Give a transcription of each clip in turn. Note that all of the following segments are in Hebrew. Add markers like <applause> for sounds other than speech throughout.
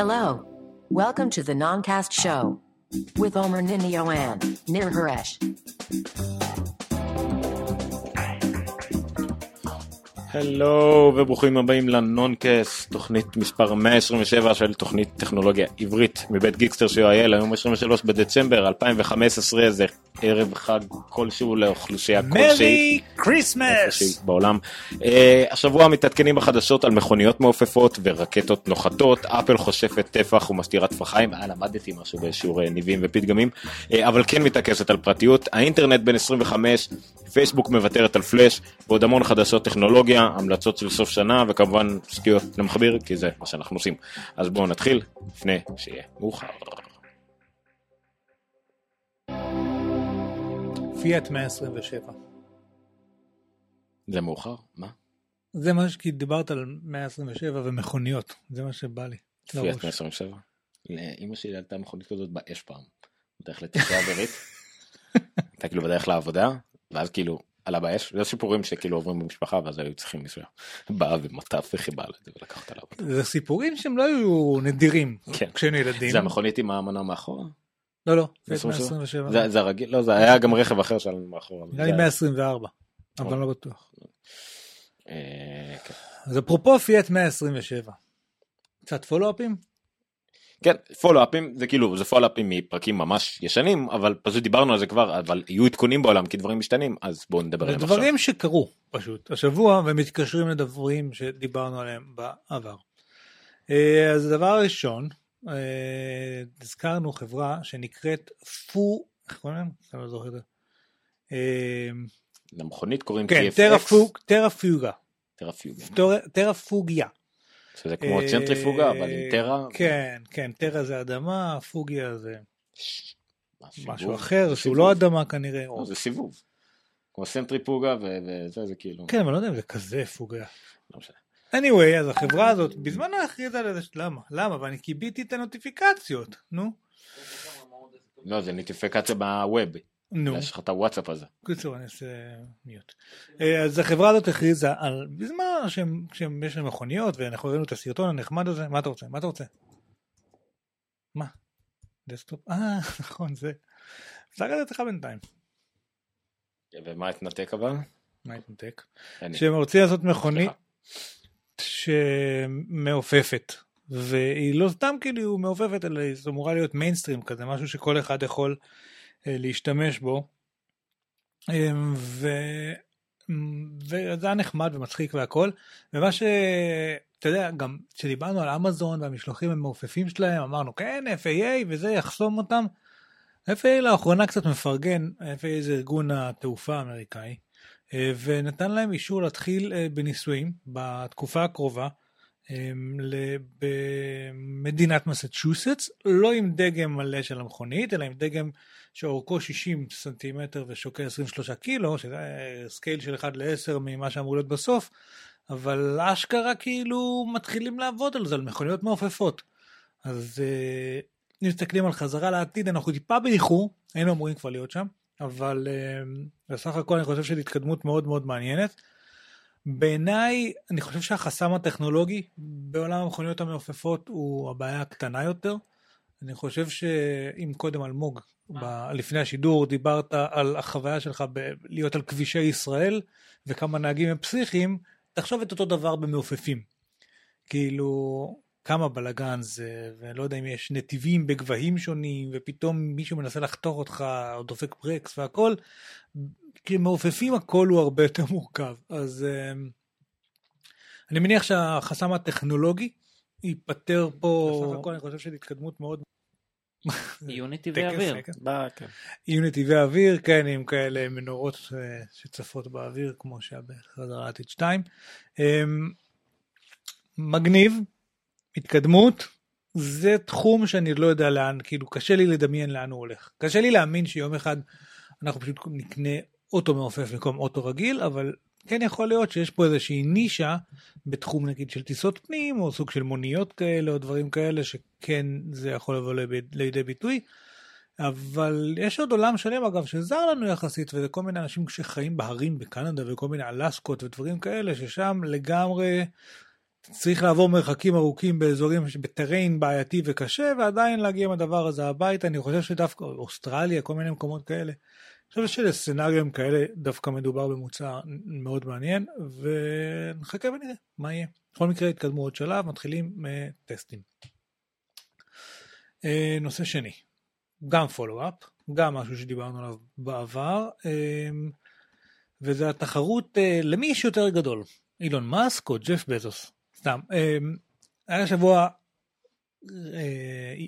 Hello. Welcome to the Noncast Show with Omer Ninio and Nir Haresh. הלו וברוכים הבאים ל Noncast, תוכנית מספר 127 של תוכנית טכנולוגיה עברית מבית גיקסטר של אייל, היום 23 בדצמבר 2015 זה ערב חג כלשהו לאוכלוסייה כלשהי. Merry Christmas! בעולם. Uh, השבוע מתעדכנים בחדשות על מכוניות מעופפות ורקטות נוחתות, אפל חושפת טפח ומסתירה טפחיים, אה, למדתי משהו בשיעור אה, ניבים ופתגמים, uh, אבל כן מתעקסת על פרטיות, האינטרנט בן 25, פייסבוק מוותרת על פלאש, ועוד המון חדשות טכנולוגיה, המלצות של סוף שנה, וכמובן סטיות למכביר, כי זה מה שאנחנו עושים. אז בואו נתחיל, לפני שיהיה מאוחר. פיאט 127. זה מאוחר? מה? זה מה ש... כי דיברת על 127 ומכוניות, זה מה שבא לי. פיאט לראש. 127? לאמא שלי עלתה מכונית כזאת באש פעם, בדרך לטיסה אווירית. <laughs> הייתה כאילו בדרך לעבודה, ואז כאילו עלה באש, זה סיפורים שכאילו עוברים במשפחה ואז היו צריכים מישהו <laughs> בא ומטף וחיבה לזה ולקח אותה לעבודה. זה סיפורים שהם לא היו נדירים כן. כשהיינו ילדים. זה המכונית עם המנוע מאחורה? לא, לא, 127? 127. זה זה הרגיל? לא, זה היה גם רכב אחר שהיה לנו מאחורה. נראה לי זה- 124, אבל אוקיי. לא בטוח. אה, כן. אז אפרופו פיאט 127. קצת פולו-אפים? כן, פולו-אפים זה כאילו זה פולו-אפים מפרקים ממש ישנים אבל פשוט דיברנו על זה כבר אבל יהיו עדכונים בעולם כי דברים משתנים אז בואו נדבר עליהם עכשיו. דברים שקרו פשוט השבוע ומתקשרים לדברים שדיברנו עליהם בעבר. אה, אז הדבר הראשון, הזכרנו חברה שנקראת פו, איך קוראים להם? אני לא זוכר את זה. אה, למכונית קוראים כן, טרפיוגה, טרפוגיה. שזה כמו אה, צנטריפוגה אבל עם טרה. כן, כן, טרה זה אדמה, פוגיה זה משהו? אחר שהוא. לא אדמה כנראה. לא, או- זה סיבוב. כמו סנטריפוגה וזה זה כאילו. כן, אבל לא יודע אם זה כזה פוגיה. לא משנה. Anyway, אז החברה הזאת, בזמנו הכריזה על זה, למה? למה? ואני כיביתי את הנוטיפיקציות, נו. לא זה נוטיפיקציה ב web. נו, יש לך את הוואטסאפ הזה. בקיצור, אני אעשה mute. אה, אז החברה הזאת הכריזה על, בזמן שיש להם מכוניות, ואנחנו ראינו את הסרטון הנחמד הזה, מה אתה רוצה? מה אתה רוצה? מה? Desktop? אה, <laughs> נכון, זה. אפשר זה אצלך בינתיים. ומה התנתק אבל? מה התנתק? שהם רוצים לעשות מכונית. שמעופפת והיא לא סתם כאילו מעופפת אלא היא אמורה להיות מיינסטרים כזה משהו שכל אחד יכול אה, להשתמש בו. אה, ו... וזה היה נחמד ומצחיק והכל ומה שאתה יודע גם כשדיברנו על אמזון והמשלוחים המעופפים שלהם אמרנו כן FAA וזה יחסום אותם. FAA לאחרונה קצת מפרגן FAA זה ארגון התעופה האמריקאי ונתן להם אישור להתחיל אה, בניסויים בתקופה הקרובה אה, במדינת מסצ'וסטס, לא עם דגם מלא של המכונית, אלא עם דגם שאורכו 60 סנטימטר ושוקל 23 קילו, שזה אה, scale של 1 ל-10 ממה שאמור להיות בסוף, אבל אשכרה כאילו מתחילים לעבוד על זה, על מכוניות מעופפות. אז אה, אם מסתכלים על חזרה לעתיד, אנחנו טיפה באיחור, היינו אמורים כבר להיות שם, אבל אה, בסך הכל אני חושב שזו התקדמות מאוד מאוד מעניינת. בעיניי, אני חושב שהחסם הטכנולוגי בעולם המכוניות המעופפות הוא הבעיה הקטנה יותר. אני חושב שאם קודם אלמוג, ב- לפני השידור, דיברת על החוויה שלך ב- להיות על כבישי ישראל וכמה נהגים הם פסיכיים, תחשוב את אותו דבר במעופפים. כאילו, כמה בלאגן זה, ולא יודע אם יש נתיבים בגבהים שונים, ופתאום מישהו מנסה לחתוך אותך, או דופק ברקס והכל, כשמעופפים הכל הוא הרבה יותר מורכב. אז אמ, אני מניח שהחסם הטכנולוגי ייפתר פה, בסך הכל אני חושב שזו התקדמות מאוד... יהיו נתיבי טקס, אוויר. טקס. ב- כן. יהיו נתיבי אוויר, כן, עם כאלה מנורות אה, שצפות באוויר, כמו שהיה בחזרה לעתיד 2. אמ, מגניב, התקדמות, זה תחום שאני לא יודע לאן, כאילו קשה לי לדמיין לאן הוא הולך. קשה לי להאמין שיום אחד אנחנו פשוט נקנה אוטו מעופף במקום אוטו רגיל, אבל כן יכול להיות שיש פה איזושהי נישה בתחום נגיד של טיסות פנים, או סוג של מוניות כאלה, או דברים כאלה, שכן זה יכול לבוא לידי- ביטוי. אבל יש עוד עולם שלם אגב שזר לנו יחסית וזה כל מיני אנשים שחיים בהרים בקנדה וכל מיני אלסקות ודברים כאלה ששם לגמרי צריך לעבור מרחקים ארוכים באזורים, בטריין בעייתי וקשה, ועדיין להגיע עם הדבר הזה הביתה. אני חושב שדווקא אוסטרליה, כל מיני מקומות כאלה. אני חושב שלסצנריום כאלה דווקא מדובר במוצר מאוד מעניין, ונחכה ונראה מה יהיה. בכל מקרה התקדמו עוד שלב, מתחילים מטסטים. אה, נושא שני, גם פולו-אפ, גם משהו שדיברנו עליו בעבר, אה, וזה התחרות אה, למי שיותר גדול, אילון מאסק או ג'ף בזוס. סתם. היה שבוע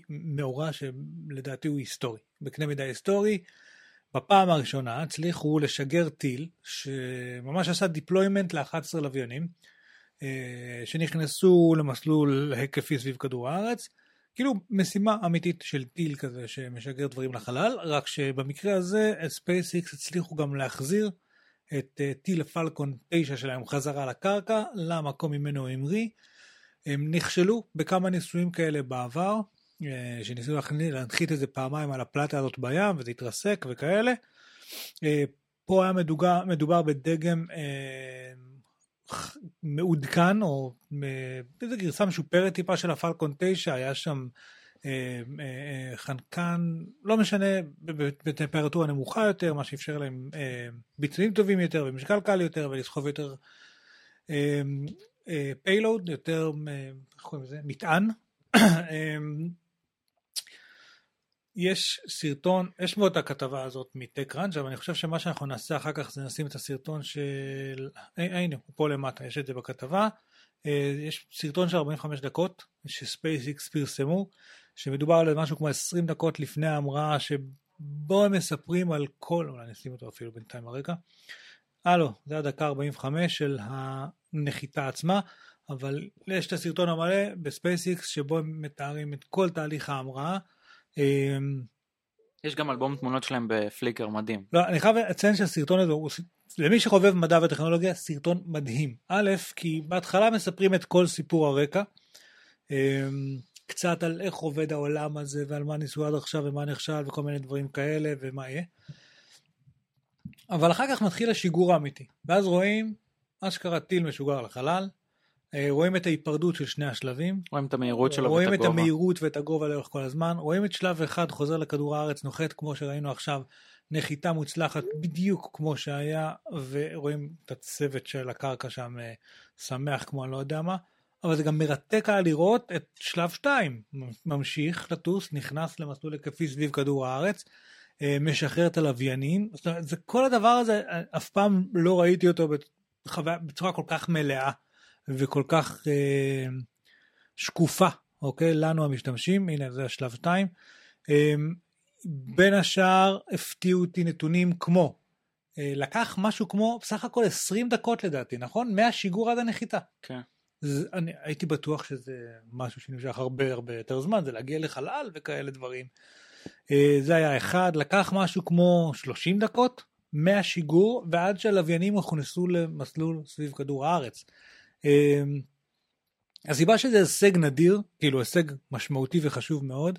מאורע שלדעתי הוא היסטורי, בקנה מידה היסטורי. בפעם הראשונה הצליחו לשגר טיל שממש עשה deployment ל-11 לוויינים שנכנסו למסלול היקפי סביב כדור הארץ. כאילו משימה אמיתית של טיל כזה שמשגר דברים לחלל, רק שבמקרה הזה SpaceX הצליחו גם להחזיר את uh, טיל הפלקון 9 שלהם חזרה לקרקע, למקום ממנו המריא. הם נכשלו בכמה ניסויים כאלה בעבר, uh, שניסו להנחית את זה פעמיים על הפלטה הזאת בים וזה התרסק וכאלה. Uh, פה היה מדוגר, מדובר בדגם מעודכן, או באיזה גרסה משופרת טיפה של הפלקון 9, היה שם אה, אה, חנקן, לא משנה, בטמפרטורה נמוכה יותר, מה שאפשר להם אה, ביצועים טובים יותר ומשקל קל יותר ולסחוב יותר payload, יותר, איך קוראים לזה? מטען. יש סרטון, יש פה את הכתבה הזאת מ TechCrunch, אבל אני חושב שמה שאנחנו נעשה אחר כך זה נשים את הסרטון של... אה, הנה, הוא פה למטה, יש את זה בכתבה. אה, יש סרטון של 45 דקות ש SpaceX פרסמו, שמדובר על משהו כמו 20 דקות לפני ההמראה, שבו הם מספרים על כל... אולי נשים אותו אפילו בינתיים הרגע. אה לא, זה הדקה 45 של הנחיתה עצמה, אבל יש את הסרטון המלא ב SpaceX שבו הם מתארים את כל תהליך ההמראה. אמ, יש גם אלבום תמונות שלהם ב Flickr מדהים. לא, אני חייב לציין שהסרטון הזה הוא, למי שחובב מדע וטכנולוגיה, סרטון מדהים. א', כי בהתחלה מספרים את כל סיפור הרקע, אמ, קצת על איך עובד העולם הזה ועל מה ניסו עד עכשיו ומה נכשל וכל מיני דברים כאלה ומה יהיה. אבל אחר כך מתחיל השיגור האמיתי, ואז רואים אשכרה טיל משוגר לחלל, אה, רואים את ההיפרדות של שני השלבים. רואים את המהירות שלו ואת הגובה. רואים את המהירות ואת הגובה לאורך כל הזמן. רואים את שלב אחד חוזר לכדור הארץ, נוחת כמו שראינו עכשיו, נחיתה מוצלחת בדיוק כמו שהיה, ורואים את הצוות של הקרקע שם אה, שמח כמו אני לא יודע מה. אבל זה גם מרתק היה לראות את שלב 2, ממשיך לטוס, נכנס למסלול היקפי סביב כדור הארץ, אה, משחרר את הלוויינים, זאת אומרת, זה כל הדבר הזה, אף פעם לא ראיתי אותו בצורה כל כך מלאה. וכל כך אה, שקופה, אוקיי? לנו המשתמשים, הנה זה השלב 2. אה, בין השאר הפתיעו אותי נתונים כמו, אה, לקח משהו כמו בסך הכל 20 דקות לדעתי, נכון? מהשיגור עד הנחיתה. כן. זה, אני הייתי בטוח שזה משהו שנמשך הרבה הרבה יותר זמן, זה להגיע לחלל וכאלה דברים. אה, זה היה אחד, לקח משהו כמו 30 דקות מהשיגור ועד שהלוויינים הוכנסו למסלול סביב כדור הארץ. אמ, הסיבה שזה הישג נדיר, כאילו הישג משמעותי וחשוב מאוד,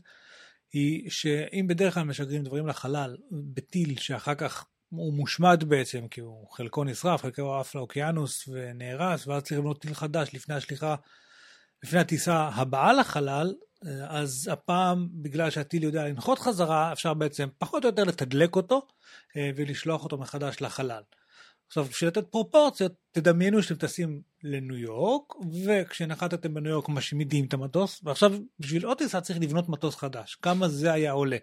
היא שאם בדרך כלל משגרים דברים לחלל בטיל שאחר כך הוא מושמד בעצם, כי הוא חלקו נשרף, חלקו עף לאוקיינוס ונהרס, ואז צריך לבנות טיל חדש לפני השליחה, לפני הטיסה הבאה לחלל, אז הפעם, בגלל שהטיל יודע לנחות חזרה, אפשר בעצם פחות או יותר לתדלק אותו אה, ולשלוח אותו מחדש לחלל. עכשיו, בשביל לתת פרופורציות, תדמיינו שאתם טסים לניו יורק, וכשנחתתם בניו יורק משמידים את המטוס, ועכשיו בשביל עוד טיסה צריך לבנות מטוס חדש. כמה זה היה עולה?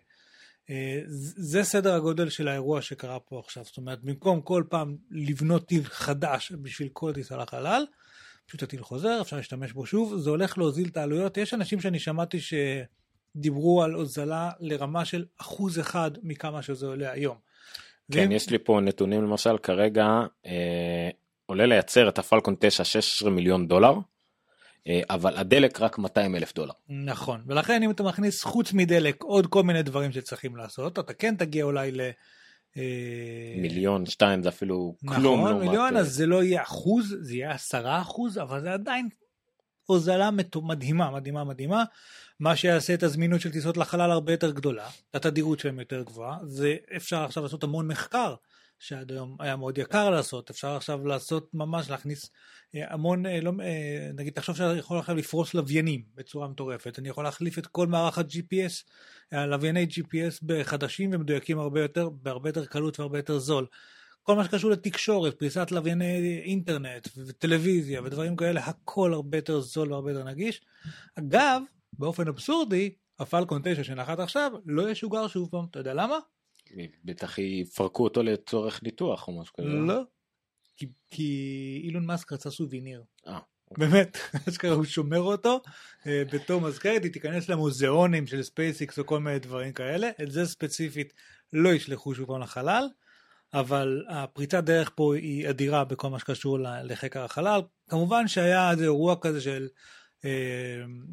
אה, זה סדר הגודל של האירוע שקרה פה עכשיו. זאת אומרת, במקום כל פעם לבנות טיל חדש בשביל כל טיסה לחלל, פשוט הטיל חוזר, אפשר להשתמש בו שוב, זה הולך להוזיל את העלויות. יש אנשים שאני שמעתי שדיברו על הוזלה לרמה של אחוז אחד מכמה שזה עולה היום. כן, ואם... יש לי פה נתונים למשל, כרגע אה, עולה לייצר את הפלקון 9 16 מיליון דולר, אבל הדלק רק 200 אלף דולר. נכון, ולכן אם אתה מכניס חוץ מדלק עוד כל מיני דברים שצריכים לעשות, אתה כן תגיע אולי ל... אה... מיליון שתיים זה אפילו נכון, כלום נכון, מיליון אז זה לא יהיה אחוז, זה יהיה עשרה אחוז, אבל זה עדיין הוזלה מדהימה, מדהימה, מדהימה. מה שיעשה את הזמינות של טיסות לחלל הרבה יותר גדולה, התדירות שלהם יותר גבוהה, זה אפשר עכשיו לעשות המון מחקר שעד היום היה מאוד יקר לעשות, אפשר עכשיו לעשות ממש, להכניס אה, המון, אה, לא, אה, נגיד, תחשוב שאני יכול עכשיו לפרוס לוויינים בצורה מטורפת, אני יכול להחליף את כל מערך ה-GPS, לווייני GPS בחדשים ומדויקים הרבה יותר, בהרבה יותר קלות והרבה יותר זול. כל מה שקשור לתקשורת, פריסת לווייני אינטרנט וטלוויזיה ודברים כאלה, הכל הרבה יותר זול והרבה יותר נגיש. אגב, באופן אבסורדי, הפלקון 9 שנחת עכשיו לא ישוגר שוב פעם, אתה יודע למה? בטח יפרקו אותו לצורך ניתוח או משהו כזה. לא. כי, כי אילון מאסק רצה souvenir. אה, באמת, <laughs> אשכרה הוא שומר אותו אה, בתור מזכרת, היא תיכנס למוזיאונים של SpaceX או כל מיני דברים כאלה, את זה ספציפית לא ישלחו שוב פעם לחלל, אבל הפריצת דרך פה היא אדירה בכל מה שקשור לחקר החלל. כמובן שהיה איזה אירוע כזה של אה,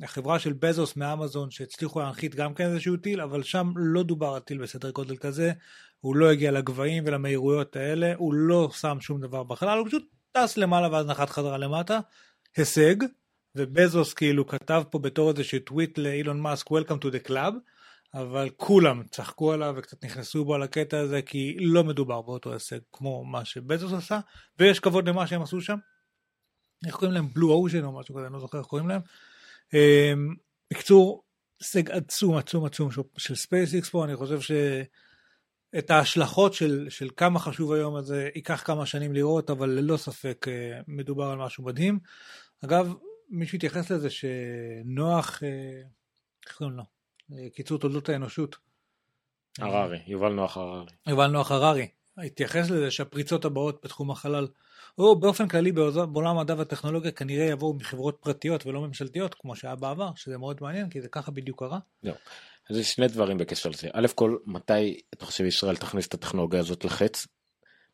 החברה של בזוס מאמזון שהצליחו להנחית גם כן איזשהו טיל, אבל שם לא דובר על טיל בסדר גודל כזה, הוא לא הגיע לגבהים ולמהירויות האלה, הוא לא שם שום דבר בחלל, הוא פשוט טס למעלה ואז נחת חזרה למטה. הישג, ובזוס כאילו כתב פה בתור איזה טוויט לאילון מאסק Welcome to the club, אבל כולם צחקו עליו וקצת נכנסו בו על הקטע הזה כי לא מדובר באותו הישג כמו מה שבזוס עשה, ויש כבוד למה שהם עשו שם. איך קוראים להם? בלו אושן או משהו כזה, אני לא זוכר איך קוראים להם. אמ, בקיצור, הישג עצום עצום עצום של- SpaceX פה, אני חושב שאת ההשלכות של, של כמה חשוב היום הזה ייקח כמה שנים לראות, אבל ללא ספק אה, מדובר על משהו מדהים. אגב, מישהו התייחס לזה שנוח, אה, איך קוראים לו? אה, קיצור תולדות האנושות. הררי, יובל נוח הררי. יובל נוח הררי התייחס לזה שהפריצות הבאות בתחום החלל, או באופן כללי בעולם המדע והטכנולוגיה כנראה יבואו מחברות פרטיות ולא ממשלתיות כמו שהיה בעבר, שזה מאוד מעניין כי זה ככה בדיוק קרה. אז יש שני דברים בקשר לזה. א' כל, מתי אתה חושב ישראל תכניס את הטכנולוגיה הזאת לחץ?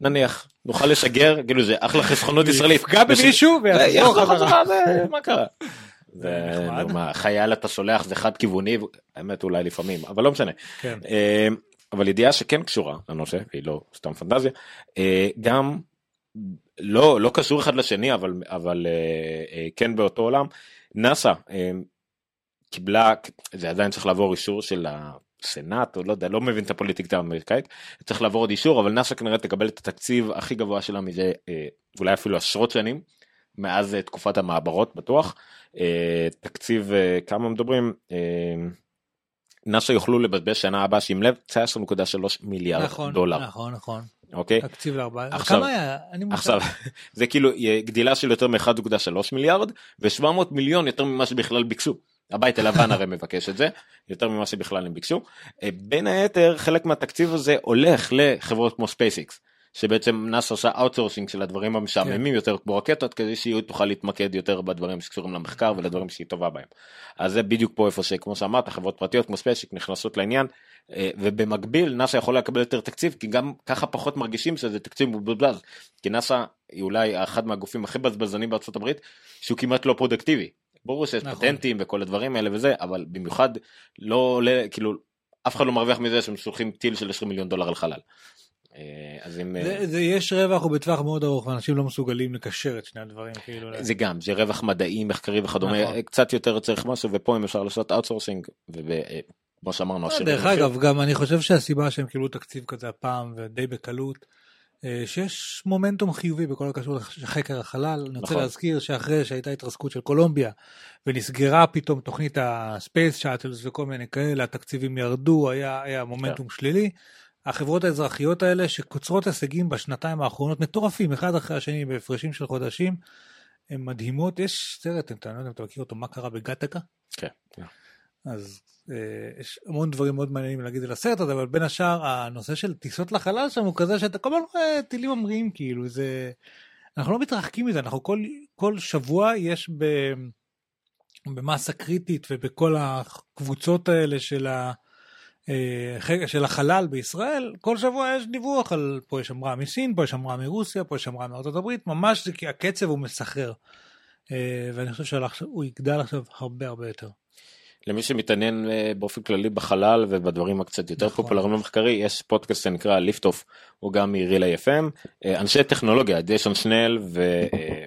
נניח, נוכל לשגר, כאילו זה אחלה חסכונות ישראלית. יפגע במישהו ויחזור יחזור חזרה. מה קרה? זה. נו, מה, חייל אתה שולח זה חד כיווני, האמת אולי לפעמים, אבל לא משנה. כן. אבל ידיעה שכן קשורה לנושא, והיא לא סתם פנטזיה, אה, גם לא לא קשור אחד לשני אבל אבל אה, אה, כן באותו עולם, נאסא קיבלה, זה עדיין צריך לעבור אישור של הסנאט או לא יודע, לא מבין את הפוליטיקה האמריקאית, צריך לעבור עוד אישור אבל נאסא כנראה תקבל את התקציב הכי גבוה שלה מזה אולי אפילו עשרות שנים. מאז תקופת המעברות בטוח, תקציב כמה מדברים, נאסא יוכלו לבזבז שנה הבאה שים לב 19.3 מיליארד נכון, דולר נכון, נכון. אוקיי תקציב לארבעה. עכשיו- כמה היה? אני. עכשיו זה כאילו גדילה של יותר מ-1.3 מיליארד ו700 מיליון יותר ממה שבכלל ביקשו. הבית הלבן הרי מבקש את זה יותר ממה שבכלל הם ביקשו. אה, בין היתר חלק מהתקציב הזה הולך לחברות כמו SpaceX שבעצם נאסא עושה outsourcing של הדברים המשעממים יותר כמו רקטות כדי שהיא תוכל להתמקד יותר בדברים שקשורים למחקר ולדברים שהיא טובה בהם. אז זה בדיוק פה איפה שכמו שאמרת חברות פרטיות כמו SpaceX נכנסות לעניין אה, ובמקביל נאסא יכול לקבל יותר תקציב כי גם ככה פחות מרגישים שזה תקציב מבוזבז כי נאסא היא אולי אחד מהגופים הכי בזבזנים בארצות הברית שהוא כמעט לא productive. ברור שיש נכון. פטנטים וכל הדברים האלה וזה אבל במיוחד לא עולה כאילו אף אחד לא מרוויח מזה שהם שולחים טיל של 20 מיליון דולר לחלל. אה, אז אם אה, זה, זה יש רווח הוא בטווח מאוד ארוך ואנשים לא מסוגלים לקשר את שני הדברים כאילו. זה גם זה רווח מדעי מחקרי וכדומה נכון. קצת יותר צריך משהו ופה אם אפשר לעשות outsourcing וכמו שאמרנו דרך. אגב גם אני חושב שהסיבה שהם קיבלו תקציב כזה הפעם ודי בקלות. אה, שיש מומנטום חיובי בכל הקשור לחקר החלל. אני רוצה נכון. להזכיר שאחרי שהייתה התרסקות של קולומביה ונסגרה פתאום תוכנית הספייס שאטלס וכל מיני כאלה, התקציבים ירדו, היה, היה מומנטום שלילי. החברות האזרחיות האלה שקוצרות הישגים בשנתיים האחרונות מטורפים אחד אחרי השני בהפרשים של חודשים. הן מדהימות, יש סרט, אתה לא יודע אם אתה מכיר אותו, מה קרה בגטקה? כן. אז אה, יש המון דברים מאוד מעניינים להגיד על הסרט הזה, אבל בין השאר הנושא של טיסות לחלל שם הוא כזה שאתה כל הזמן רואה טילים ממריאים כאילו, זה... אנחנו לא מתרחקים מזה, אנחנו כל, כל שבוע יש ב, במסה קריטית ובכל הקבוצות האלה של, ה, של החלל בישראל, כל שבוע יש דיווח על פה יש אמרה מסין, פה יש אמרה מרוסיה, פה יש אמרה מארצות הברית, ממש זה כי הקצב הוא מסחרר. אה, ואני חושב שהוא יגדל עכשיו הרבה הרבה יותר. למי שמתעניין אה, באופן כללי בחלל ובדברים הקצת יותר נכון. פופולריים במחקרי יש פודקאסט שנקרא ליפט אוף הוא גם מרילי FM אה, אנשי טכנולוגיה ג'ייסון שנל ו... אה,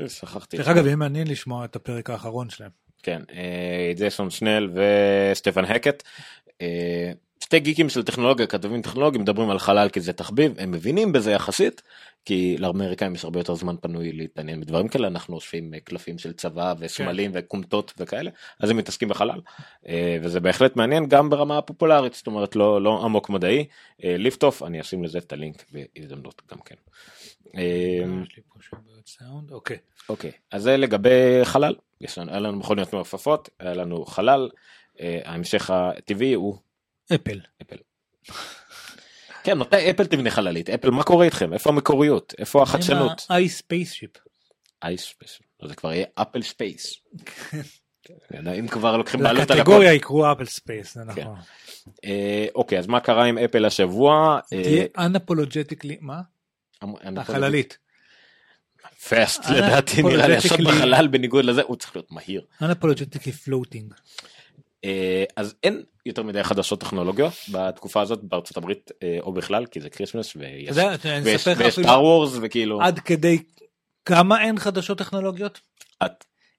אה, שכחתי. דרך אגב, יהיה מעניין לשמוע את הפרק האחרון שלהם. כן, אה, ג'ייסון שנל וסטפן הקט. אה, שתי גיקים של טכנולוגיה, כתבים טכנולוגיים, מדברים על חלל כי זה תחביב, הם מבינים בזה יחסית, כי לאמריקאים יש הרבה יותר זמן פנוי להתעניין בדברים כאלה, אנחנו אוספים אה, קלפים של צבא וסמלים כן. וכומתות וכאלה, אז הם מתעסקים בחלל, וזה בהחלט מעניין גם ברמה הפופולרית, זאת אומרת לא, לא עמוק מדעי, ליפטוף, אני אשים לזה את הלינק בהזדמנות גם כן. אה, אוקיי. אוקיי, אז זה לגבי חלל, יש לנו, היה לנו מכוניות מעופפות, היה לנו חלל, אה, ההמשך הטבעי הוא אפל. אפל. כן, מתי אפל תבנה חללית? אפל, מה קורה איתכם? איפה המקוריות? איפה החדשנות? ה iSpaceship. iSpace. זה כבר יהיה Apple Space. אם כבר לוקחים בעלות על הכל. לקטגוריה יקראו Apple Space, זה כן. נכון. אה, אוקיי, אז מה קרה עם אפל השבוע? תהיה unapologetically, מה? החללית. fast לדעתי נראה לי עכשיו בחלל בניגוד לזה הוא צריך להיות מהיר. unapologetically floating. אה, אז אין יותר מדי חדשות טכנולוגיות בתקופה הזאת בארצות הברית אה, או בכלל כי זה Christmas ויש Star Wars וכאילו עד כדי כמה אין חדשות טכנולוגיות?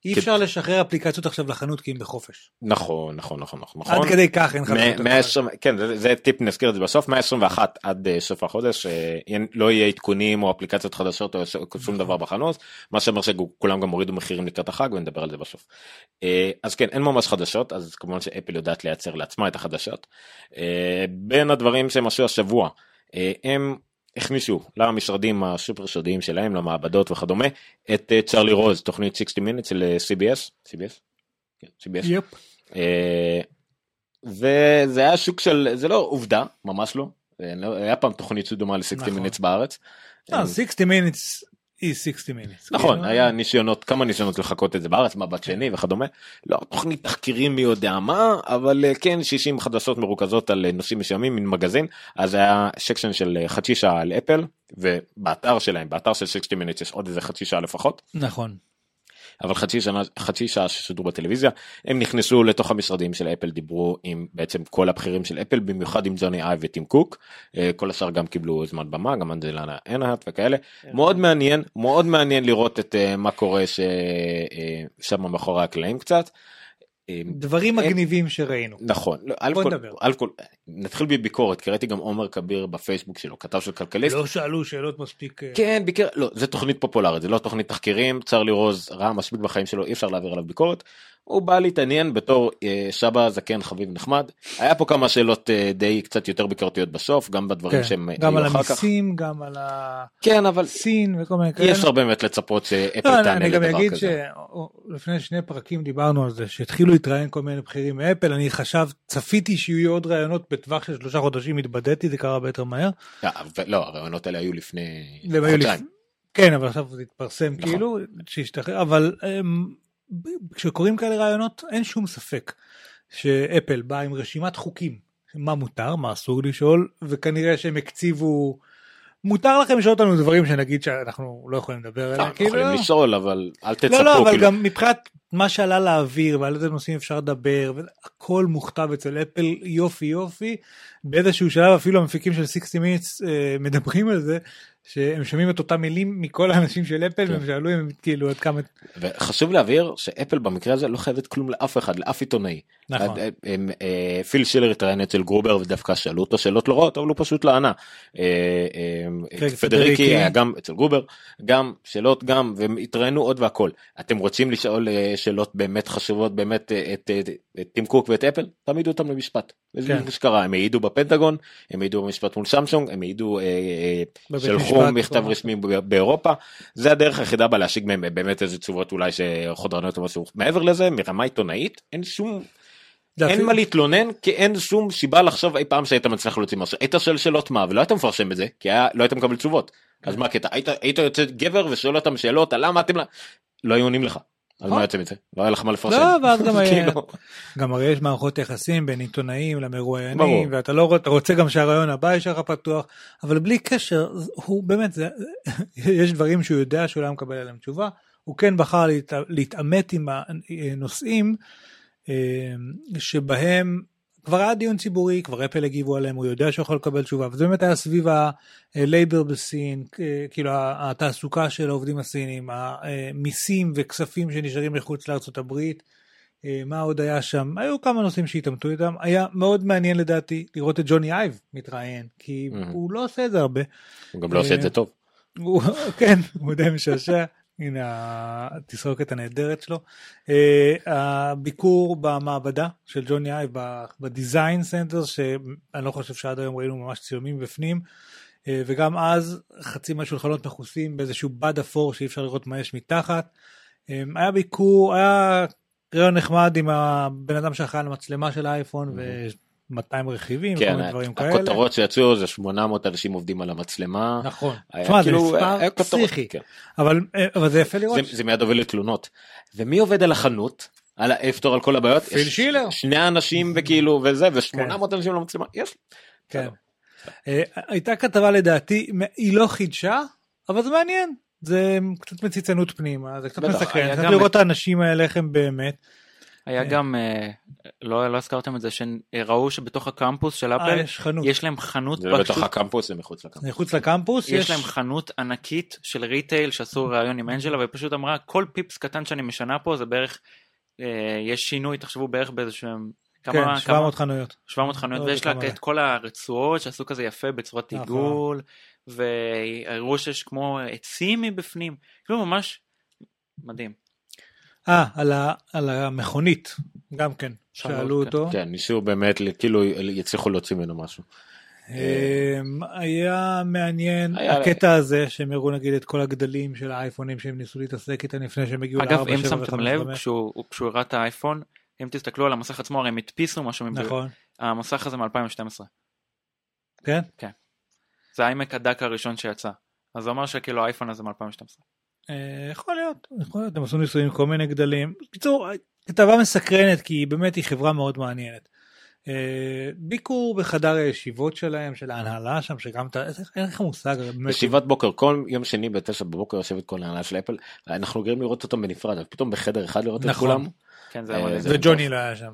אי אפשר לשחרר אפליקציות עכשיו לחנות כי הם בחופש. נכון נכון נכון נכון עד נכון. כדי כך אין. 120 כן זה, זה טיפ נזכיר את זה בסוף 121 עד אה, סוף החודש אה, אין- לא יהיה עדכונים או אפליקציות חדשות או ש- נכון. שום דבר בחנות מה שאומר שכולם גם הורידו מחירים לקראת החג ונדבר על זה בסוף. אה, אז כן אין ממש חדשות אז כמובן שאפל יודעת לייצר לעצמה את החדשות. בין הדברים שהם עשו השבוע הם הכניסו למשרדים הסופר שודיים שלהם למעבדות וכדומה את אה, צ'רלי רוז תוכנית 60 מינט של אה, CBS. CBS? כן, CBS. Yep. אה, וזה היה שוק של זה לא עובדה ממש לא, לא היה פעם תוכנית שדומה ל-60 נכון. מינטס בארץ. 60 מינטס E60 minutes. נכון כאילו... היה ניסיונות כמה ניסיונות לחכות את זה בארץ מבט כן. שני וכדומה. לא תוכנית תחקירים מי יודע מה אבל אה, כן 60 חדשות מרוכזות על אה, נושאים מסוימים מן מגזין. אז היה שקשן של אה, חצי שעה על אפל ובאתר שלהם באתר של 60 minutes יש עוד איזה חצי שעה לפחות. נכון. אבל חצי שנה חצי שעה ששודרו בטלוויזיה הם נכנסו לתוך המשרדים של אפל דיברו עם בעצם כל הבכירים של אפל במיוחד עם ג'וני איי וטים קוק. אה, כל השאר גם קיבלו זמן במה גם אנדלנה אנהט וכאלה. מאוד מעניין מאוד מעניין לראות את אה, מה קורה שם מאחורי הקלעים קצת. אה, דברים מגניבים שראינו. נכון לא, בוא נדבר. נתחיל בביקורת כי ראיתי גם עומר כביר בפייסבוק שלו כתב של כלכליסט לא שאלו שאלות מספיק... אה, כן ביקר לא זה תוכנית פופולרית זה לא תוכנית תחקירים צ'רלי רוז ראה מספיק בחיים שלו אי אפשר להעביר עליו ביקורת. הוא בא להתעניין בתור אה, שבא זקן חביב נחמד היה פה כמה שאלות אה, די קצת יותר ביקורתיות בסוף גם בדברים כן, שהם אה, גם על. המיסים, גם על כן אבל הסין וכל מיני אי כאלה. אפשר באמת לצפות שאפל לא, תענה אני גם לדבר אגיד כזה. שלפני שני פרקים דיברנו על זה שהתחילו להתראיין כל מיני בכירים מאפל אני חשב צפיתי שיהיו עוד ראיונות בטווח של שלושה חודשים התבדיתי זה קרה הרבה יותר מהר. אה, לא הרעיונות האלה היו לפני חודשיים. כן אבל עכשיו זה התפרסם נכון. כאילו שהשתחרר אבל אמ, ב- כשקוראים כאלה רעיונות אין שום ספק שאפל באה עם רשימת חוקים מה מותר מה אסור לשאול וכנראה שהם הקציבו. מותר לכם לשאול אותנו דברים שנגיד שאנחנו לא יכולים לדבר לא, עליהם. אנחנו יכולים כאילו, לשאול אבל אל תצפו לא לא אבל כאילו. גם מבחינת מה שעלה לאוויר ועל איזה נושאים אפשר לדבר הכל מוכתב אצל אפל יופי יופי באיזשהו שלב אפילו המפיקים של 60 minutes אה, מדברים על זה שהם שומעים את אותם מילים מכל האנשים של אפל כן. והם שאלו אם כאילו עד כמה וחשוב להבהיר שאפל במקרה הזה לא חייבת כלום לאף אחד לאף עיתונאי. נכון. אה, אה, אה, פיל שילר התראיין אצל גרובר ודווקא שאלו אותו שאלות לא רעות אבל הוא פשוט לא ענה. כן, פדריגי. היה גם אצל גרובר גם שאלות גם והם התראיינו עוד והכל. אתם רוצים לשאול שאלות באמת חשובות באמת את טים קוק ואת אפל תעמידו אותם למשפט. כן. מה שקרה הם העידו בפנטגון הם העידו במשפט מול סמסונג הם העידו שלחו משפט, מכתב כל רשמי באירופה. זה הדרך היחידה בה להשיג מהם באמת איזה תשובות אולי שחודרניות או משהו. מעבר לזה מרמה עיתונאית אין שום זה אין מה להתלונן כי אין שום סיבה לחשוב אי פעם שהיית מצליח להוציא משהו. היית שואל שאלות מה ולא היית מפרשם את זה כי היה, לא היית מקבל תשובות. אז מה הקטע? היית היית יוצא גבר ושואל אותם שאלות על למה אתם לא- לא היו עונים לך. אז מה יוצא מזה לא היה לך מה לפרשם. לא, ואז גם <laughs> היה- כאילו, גם הרי יש מערכות יחסים בין עיתונאים. למרואיינים ואתה לא רוצה גם שהרעיון הבא יישאר לך פתוח אבל בלי קשר הוא באמת זה <laughs> יש דברים שהוא יודע שהוא לא מקבל עליהם תשובה הוא כן בחר להת, להתעמת עם הנושאים אה, שבהם כבר היה דיון ציבורי כבר אפל הגיבו עליהם הוא יודע שהוא יכול לקבל תשובה וזה באמת היה סביב ה labor בסין אה, כאילו התעסוקה של העובדים הסינים המיסים וכספים שנשארים מחוץ לארצות הברית. אה, מה עוד היה שם? היו כמה נושאים שהתעמתו איתם. היה מאוד מעניין לדעתי לראות את ג'וני אייב מתראיין, כי Mhm. הוא לא עושה את זה הרבה. הוא גם לא עושה את זה טוב. הוא, כן, הוא די משעשע. הנה התסרוקת הנהדרת שלו. אה, הביקור במעבדה של ג'וני אייב ב design center, שאני לא חושב שעד היום ראינו ממש צילומים בפנים, אה, וגם אז חצי מהשולחנות מכוסים באיזשהו בד אפור שאי אפשר לראות מה יש מתחת. אה, היה ביקור, היה רעיון נחמד עם הבן אדם שאחראי על המצלמה של האייפון ו-200 רכיבים כן, מיני דברים כאלה. הכותרות שיצאו זה 800 אנשים עובדים על המצלמה. נכון. תשמע, זה כאילו, מספר היה כותרות, פסיכי, כן. אבל אה, אבל זה יפה לראות. זה- זה מיד הוביל לתלונות. ומי עובד על החנות? על האפטור על כל הבעיות? פיל שילר. שני אנשים וכאילו וזה ו800 אנשים למצלמה. יש. כן. אה, הייתה כתבה לדעתי, היא לא חידשה, אבל זה מעניין. זה קצת מציצנות פנימה, זה קצת מסקרן, גם- לראות את האנשים האלה איך הם באמת. היה כן. גם, אה, לא לא הזכרתם את זה, שראו שבתוך הקמפוס של אה, אפל, יש חנות. יש להם חנות זה לא בתוך הקמפוס זה מחוץ לקמפוס. מחוץ לקמפוס יש להם חנות ענקית של ריטייל שעשו ראיון עם אנג'לה ופשוט אמרה כל פיפס קטן שאני משנה פה זה בערך, אה, יש שינוי, תחשבו בערך באיזשהם, כן, כמה, 700 חנויות. 700 חנויות לא ויש לה כמה את כל הרצועות שעשו כזה יפה בצורת נכון. עיגול והראו שיש כמו עצים מבפנים כאילו ממש מדהים. אה, על ה- על המכונית, גם כן, שאלו, שאלו כן. אותו. כן ניסו באמת כאילו יצליחו להוציא ממנו משהו. אמ, היה מעניין היה- הקטע הזה שהם הראו נגיד את כל הגדלים של האייפונים שהם ניסו להתעסק איתם לפני שהם הגיעו אגב ל-4, אם 7 שמתם לב ו-5. כשהוא כשהוא הראה את האייפון אם תסתכלו על המסך עצמו הרי הם הדפיסו משהו. נכון, המסך הזה מ-2012 כן? זה האיימק הדק הראשון שיצא אז זה אומר שכאילו האייפון הזה מ-2012. אה, יכול להיות, יכול להיות, הם עשו ניסויים עם כל מיני גדלים. בקיצור, כתבה מסקרנת כי היא באמת היא חברה מאוד מעניינת. אה, ביקור בחדר הישיבות שלהם, של ההנהלה שם, שגם אתה, אין לך מושג, ישיבת בוקר כל יום שני בתשע בבוקר יושבת כל ההנהלה של אפל אנחנו רגילים לראות אותם בנפרד אבל פתאום בחדר אחד לראות את נכון. כולם. כן זה אה, מדהים. זה- וג'וני לא היה שם. היה ג'וני- ביק- היה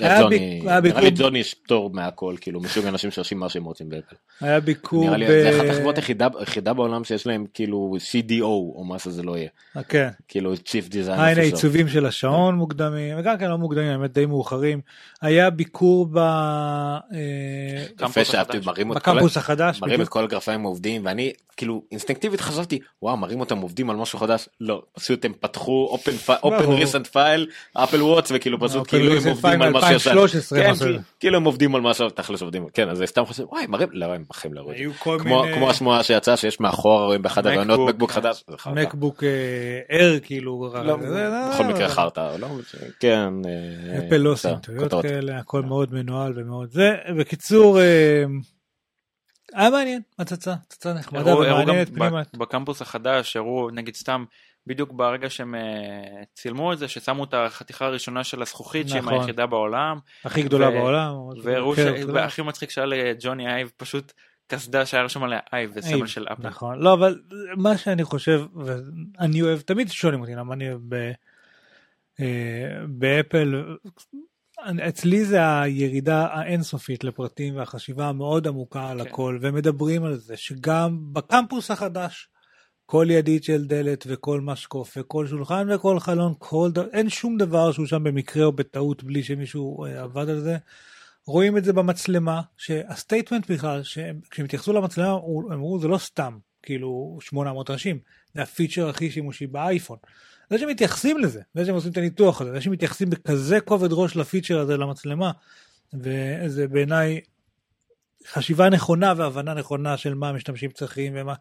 נראה לי ביקור- ג'וני יש פטור מהכל כאילו מסוג האנשים שעושים מה שהם רוצים באפל. היה ביקור נראה לי. זה אחת החברות היחידה בעולם שיש להם כאילו CDO או מה שזה לא יהיה כן, כאילו Chief Design הנה. עיצובים של השעון מוקדמים, וגם כן לא מוקדמים, האמת די מאוחרים. היה ביקור ב... אה, בקמפוס החדש. מראים את. כל הגרפיים העובדים ואני כאילו אינסטינקטיבית חשבתי וואו מראים אותם עובדים על משהו חדש לא פשוט הם פתחו ברור. ריסנט פייל אפל וואטס וכאילו פשוט כאילו הם Recent עובדים File על משהו. 2013, כן, משהו. כאילו- הם עובדים על משהו תכלס עובדים כן אז סתם חושב וואי מראים לא הם בחיים לא רואים. כמו השמועה שיצאה שיש מאחורה רואים באחד הרעיונות מקבוק, כן. חדש. מקבוק אר כאילו. לא, בכל מקרה חרטא לא כן אה, אפל לא בסדר, עושים טעויות. כאלה, הכל מאוד מנוהל ומאוד זה. בקיצור, אה, היה מעניין, הצצה, הצצה נחמדה ומעניינת ב- פנימה. בקמפוס החדש הראו נגיד סתם בדיוק ברגע שהם אה, צילמו את זה ששמו את החתיכה הראשונה של הזכוכית שהיא נכון. היחידה בעולם הכי גדולה ו- בעולם. והראו כן, ש- זה- והכי מצחיק שהיה לג'וני אייב פשוט קסדה שהיה רשום עליה אייב וסמל אייב, של אפל. נכון, לא אבל מה שאני חושב, ואני אוהב, תמיד שואלים אותי למה אני אוהב ב- אה, באפל, אצלי זה הירידה האינסופית לפרטים והחשיבה המאוד עמוקה על כן. הכל, ומדברים על זה שגם בקמפוס החדש, כל ידית של דלת וכל משקוף וכל שולחן וכל חלון, כל ד... אין שום דבר שהוא שם במקרה או בטעות בלי שמישהו אה, עבד על זה. רואים את זה במצלמה, שה statement בכלל, שכשהם התייחסו למצלמה, הם אמרו זה לא סתם, כאילו 800 אנשים, זה הפיצ'ר הכי שימושי באייפון. זה שהם מתייחסים לזה, זה שהם עושים את הניתוח הזה, זה שהם מתייחסים בכזה כובד ראש לפיצ'ר הזה למצלמה, וזה בעיניי חשיבה נכונה והבנה נכונה של מה המשתמשים צריכים ומה,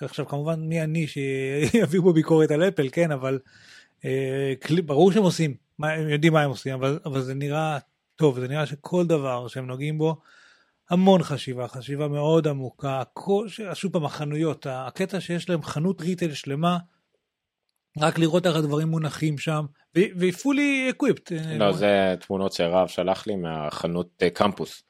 עכשיו כמובן מי אני שיביאו בו ביקורת על אפל, כן, אבל אה, כלי- ברור שהם עושים, מה, הם יודעים מה הם עושים, אבל, אבל זה נראה טוב, זה נראה שכל דבר שהם נוגעים בו, המון חשיבה, חשיבה מאוד עמוקה, הכל, שוב פעם החנויות, הקטע שיש להם חנות ריטייל שלמה, רק לראות איך הדברים מונחים שם, והיא fully equipped. אה, לא זה תמונות שרב שלח לי מהחנות אה, קמפוס.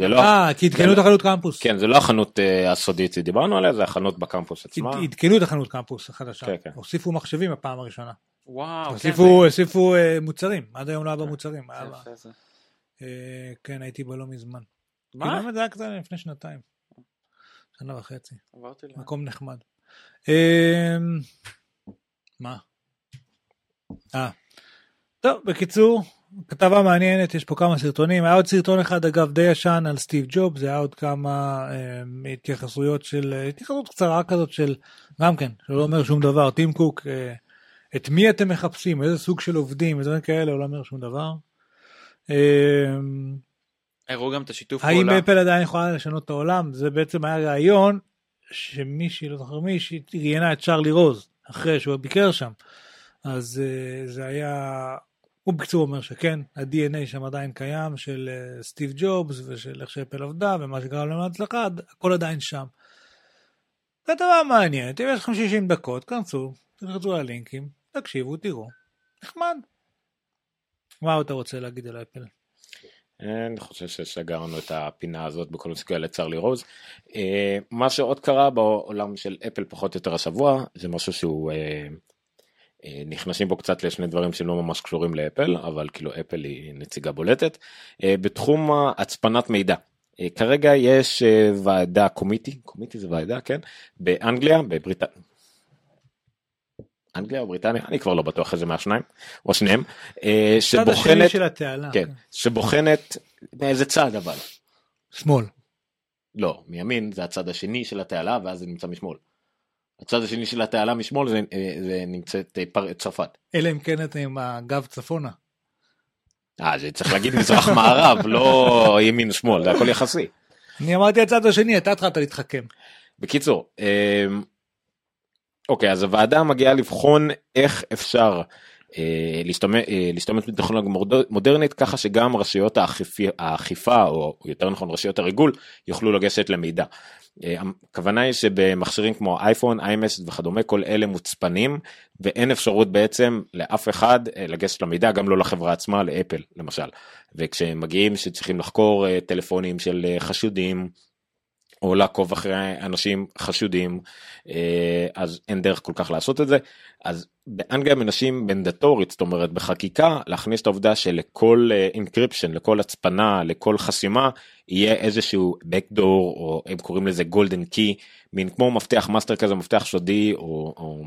זה לא אה, כי עדכנו את החנות קמפוס. כן זה לא החנות אה, הסודית שדיברנו עליה זה החנות בקמפוס עצמה. עד- עדכנו את החנות קמפוס החדשה. כן, כן. הוסיפו מחשבים בפעם הראשונה. וואו. כן, הוסיפו הוסיפו אה, מוצרים, עד היום לא היה במוצרים. בה- יפה, זה. אה, כן, הייתי בו לא מזמן. מה? כאילו, באמת, זה היה קצת לפני שנתיים. שנה וחצי. עברתי ל... מקום נחמד. אמ, מה? אה. טוב, בקיצור, כתבה מעניינת, יש פה כמה סרטונים, היה עוד סרטון אחד אגב די ישן על סטיב ג'וב, זה היה עוד כמה אה, התייחסויות של, התייחסות קצרה כזאת של, גם כן, שלא אומר שום דבר, טים קוק, אה, את מי אתם מחפשים, איזה סוג של עובדים, ודברים כאלה, הוא לא אומר שום דבר. אה, הראו גם את השיתוף האם פעולה. אפל עדיין יכולה לשנות את העולם? זה בעצם היה רעיון שמישהי, לא זוכר מי, שהיא ראיינה את צ'רלי רוז, אחרי שהוא ביקר שם. אז אה, זה היה, הוא בקיצור אומר שכן, ה-DNA שם עדיין קיים, של אה, סטיב ג'ובס ושל איך שאפל עבדה ומה שקרה להם להצלחה, הכל עדיין שם. כתבה מעניינת, אם יש לכם 60 דקות, כנסו, תלחצו על הלינקים, תקשיבו, תראו. נחמד. מה אתה רוצה להגיד על אפל? אני חושב שסגרנו את הפינה הזאת בכל מסוגל לצ'רלי רוז. אה, מה שעוד קרה בעולם של אפל פחות או יותר השבוע זה משהו שהוא אה, נכנסים בו קצת לשני דברים שלא ממש קשורים לאפל אבל כאילו אפל היא נציגה בולטת בתחום הצפנת מידע. כרגע יש ועדה קומיטי קומיטי זה ועדה כן באנגליה בבריטניה. אנגליה או בריטניה אני כבר לא בטוח איזה מהשניים או שניהם אה, שבוחנת של התעלה. כן שבוחנת מאיזה צד אבל שמאל. לא מימין זה הצד השני של התעלה ואז זה נמצא משמאל. הצד השני של התעלה משמאל זה, אה, זה נמצאת אה, פר- צרפת. אלא אם כן אתם עם הגב צפונה. אה זה צריך להגיד מזרח מערב לא ימין שמאל זה הכל יחסי. אני אמרתי הצד השני, אתה התחלת להתחכם. בקיצור אוקיי אז הוועדה מגיעה לבחון איך אפשר אה, להשתמש, אה, בטכנולוגיה מודרנית ככה שגם רשויות האכיפה או יותר נכון רשויות הריגול יוכלו לגשת למידע. אה, הכוונה היא שבמכשירים כמו אייפון, iMessage וכדומה כל אלה מוצפנים ואין אפשרות בעצם לאף אחד אה, לגשת למידע גם לא לחברה עצמה לאפל למשל. וכשהם מגיעים שצריכים לחקור אה, טלפונים של חשודים או לעקוב אחרי אנשים חשודים אה, אז אין דרך כל כך לעשות את זה. אז באנגליה מנסים מנדטורית זאת אומרת בחקיקה להכניס את העובדה שלכל encryption לכל הצפנה לכל חסימה יהיה איזשהו backdoor או הם קוראים לזה golden key מין כמו מפתח מאסטר כזה מפתח סודי או, או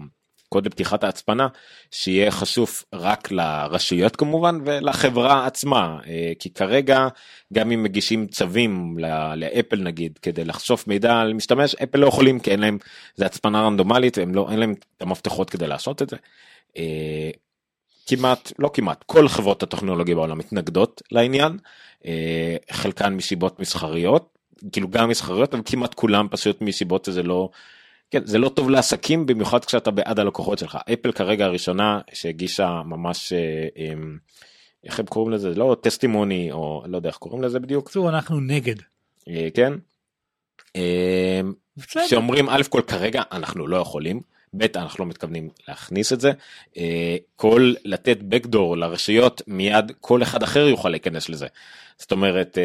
קוד לפתיחת ההצפנה שיהיה חשוף רק לרשויות כמובן ולחברה עצמה אה, כי כרגע גם אם מגישים צווים לאפל נגיד כדי לחשוף מידע על משתמש אפל לא יכולים כי אין להם זה הצפנה רנדומלית והם לא אין להם את המפתחות כדי לעשות את זה. אה, כמעט לא כמעט כל חברות הטכנולוגיה בעולם מתנגדות לעניין אה, חלקן מסיבות מסחריות כאילו גם מסחריות אבל כמעט כולם פשוט מסיבות שזה לא. כן, זה לא טוב לעסקים במיוחד כשאתה בעד הלקוחות שלך אפל כרגע הראשונה שהגישה ממש אה, אה, איך הם קוראים לזה לא טסטימוני או לא יודע איך קוראים לזה בדיוק בקיצור, אנחנו נגד. אה, כן. בסדר. שאומרים א' כל כרגע אנחנו לא יכולים ב' אנחנו לא מתכוונים להכניס את זה אה, כל לתת backdoor לרשויות מיד כל אחד אחר יוכל להיכנס לזה. זאת אומרת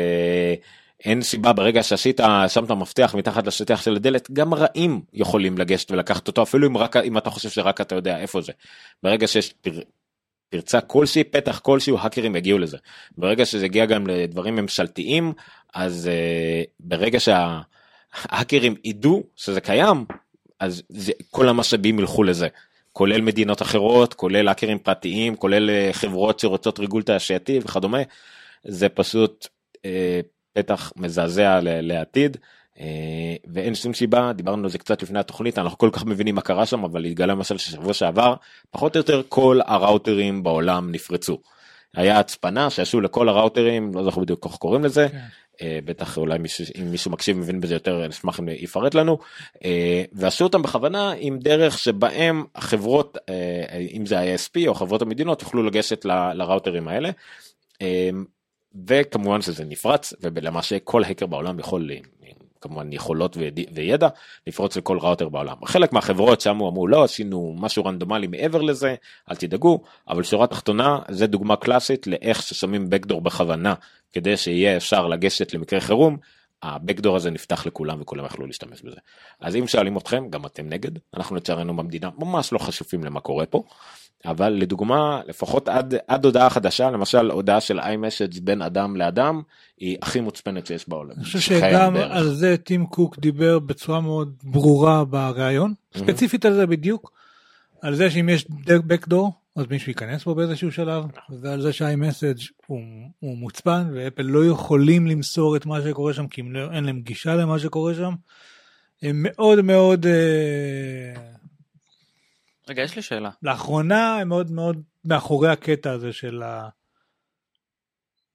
אין סיבה ברגע שעשית שמת מפתח מתחת לשטיח של הדלת גם רעים יכולים לגשת ולקחת אותו אפילו אם רק אם אתה חושב שרק אתה יודע איפה זה. ברגע שיש פר, פרצה כלשהי פתח כלשהו האקרים יגיעו לזה. ברגע שזה הגיע גם לדברים ממשלתיים אז uh, ברגע שההאקרים ידעו שזה קיים אז זה, כל המשאבים ילכו לזה. כולל מדינות אחרות כולל האקרים פרטיים כולל אה, חברות שרוצות ריגול תעשייתי וכדומה. זה פשוט אה, פתח מזעזע לעתיד. אה, ואין שום סיבה דיברנו על זה קצת לפני התוכנית אנחנו כל כך מבינים מה קרה שם אבל התגלה למשל ששבוע שעבר פחות או יותר כל הראוטרים בעולם נפרצו. היה הצפנה שעשו לכל הראוטרים לא זוכר בדיוק איך קוראים לזה כן. אה, בטח אולי מישהו אם מישהו מקשיב מבין בזה יותר נשמח אם יפרט לנו אה, ועשו אותם בכוונה עם דרך שבהם החברות אם זה ה-ASP או חברות המדינות יוכלו לגשת לראוטרים האלה. וכמובן שזה נפרץ ולמעשה כל האקר בעולם יכול כמובן יכולות ויד- וידע לפרוץ לכל ראוטר בעולם. חלק מהחברות שם אמרו לא עשינו משהו רנדומלי מעבר לזה אל תדאגו אבל שורה תחתונה זה דוגמה קלאסית לאיך ששמים בקדור בכוונה כדי שיהיה אפשר לגשת למקרה חירום. הבקדור הזה נפתח לכולם וכולם יכלו להשתמש בזה. אז אם שואלים אתכם גם אתם נגד אנחנו לצערנו במדינה ממש לא חשופים למה קורה פה. אבל לדוגמה לפחות עד עד הודעה חדשה למשל הודעה של iMessage בין אדם לאדם היא הכי מוצפנת שיש בעולם. אני חושב שגם בערך. על זה טים קוק דיבר בצורה מאוד ברורה בריאיון, ספציפית על זה בדיוק, על זה שאם יש backdoor אז מישהו ייכנס בו באיזשהו שלב, ועל זה שה-iMessage הוא, הוא מוצפן, ואפל לא יכולים למסור את מה שקורה שם, כי לא, אין להם גישה למה שקורה שם. הם מאוד מאוד, אה, רגע, יש לי שאלה. לאחרונה הם מאוד מאוד מאחורי הקטע הזה של ה...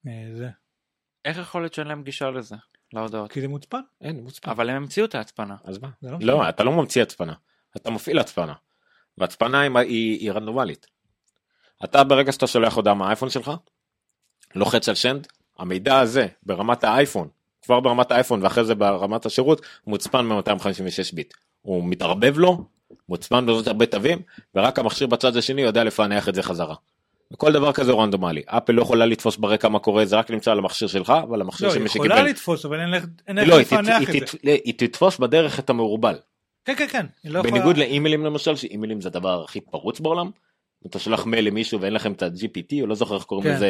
אה, זה, איך יכול להיות שאין להם גישה לזה, להודעות? כי זה מוצפן. אין, מוצפן. אבל הם המציאו את ההצפנה. אז מה? לא לא, אתה לא ממציא הצפנה, אתה מפעיל הצפנה. והצפנה היא, היא, היא רנדומלית. אתה ברגע שאתה שולח הודעה מהאייפון שלך, לוחץ על שנד, המידע הזה ברמת האייפון, כבר ברמת האייפון ואחרי זה ברמת השירות, מוצפן מ-256 ביט. הוא מתערבב לו, מוצפן בזאת הרבה תווים, ורק המכשיר בצד השני יודע לפענח את זה חזרה. וכל דבר כזה רנדומלי. אפל לא יכולה לתפוס ברקע מה קורה, זה רק נמצא על המכשיר שלך ועל המכשיר לא, של היא מי יכולה שקיבל. לתפוס, אבל אין לא, איך היא תת- לפענח היא את זה. היא תתפוס בדרך את המעורבל. כן, כן, כן. היא לא יכולה- בניגוד לאימיילים למשל, שאימיילים זה הדבר הכי פרוץ בעולם. אתה שולח מייל למישהו ואין לכם את ה-GPT, או לא זוכר איך קוראים כן. לזה,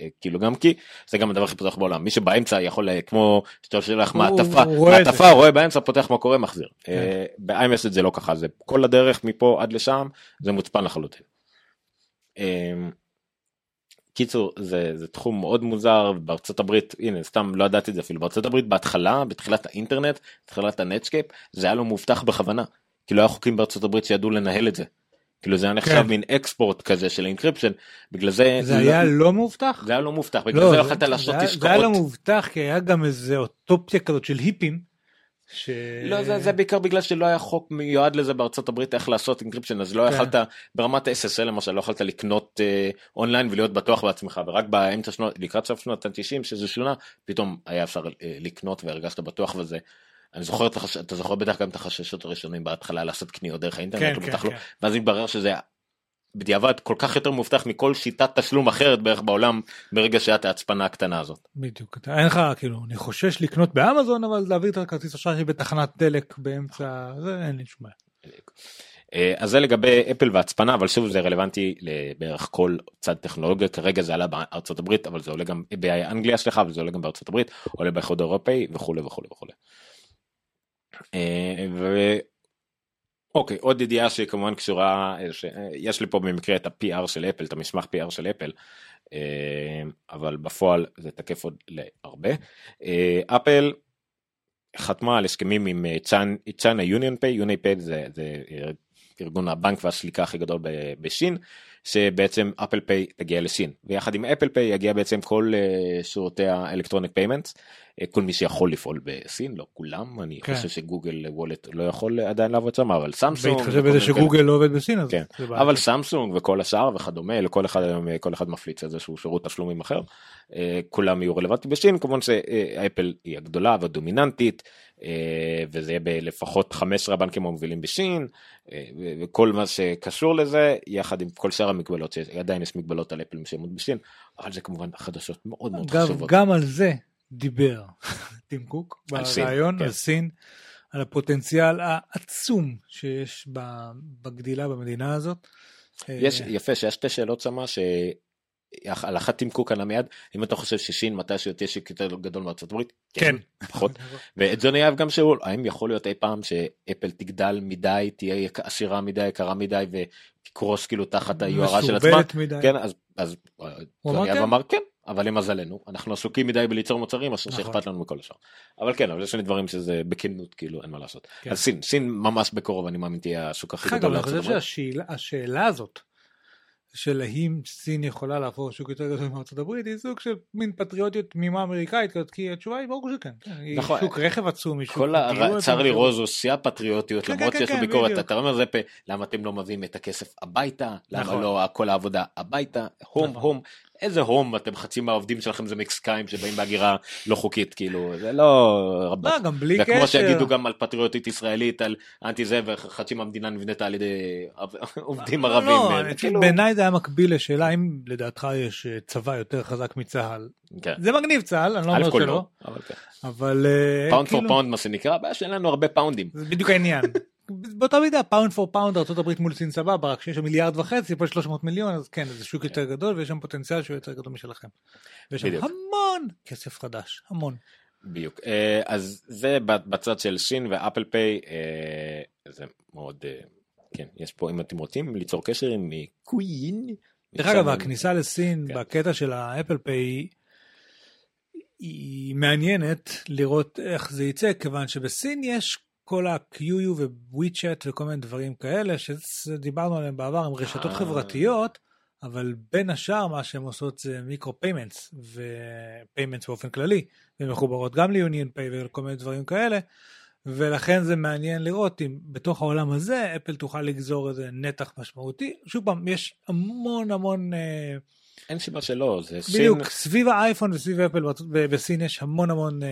אה, כאילו גם כי, זה גם הדבר הכי פתוח בעולם. מי שבאמצע יכול, אה, כמו שאתה שולח מעטפה, רואה. מעטפה, רואה באמצע, פותח מה קורה, מחזיר. כן. אה, ב-iMessage זה לא ככה, זה כל הדרך מפה עד לשם, זה מוצפן לחלוטין. אה, קיצור זה זה תחום מאוד מוזר בארצות הברית הנה סתם לא ידעתי את זה אפילו בארצות הברית בהתחלה בתחילת האינטרנט בתחילת הנטסקייפ זה היה לא מאובטח בכוונה כי לא היה חוקים בארצות הברית שידעו לנהל את זה. כאילו זה היה נחשב כן. מין export כזה של encryption בגלל זה זה היה לא מאובטח? זה היה לא מאובטח בגלל לא, זה לא יכולת לעשות היה- זה היה תשקעות. לא מאובטח כי היה גם איזה אוטופיה כזאת של היפים. ש... לא זה, זה בעיקר בגלל שלא היה חוק מיועד לזה בארצות הברית איך לעשות encryption אז לא כן. יכלת ברמת ה-SSL למשל לא יכלת לקנות אה, אונליין ולהיות בטוח בעצמך ורק באמצע שנות לקראת סוף שנות ה-90 שזה שונה פתאום היה אפשר אה, לקנות והרגשת בטוח וזה. אני זוכר את החש... אתה זוכר בטח גם את החששות הראשונים בהתחלה לעשות קניות דרך האינטרנט כן, כן, לא- כן. ואז התברר שזה בדיעבד כל כך יותר מאובטח מכל שיטת תשלום אחרת בערך בעולם ברגע שהיה את ההצפנה הקטנה הזאת. בדיוק. אתה- אין לך, כאילו, אני חושש לקנות באמזון, אבל להעביר את הכרטיס אשראי בתחנת דלק באמצע, זה אין לי שום בעיה. אה, אז זה לגבי אפל והצפנה אבל שוב זה רלוונטי לבערך כל צד טכנולוגיה כרגע זה עלה בארצות הברית אבל זה עולה גם באנגליה סליחה וזה עולה גם בארצות הברית עולה באיחוד האירופאי וכולי וכולי וכולי. אה. אוקיי עוד ידיעה שהיא כמובן קשורה אה. אה, יש לי פה במקרה את ה-PR של אפל את המסמך PR של אפל אבל בפועל זה תקף עוד להרבה. אפל חתמה על הסכמים עם Chin- China Union Pay, Union Pay זה, ארגון הבנק והסליקה הכי גדול בשין, שבעצם Apple Pay תגיע לשין, ויחד עם Apple Pay יגיע בעצם כל אה, שירותי ה electronic payments, כל מי שיכול לפעול בסין, לא כולם, אני כן. חושב שגוגל וולט לא יכול עדיין לעבוד שם, אבל סמסונג, בהתחשב בזה. שגוגל לא עובד בסין, אז כן. אבל סמסונג וכל השאר וכדומה לכל אחד היום כל אחד מפליץ איזשהו שירות תשלומים אחר אה, כולם יהיו רלוונטיים בשין כמובן שאפל היא הגדולה והדומיננטית אה, וזה יהיה בלפחות 15 הבנקים המובילים בשין אה, וכל מה שקשור לזה יחד עם כל שאר המגבלות שעדיין יש מגבלות על אפל מסוימות בשין אבל זה כמובן חדשות מאוד מאוד אגב, חשובות. גם על זה דיבר <laughs> טים קוק בריאיון כן. על סין, על הפוטנציאל העצום שיש בגדילה במדינה הזאת. יש אה, יפה שיש שתי שאלות שמה ש... על אחת טים קוק ענה מיד אם אתה חושב ששין מתישהו תהיה שיק יותר גדול מארצות הברית כן. פחות ואת ג'וני אהב גם שאול האם יכול להיות אי פעם שאפל תגדל מדי תהיה עשירה מדי יקרה מדי ותקרוס כאילו תחת היוהרה של עצמה מדי. כן אז אז הוא ג'וני אהב כן. אמר כן אבל למזלנו אנחנו עסוקים מדי בליצור מוצרים אשר נכון. שאכפת לנו מכל השאר אבל כן אבל יש שני דברים שזה בכנות כאילו אין מה לעשות כן. אז סין סין ממש בקרוב אני מאמין תהיה השוק הכי גדול אגב, אני חושב. שהשאלה הזאת, של האם סין יכולה להפוך לשוק יותר גדול מארצות הברית, היא סוג של מין פטריוטיות תמימה אמריקאית כזאת, כי התשובה היא ברור שכן. כן. היא נכון. שוק רכב עצום, היא שוק כל דיור ה... צר לי עצום. רוז שיא הפטריוטיות כן, למרות כן, שיש לו כן, ביקורת. אתה אומר זה פה למה אתם לא מביאים את הכסף הביתה למה נכון. לא כל העבודה הביתה הום נכון. הום איזה הום אתם חצי מהעובדים שלכם זה מקסיקאים שבאים בהגירה לא חוקית כאילו זה לא רבאק. לא, גם בלי זה כמו קשר. שיגידו גם על פטריוטית ישראלית על אנטי זה וחצי מהמדינה נבנתה על ידי <laughs> עובדים לא, ערבים. כאילו- בעיניי זה היה מקביל לשאלה אם לדעתך יש אה, צבא יותר חזק מצה"ל. כן. זה מגניב צה"ל, אני לא אומר שלא, לא, אבל pound for pound מה שנקרא הבעיה שאין לנו הרבה pound ים. זה בדיוק העניין. <laughs> באותה מידה pound for pound ארה"ב מול סין סבבה רק שיש שם מיליארד וחצי פה יש 300 מיליון אז כן זה שוק יותר גדול ויש שם פוטנציאל שהוא יותר גדול משלכם. ויש שם. המון כסף חדש המון. בדיוק אה, אז זה בצד של סין ואפל פיי אה, זה מאוד אה, כן, יש פה, אם אתם רוצים ליצור קשר עם קווין. דרך אגב, הכניסה לסין כן. בקטע של האפל פיי היא מעניינת לראות איך זה יצא, כיוון שבסין יש כל ה-QU וויצ'ט וכל מיני דברים כאלה, שדיברנו עליהם בעבר, הם רשתות אה. חברתיות, אבל בין השאר מה שהן עושות זה micro payments, ו payments באופן כללי, והן מחוברות גם ל-Union Pay ולכל מיני דברים כאלה, ולכן זה מעניין לראות אם בתוך העולם הזה אפל תוכל לגזור איזה נתח משמעותי. שוב פעם, יש המון המון, אה, אין סיבה שלא, זה סין. בדיוק, סביב האייפון וסביב אפל בסין יש המון המון... אה,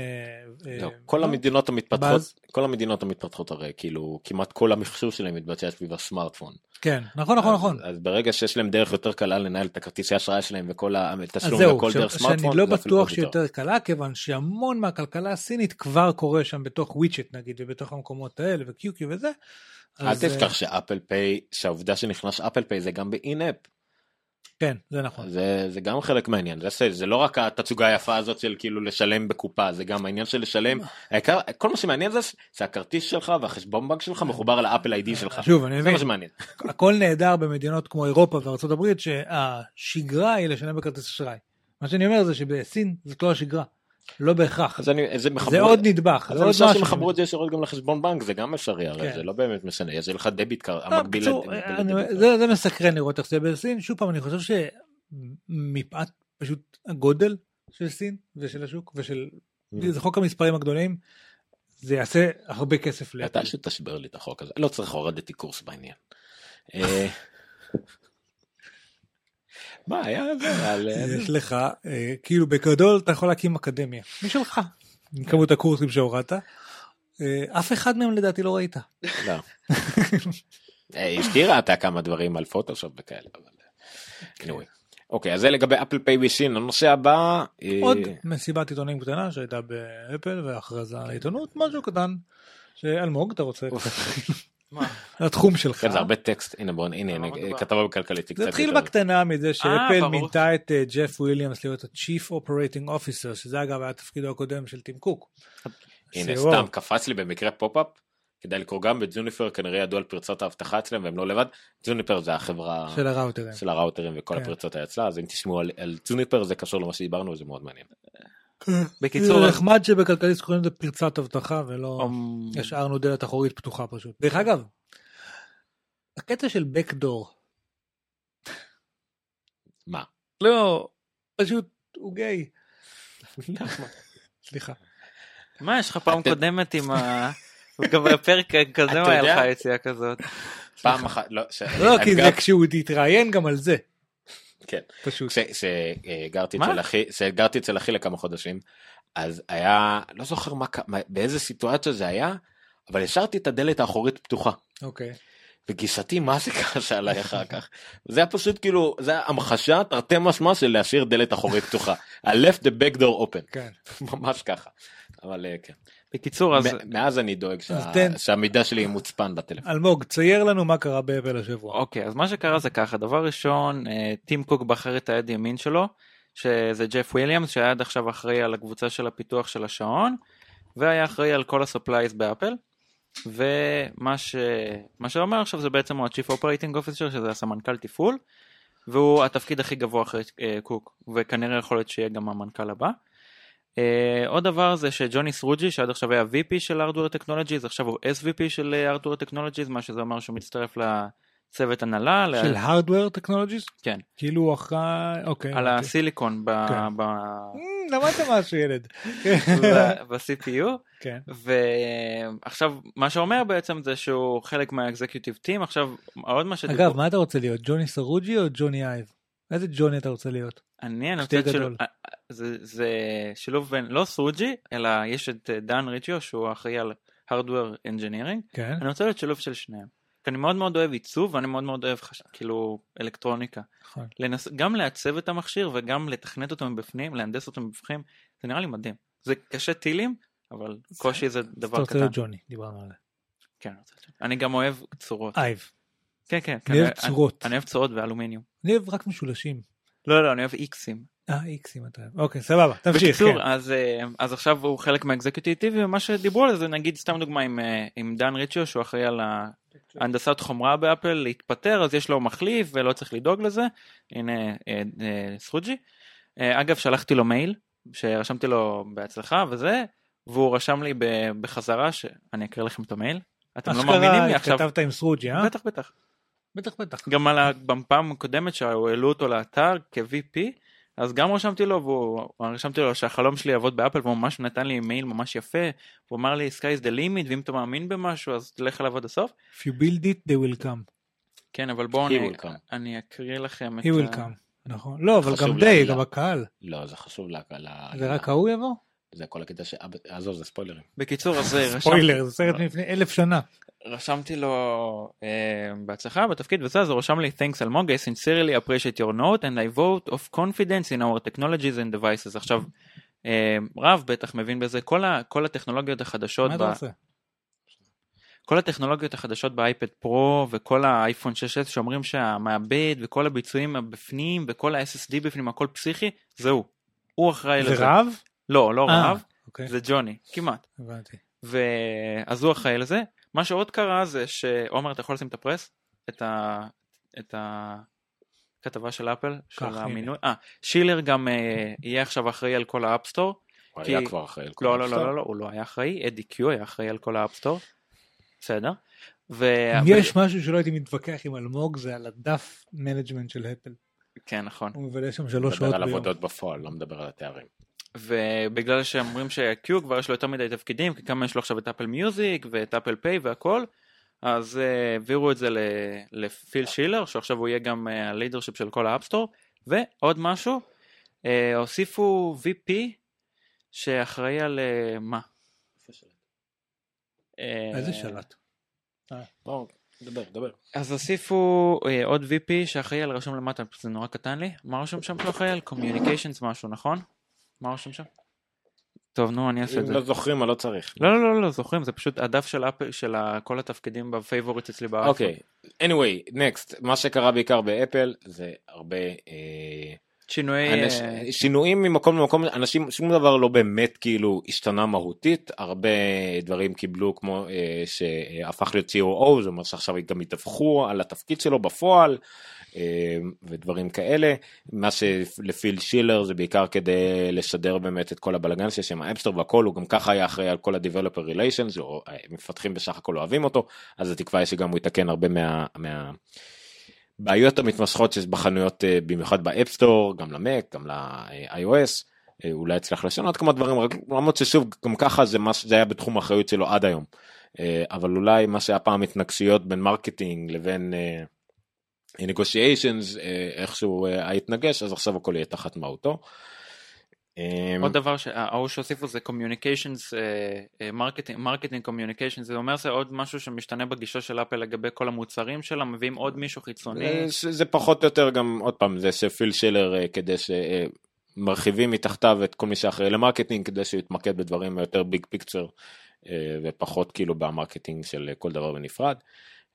אה, לא, כל המדינות המתפתחות, באז. כל המדינות המתפתחות הרי כאילו כמעט כל המכשור שלהם מתבצע סביב הסמארטפון. כן, נכון, נכון, אז- נכון. אז ברגע שיש להם דרך יותר קלה לנהל את הכרטיסי אשראי שלהם וכל התשלום והכל דרך סמארטפון, שאני לא בטוח שהיא יותר. קלה, כיוון שהמון מהכלכלה הסינית כבר קורה שם בתוך וויצ'ט נגיד, ובתוך המקומות האלה, וקיוקיו וזה. אל אה, תשכח שאפל פיי, שהעובדה שנכנס אפל פיי זה גם באין-אפ. כן, זה נכון. זה, זה גם חלק מהעניין, זה, זה לא רק התצוגה היפה הזאת של כאילו לשלם בקופה, זה גם העניין של לשלם, העיקר, כל מה שמעניין זה שהכרטיס שלך והחשבון בנק שלך מחובר ל Apple ID שלך. שוב, אני זה מבין, מה שמעניין. <laughs> הכל נהדר במדינות כמו אירופה הברית, שהשגרה היא לשלם בכרטיס אשראי. מה שאני אומר זה שבסין זאת לא השגרה, לא בהכרח. אז אני, זה, זה עוד נדבך, אז זה אני חושב. שהם יחברו את זה ישירות גם לחשבון בנק, זה גם אפשרי, הרי כן. זה לא באמת משנה, יש לך debit card, לא, המקביל ל debit זה זה מסקרן לראות איך זה בסין. שוב פעם, אני חושב שמפאת פשוט הגודל של סין ושל השוק ושל Mm. זה חוק המספרים הגדולים, זה יעשה הרבה כסף. אתה שתשבר לי את החוק הזה, לא צריך הורדתי קורס בעניין. אה, מה היה זה על... יש לך, אה, כאילו בגדול אתה יכול להקים אקדמיה, משלך, עם כמות הקורסים שהורדת. אה, אף אחד מהם לדעתי לא ראית. לא. <laughs> אה, אשתי ראתה כמה דברים על פוטושופ וכאלה. אבל... anyway. אוקיי אז זה לגבי Apple Pay בסין הנושא הבא אה, עוד מסיבת עיתונאים קטנה שהייתה באפל והכרזה על העיתונות, משהו קטן. שאלמוג אתה רוצה <laughs> מה? לתחום שלך. כן, זה הרבה טקסט הנה בוא הנה? כתבה בכלכלית יותר. בקטנה מזה שאפל ברור. מינתה את אה, ג'ף וויליאמס להיות ה-Chief Operating Officer, שזה אגב היה תפקידו הקודם של טים קוק. הנה. סתם קפץ לי במקרה pop-up כדאי לקרוא גם בג'וניפר כנראה ידעו על פרצות האבטחה אצלם והם לא לבד ג'וניפר זה החברה של הראוטרים. של הראוטרים וכל כן. הפרצות היה אצלה אז אם תשמעו על, על ג'וניפר זה קשור למה שדיברנו זה מאוד מעניין. בקיצור, זה אז- נחמד שבכלכליסט קוראים לזה פרצת אבטחה ולא אמ, השארנו דלת אחורית פתוחה פשוט. דרך אגב, הקטע של בקדור, מה? לא, פשוט הוא גיי. סליחה. מה יש לך פעם קודמת עם ה... גם בפרק כזה היה? לך יציאה כזאת. פעם אחת לא, לא, כי זה כשהוא התראיין גם על זה, כן. פשוט. כשגרתי? אצל אחי, כשגרתי אצל אחי לכמה חודשים, אז היה, לא זוכר מה, באיזה סיטואציה זה היה, אבל השארתי את הדלת האחורית פתוחה. אוקיי. וגיסתי מה זה כעסה עליי אחר כך. זה היה פשוט כאילו, זה היה המחשה תרתי משמע של להשאיר דלת אחורית פתוחה. I left the back door open. כן. <laughs> ממש ככה. אבל אה, כן. בקיצור, אז... מאז אני דואג שה- תן. שהמידע שלי יהיה מוצפן בטלפון. אלמוג, צייר לנו מה קרה באפל השבוע. אוקיי, אז מה שקרה זה ככה, דבר ראשון, אה, טים קוק בחר את היד ימין שלו, שזה ג'ף וויליאמס, שהיה עד עכשיו אחראי על הקבוצה של הפיתוח של השעון, והיה אחראי על כל ה-supplies באפל. ומה ש... מה שאומר עכשיו זה בעצם הוא ה-Chief Operating Officer, שזה הסמנכ"ל תפעול, והוא התפקיד הכי גבוה אחרי אה, קוק, וכנראה יכול להיות שיהיה גם המנכ"ל הבא. Uh, עוד דבר זה שג'וני סרוג'י שעד עכשיו היה VP של Hardware Technologies עכשיו הוא SVP של אה, Hardware Technologies מה שזה אומר שהוא מצטרף לצוות הנהלה של Hardware Technologies? כן. כאילו הוא אחראי, אוקיי. על אוקיי. הסיליקון ב- כן. ב- אמ, למדת משהו ילד. ב-CPU כן. ועכשיו מה שאומר בעצם זה שהוא חלק מהאקזקיוטיב טים עכשיו עוד מה שדיברו אגב, מה אתה רוצה להיות? ג'וני סרוג'י או ג'וני אייב? איזה ג'וני אתה רוצה להיות? אני אני רוצה אה, אה, זה זה שילוב בין לא סרוג'י אלא יש את אה, דן ריצ'יו שהוא אחראי על Hardware Engineering כן. אני רוצה להיות שילוב של שניהם. כי אני מאוד מאוד אוהב עיצוב ואני מאוד מאוד אוהב חש... כאילו אלקטרוניקה. נכון. לנס... גם לעצב את המכשיר וגם לתכנת אותו מבפנים, להנדס אותו מבפנים, זה נראה לי מדהים. זה קשה טילים, אבל קושי זה אז אתה דבר רוצה קטן. להיות ג'וני, דיברנו על זה. כן, אני רוצה אני גם אוהב צורות. אייב. כן, כן. כן, אני אוהב אני- צורות. אני אוהב צורות ואלומיניום. אני אוהב רק משולשים. לא, לא, אני אוהב איקסים. אה, איקסים אתה אוהב. אוקיי, סבבה, תמשיך. בקיצור, כן. אז, אה, אז עכשיו הוא חלק מהאקזקיוטיב ומה שדיברו על זה, נגיד סתם דוגמה עם, אה, עם דן ריצ'יו שהוא אחראי על הנדסת חומרה באפל להתפטר אז יש לו מחליף ולא צריך לדאוג לזה הנה אה, סרוג'י. אה, אגב שלחתי לו מייל שרשמתי לו בהצלחה וזה והוא רשם לי בחזרה שאני אקריא לכם את המייל. אתם לא מאמינים לי אשכרה עכשיו. כתבת עם סרוג'י, אה? בטח בטח. בטח בטח. גם על. בפעם הקודמת שהעלו אותו לאתר כ-VP אז גם רשמתי לו והוא רשמתי לו שהחלום שלי יעבוד באפל והוא ממש נתן לי מייל ממש יפה הוא אמר לי sky is the limit ואם אתה מאמין במשהו אז תלך עליו עד הסוף. If you build it, they will come. כן אבל בואו He אני, will come. אני אקריא לכם את He will ה... come. נכון. לא, אבל גם די, גם הקהל. לא, זה חשוב. לה- זה לה- רק ההוא יבוא? זה כל הקטע ש... עזוב, זה ספוילרים. בקיצור אז אה, רשם- ספוילר, זה סרט מלפני אלף שנה. רשמתי לו אה, בהצלחה בתפקיד וזה אז הוא רשם לי thanks אלמוג I sincerely appreciate your note and I vote of confidence in our technologies and devices עכשיו אה, רב בטח מבין בזה כל, ה, כל הטכנולוגיות החדשות מה ב, אתה עושה? כל הטכנולוגיות החדשות באייפד פרו וכל האייפון 6s שאומרים שהמעבד וכל הביצועים בפנים וכל ה-SSD בפנים הכל פסיכי זהו הוא אחראי לזה זה רב? לא לא אה, רב אוקיי, זה ג'וני כמעט הבנתי. ואז הוא אחראי לזה. מה שעוד קרה זה שעומר אתה יכול לשים את הפרס? את, ה... את הכתבה של אפל? של. המינוי? אה, שילר גם אה, יהיה עכשיו אחראי על כל האפסטור. הוא כי- היה כבר אחראי על כל לא, לא, האפסטור. לא, לא, לא, הוא לא היה אחראי, אדי קיו היה אחראי על כל האפסטור. בסדר. ו... אם יש משהו שלא הייתי מתווכח עם אלמוג זה על הדף מנג'מנט של אפל. כן, נכון. הוא מבלה שם שלוש מדבר שעות על ביום. עבודות בפועל, לא מדבר על התארים. ובגלל שאומרים שקיו כבר יש לו יותר מדי תפקידים, כי כמה יש לו עכשיו את אפל מיוזיק ואת אפל פיי והכל, אז אה, העבירו את זה ל- לפיל שילר, שעכשיו הוא יהיה גם אה, ה-leadership של כל ה-App Store, ועוד משהו, אה, הוסיפו VP שאחראי על אה, מה? אה, איזה שלט. דבר, דבר. אז הוסיפו אה, עוד VP שאחראי על רשום למטה, זה נורא קטן לי, מה רשום שם שהוא אחראי על? Communications משהו, נכון? מה רשום שם? טוב נו אני אעשה את אם זה. לא זוכרים, מה לא צריך. לא לא לא לא זוכרים זה פשוט הדף של אפל של כל התפקידים ב-favorite אצלי באייפון. אוקיי, anyway, next, מה שקרה בעיקר באפל זה הרבה אה, שינויי אנש- אה, שינויים ממקום למקום, אנשים, שום דבר לא באמת כאילו השתנה מהותית, הרבה דברים קיבלו כמו אה, שהפך להיות COO, זה אומר שעכשיו גם ידווחו על התפקיד שלו בפועל. אה, ודברים כאלה. מה שלפיל שילר זה בעיקר כדי לשדר באמת את כל הבלגן שיש עם ה-App Store והכל הוא גם ככה היה אחראי על כל ה-Developer Relations או מפתחים בסך הכל אוהבים אותו אז התקווה היא שגם הוא יתקן הרבה מה... מה... בעיות המתמשכות שיש בחנויות אה, במיוחד ב-App Store גם למק גם ל-iOS אה, אולי יצליח לשנות כמה דברים רק למרות ששוב גם ככה זה מה שזה היה בתחום האחריות שלו עד היום. אה, אבל אולי מה שהיה פעם התנגשויות בין marketing לבין אה, negotiations אה, איכשהו אה, התנגש אז עכשיו הכל יהיה תחת מהותו. אה, עוד דבר שההוא שהוסיפו זה communications marketing marketing communications זה אומר זה עוד משהו שמשתנה בגישה של אפל לגבי כל המוצרים שלה מביאים עוד מישהו חיצוני. אה, ש- זה פחות או יותר גם עוד פעם זה שפיל אה, כדי שמרחיבים מתחתיו את כל מי שאחראי ל-marketing כדי שיתמקד בדברים יותר big picture ופחות כאילו ב-marketing של כל דבר בנפרד.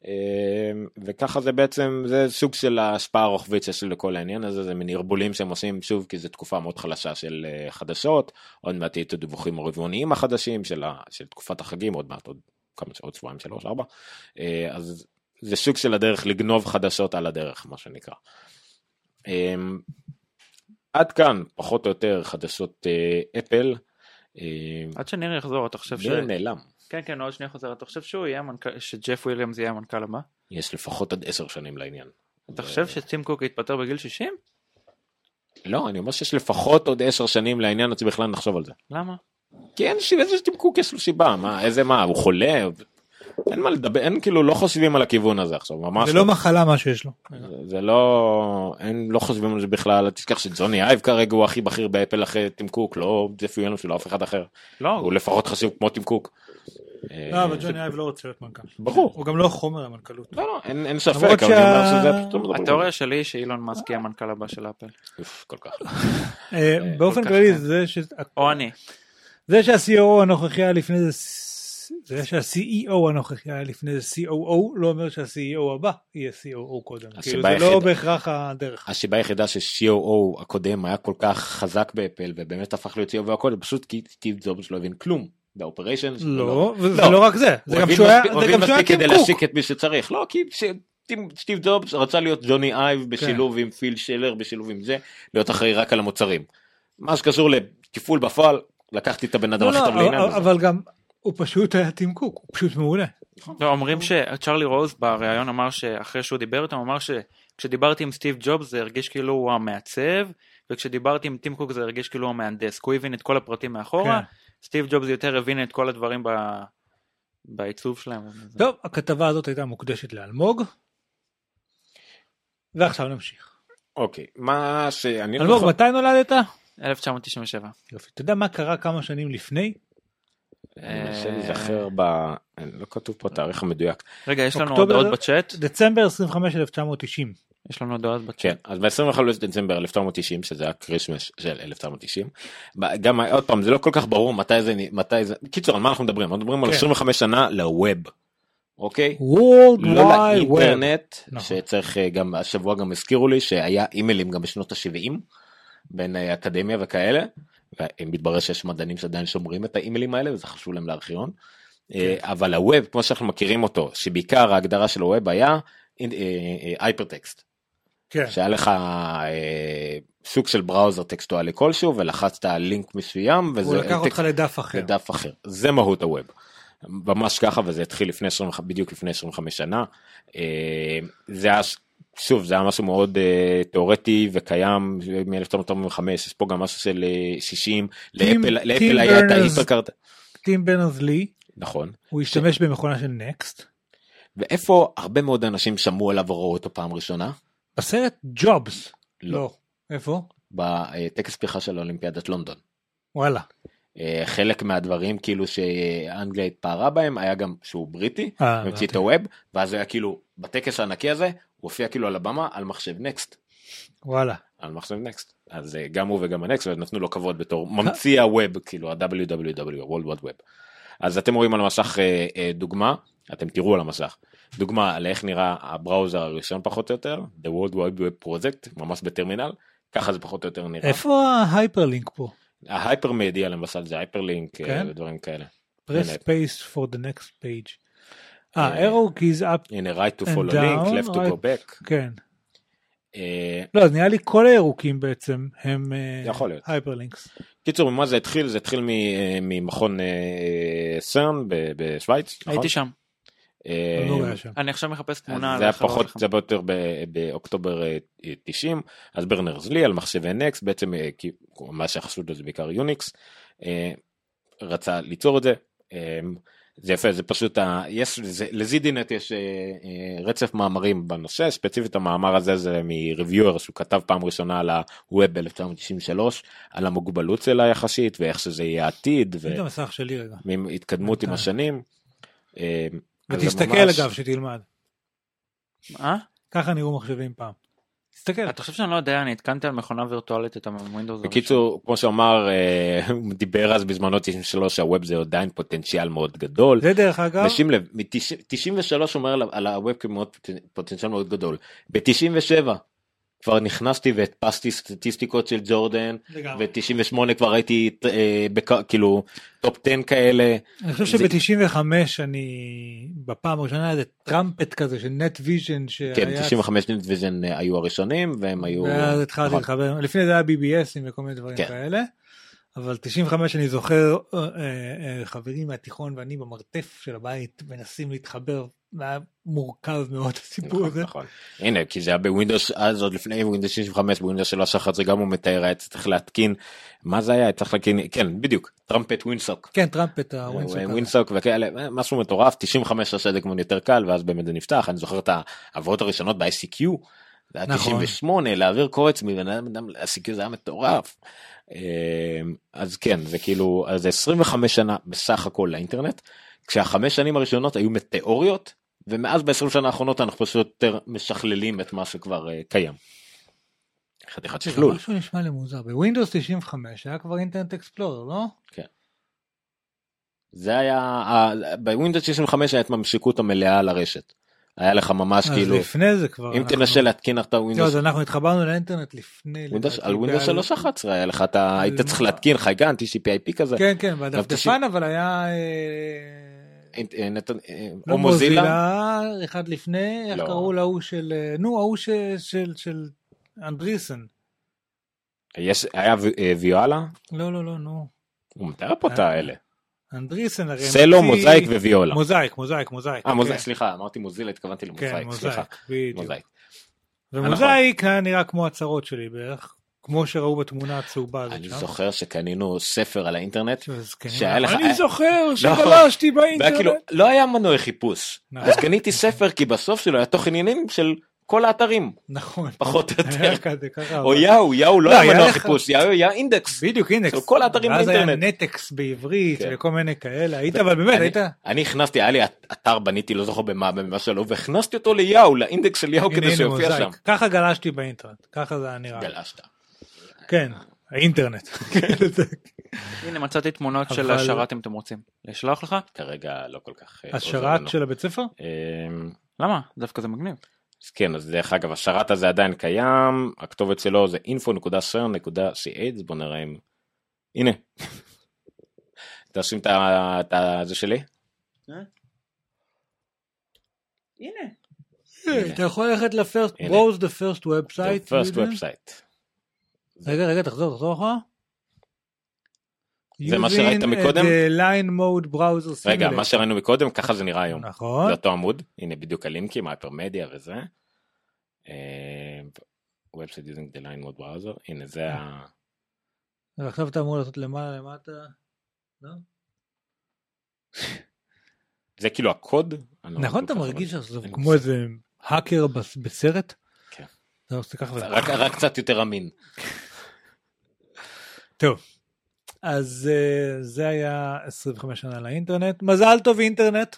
אה, וככה זה בעצם זה סוג של ההשפעה הרוחבית שיש לכל העניין הזה זה מין ערבולים שהם עושים שוב כי זו תקופה מאוד חלשה של אה, חדשות עוד מעט יהיו את הדיווחים הרבעוניים החדשים של, ה, של תקופת החגים עוד מעט עוד כמה עוד שבועיים שלוש ארבע אה, אז זה סוג של הדרך לגנוב חדשות על הדרך מה שנקרא. אמ, עד כאן פחות או יותר חדשות אה, אפל. אמ, עד שניר יחזור אתה חושב ש... נעלם. כן כן עוד שנייה חוזר אתה חושב שהוא יהיה המנכ"ל שג'ף וויליאמס יהיה המנכ"ל הבא? יש לפחות עד עשר שנים לעניין. אתה חושב שטים קוק יתפטר בגיל 60? לא אני אומר שיש לפחות עוד עשר שנים לעניין עד שבכלל נחשוב על זה. למה? כי אין ש- איזה תמקוק יש לו סיבה מה איזה מה הוא חולה אין מה לדבר אין כאילו לא חושבים על הכיוון הזה עכשיו ממש זה לא מחלה מה שיש לו. זה, זה לא אין לא חושבים על זה בכלל תשכח שג'וני אייב כרגע הוא הכי בכיר באפל אחרי טים קוק לא ג'פי ווילמס ולא אף אחד אחר לא, הוא לפחות חשוב כמו טים קוק. לא, אבל ג'וני אייב לא רוצה להיות מנכ"ל. ברור. הוא גם לא חומר המנכ"לות. לא לא אין ספק על התיאוריה שלי היא שאילון מאסק יהיה המנכ"ל הבא של אפל. כל כך. אה, באופן כללי כן. זה ש- או אני. זה שה-COO הנוכחי היה לפני זה זה שה-CEO הנוכחי היה לפני זה COO לא אומר שה-CEO הבא יהיה COO קודם. כאילו זה לא בהכרח הדרך. הסיבה היחידה ש-COO הקודם היה כל כך חזק באפל ובאמת הפך להיות COO והכל זה פשוט כי סטיב ג'ובס לא הבין כלום ב-Operations. לא, וזה לא רק זה, זה גם שהוא היה הוא גם שהוא היה מספיק כדי טים קוק. להשיק את מי שצריך. לא, כי טים- סטיב ג'ובס רצה להיות ג'וני אייב בשילוב עם פיל שלר, בשילוב עם זה, להיות אחראי רק על המוצרים. מה שקשור לתפעול בפועל, לקחתי את הבן אדם לא, הכי לא, טוב לעניין אבל- הזה. אבל גם הוא פשוט היה טים קוק, הוא פשוט מעולה. לא, אומרים שצ'רלי רוז בריאיון אמר שאחרי שהוא דיבר איתם, הוא אמר שכשדיברתי עם סטיב ג'ובס זה הרגיש כאילו הוא המעצב, וכשדיברתי עם טים קוק זה הרגיש כאילו הוא המהנדס, כי הוא הבין את כל הפרטים מאחורה, כן. סטיב ג'ובס יותר הבין את כל הדברים ב... בעיצוב שלהם. טוב, הכתבה הזאת הייתה מוקדשת לאלמוג. ועכשיו נמשיך. אוקיי, מה שאני לא אלמוג, מתי נולדת? 1997. יופי. אתה יודע מה קרה כמה שנים לפני? אני מנסה להיזכר ב... לא כתוב פה התאריך המדויק. רגע, יש לנו הודעות בצ'אט? דצמבר 25 1990. יש לנו הודעות בצ'אט. כן, אז ב-25 דצמבר 1990, שזה הקריסמס של 1990, ב- גם עוד פעם, זה לא כל כך ברור מתי זה, מתי זה, בקיצור, על מה אנחנו מדברים? אנחנו מדברים על כן. 25 שנה לווב, אוקיי? World לא. לאינטרנט, נכון. שצריך אה, גם, השבוע גם הזכירו לי שהיה אימיילים גם בשנות ה-70, בין אה, אקדמיה וכאלה, ומתברר שיש מדענים שעדיין שומרים את האימיילים האלה וזה חשוב להם לארכיון. אה, אבל הווב, כמו שאנחנו מכירים אותו, שבעיקר ההגדרה של הווב היה הייפרטקסט. כן. שהיה לך אה, סוג של בראוזר טקסטואלי כלשהו ולחצת על לינק מסוים וזה הוא לקח אותך לדף אחר. לדף אחר זה מהות הווב. ממש ככה וזה התחיל לפני 20, בדיוק לפני 25 שנה. אה, זה היה ש- שוב זה היה משהו מאוד אה, תיאורטי וקיים מ-1945 יש פה גם משהו של אה, 60 לאפל לאפל טים היה את ההיפרקארט טים ברנרס לי, נכון הוא השתמש במכונה של נקסט. ואיפה הרבה מאוד אנשים שמעו עליו וראו אותו פעם ראשונה בסרט ג'ובס. לא. לא. איפה? בטקס פתיחה של אולימפיאדת לונדון. וואלה. אה, חלק מהדברים כאילו שאנגליה התפארה בהם היה גם שהוא בריטי, אה, המציא. את הווב, ואז היה כאילו בטקס הענקי הזה הוא הופיע כאילו על הבמה על מחשב נקסט, וואלה. על מחשב נקסט, אז אה, גם הוא וגם הנקסט ונתנו לו כבוד בתור ממציא הווב כאילו ה-WWW, World Wide Web. אז אתם רואים על המסך אה, אה, דוגמה, אתם תראו על המסך, דוגמה על איך נראה ה-browser הראשון פחות או יותר, The World Wide Web Project, ממש בטרמינל, ככה זה פחות או יותר נראה. איפה ה-hyperlink פה? ה-hypermedia למשל זה hyperlink כן? ודברים כאלה. press space for the next page. אה, אה, arrow keys up, הנה right to follow down, link, left to go back. כן. אה, לא, אז נראה לי כל הירוקים בעצם הם להיות. hyperlinks. קיצור ממה זה התחיל זה התחיל מ- אה, ממכון אה, סרן ב- בשוויץ. נכון? הייתי שם. אה, לא היה שם. אני עכשיו מחפש תמונה. זה היה פחות. זה היה יותר ב- באוקטובר אה, 90 אז ברנרס לי על מחשבי נקסט בעצם אה, מה שחשוב לו זה בעיקר יוניקס אה, רצה ליצור את זה. אה, זה יפה זה פשוט ה... יש ל-ZDNet יש אה, אה, רצף מאמרים בנושא ספציפית המאמר הזה זה מ-reviewer שהוא כתב פעם ראשונה על הווב ב-1993 על המוגבלות שלה יחסית ואיך שזה יהיה העתיד רגע. והתקדמות עם אה. השנים. אה, ותסתכל ממש- אגב שתלמד. אה? ככה נראו מחשבים פעם. תסתכל. אתה חושב שאני לא יודע, אני התקנתי על מכונה וירטואלית את הווינדוס. בקיצור כמו שאמר אה, הוא <laughs> דיבר אז בזמנו 93 שהווב זה עדיין פוטנציאל מאוד גדול. זה דרך אגב, ושים לב מ-93 אומר על- על הווב כמאוד פוטנציאל מאוד גדול ב-97 כבר נכנסתי והדפסתי סטטיסטיקות של ג'ורדן לגמרי. ו-98 כבר הייתי אה, בכ- כאילו top 10 כאלה אני חושב זה- שב-95 אני בפעם הראשונה היה איזה Trumpet כזה של נט ויז'ן שהיה... כן 95 ויז'ן היו הראשונים והם היו ואז התחלתי נכון. להתחבר, לפני זה היה BBS וכל מיני דברים כן. כאלה. אבל 95 אני זוכר אה, אה, אה, חברים מהתיכון ואני במרתף של הבית מנסים להתחבר, היה מורכב מאוד הסיפור נכון, הזה. נכון. הנה כי זה היה בווינדוס אז עוד לפני ווינדוס 95 בווינדוס 3 אחת זה גם הוא מתאר היה צריך להתקין מה זה היה צריך להתקין כן בדיוק Trumpet Winsock. כן Trumpet הזה. Winsock וכאלה משהו מטורף 95 עשה את זה כמו יותר קל ואז באמת זה נפתח אני זוכר את העברות הראשונות ב-ICQ. זה היה נכון. 98 להעביר קובץ מבן אדם ל-ICQ זה היה מטורף. אה, אז כן זה כאילו אז זה 25 שנה בסך הכל לאינטרנט כשהחמש שנים הראשונות היו מטאוריות ומאז ב-20 שנה האחרונות אנחנו פשוט יותר משכללים את מה שכבר אה, קיים. חתיכת שכלול. משהו נשמע לי מוזר בווינדוס 95 היה כבר אינטרנט אקספלורר לא? זה היה בווינדוס 65 היה את הממשיקות המלאה לרשת. היה לך ממש אז כאילו, לפני זה כבר. אם אנחנו- תנסה להתקין את לא, הווינדוס, אז אנחנו התחברנו לאינטרנט לפני. ווינדוס- על ווינדוס בעל- 3.11 היה לך, אתה היית צריך? להתקין חייגן, TCP/IP כזה, כן, כן, בדפדפן אבל היה... לא או מוזילה, מוזילה, אחד לפני, איך לא. קראו להוא של... נו, ההוא של- של אנדריסן. יש- היה ויואלה, לא, לא, לא, נו. הוא מתאר פה את האלה, אנדריסן הרי... סלו, מוזאיק וויולה. מוזאיק, מוזאיק, מוזאיק. אה, מוזאיק, כן. סליחה, אמרתי מוזילה, התכוונתי כן, למוזאיק, מוזאיק, סליחה, בדיוק. מוזאיק. ומוזאיק היה נראה כמו הצרות שלי בערך, כמו שראו בתמונה הצהובה הזאת אני שם. זוכר שקנינו ספר על האינטרנט, זקנים. שהיה לך- אני זוכר לא. שגלשתי והיה כאילו, באינטרנט. לא היה מנועי חיפוש, נכון. אז קניתי ספר כי בסוף שלו היה תוך עניינים של כל האתרים, נכון. פחות או יותר. או יאו, יאו לא לא, היה מנוע חיפוש, יאו היה אינדקס. בדיוק אינדקס. של כל האתרים ואז היה באינטרנט. נטקס בעברית כן. וכל מיני כאלה. היית אבל באמת היית. אני הכנסתי, היה לי אתר בניתי, לא זוכר במה, במה שלו, והכנסתי אותו ליאו, לאינדקס של יאו כדי שיופיע. שם. ככה גלשתי באינטרנט. ככה זה היה נראה. גלשת. כן. האינטרנט. הנה מצאתי תמונות של השרת אם אתם רוצים. לשלוח לך? כרגע לא כל כך... אה, השרת. של הבית ספר? אמ, למה? דווקא זה מגניב. אז כן, אז דרך אגב, השרת הזה עדיין קיים, הכתובת שלו זה info.cern.ch, אז בוא נראה אם... הנה. <laughs> תשים את זה שלי? הנה. אתה יכול ללכת לפרסט, הנה. browse the first website. The first website. רגע, רגע, תחזור, תחזור אחורה. זה מה שראית מקודם? line mode browser רגע, simulator. מה שראינו מקודם, ככה זה נראה היום. נכון. זה אותו עמוד, הנה בדיוק הלינקים, הייפרמדיה וזה. אה, website using the line mode browser, הנה זה ה... ועכשיו אתה אמור לעשות למעלה למטה. לא? זה כאילו הקוד? לא נכון אתה מרגיש. שזה כמו איזה האקר בס- בסרט? כן. רק קצת יותר אמין. טוב. אז אה, זה היה 25 שנה לאינטרנט. מזל טוב אינטרנט.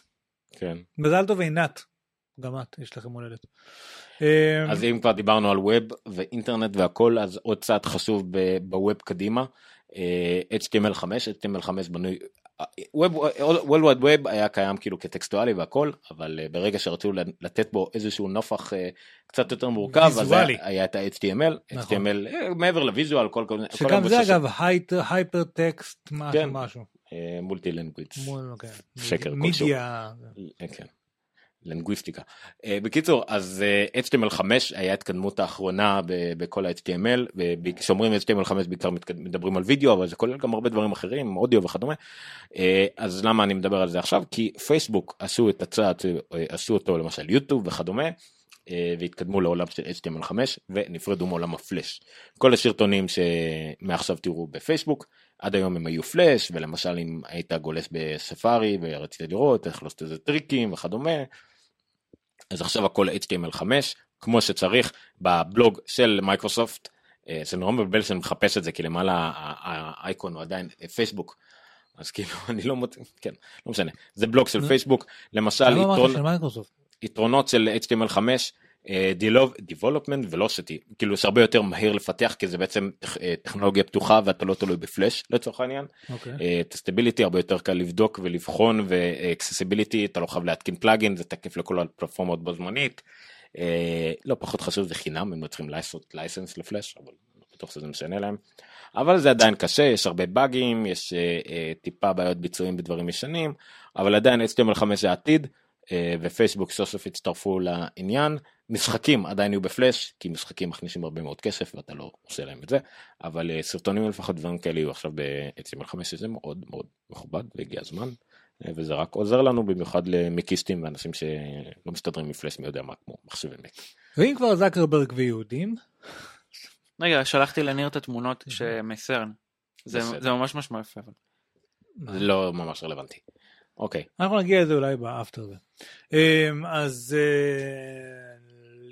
כן. מזל טוב עינת. גם את, יש לכם הולדת. אה, אז אם כבר דיברנו על ווב ואינטרנט והכל, אז עוד צעד חשוב בווב קדימה. אה, HTML5, HTML5 בנוי, World Wide Web היה קיים כאילו כטקסטואלי והכל, אבל אה, ברגע שרצו לתת בו איזשהו נופח אה, קצת יותר מורכב, אז ויזואלי. היה- היה את ה-HTML, נכון. HTML אה, מעבר לוויזואל, כל כל כל שגם זה אגב הייפר טקסט משהו כן. משהו. מולטי לנגוויץ. כן. שקר כלשהו. מידיה. כן. לינגוויסטיקה. Uh, בקיצור, אז uh, HTML5 היה התקדמות האחרונה בכל ה-HTML, וכשאומרים HTML5 בעיקר מתקד- מדברים על וידאו, אבל זה כולל גם הרבה דברים אחרים, אודיו וכדומה. Uh, אז למה אני מדבר על זה עכשיו? כי פייסבוק עשו את הצעד, uh, עשו אותו למשל יוטיוב וכדומה. והתקדמו לעולם של HTML5 ונפרדו מעולם הפלאש. כל הסרטונים שמעכשיו תראו בפייסבוק עד היום הם היו פלאש ולמשל אם היית גולש בספארי ורצית לראות איך לעשות איזה טריקים וכדומה אז עכשיו הכל HTML5 כמו שצריך בבלוג של מייקרוסופט אה, זה נורא מבלבל שאני מחפש את זה כי למעלה האייקון הוא עדיין אה, פייסבוק אז כאילו <laughs> אני לא מוצא כן לא משנה זה בלוג של נו. פייסבוק למשל מייקרוסופט? יתרונות של HTML5 אה, Development Velocity כאילו שהרבה יותר מהיר לפתח כי זה בעצם אה, טכנולוגיה פתוחה ואתה לא תלוי בפלאש לצורך העניין אוקיי. Testability הרבה יותר קל לבדוק ולבחון ו accessibility אתה לא חייב להתקין פלאגין זה תקף לכל הפלטפורמות בו זמנית. אה, לא פחות חשוב זה חינם הם לא צריכים לעשות לייסנס לפלאש אבל לא בטוח שזה משנה להם. אבל זה עדיין קשה יש הרבה באגים יש אה, אה, טיפה בעיות ביצועים בדברים ישנים אבל עדיין HTML5 זה העתיד אה, ופייסבוק סוף סוף הצטרפו לעניין משחקים עדיין יהיו בפלאש כי משחקים מכניסים הרבה מאוד כסף ואתה לא עושה להם את זה אבל אה, סרטונים לפחות דברים כאלה יהיו עכשיו ב-HTML5 שזה מאוד מאוד מכובד והגיע הזמן אה, וזה רק עוזר לנו במיוחד למקיסטים ואנשים שלא מסתדרים מפלאש מי יודע מה כמו מחשבי מק. ואם כבר זקרברג ויהודים, רגע, שלחתי לניר את התמונות שמסרן. זה ממש ממש יפה. זה לא ממש רלוונטי. אוקיי אנחנו נגיע לזה אולי באפטר זה. אמ, אז אה,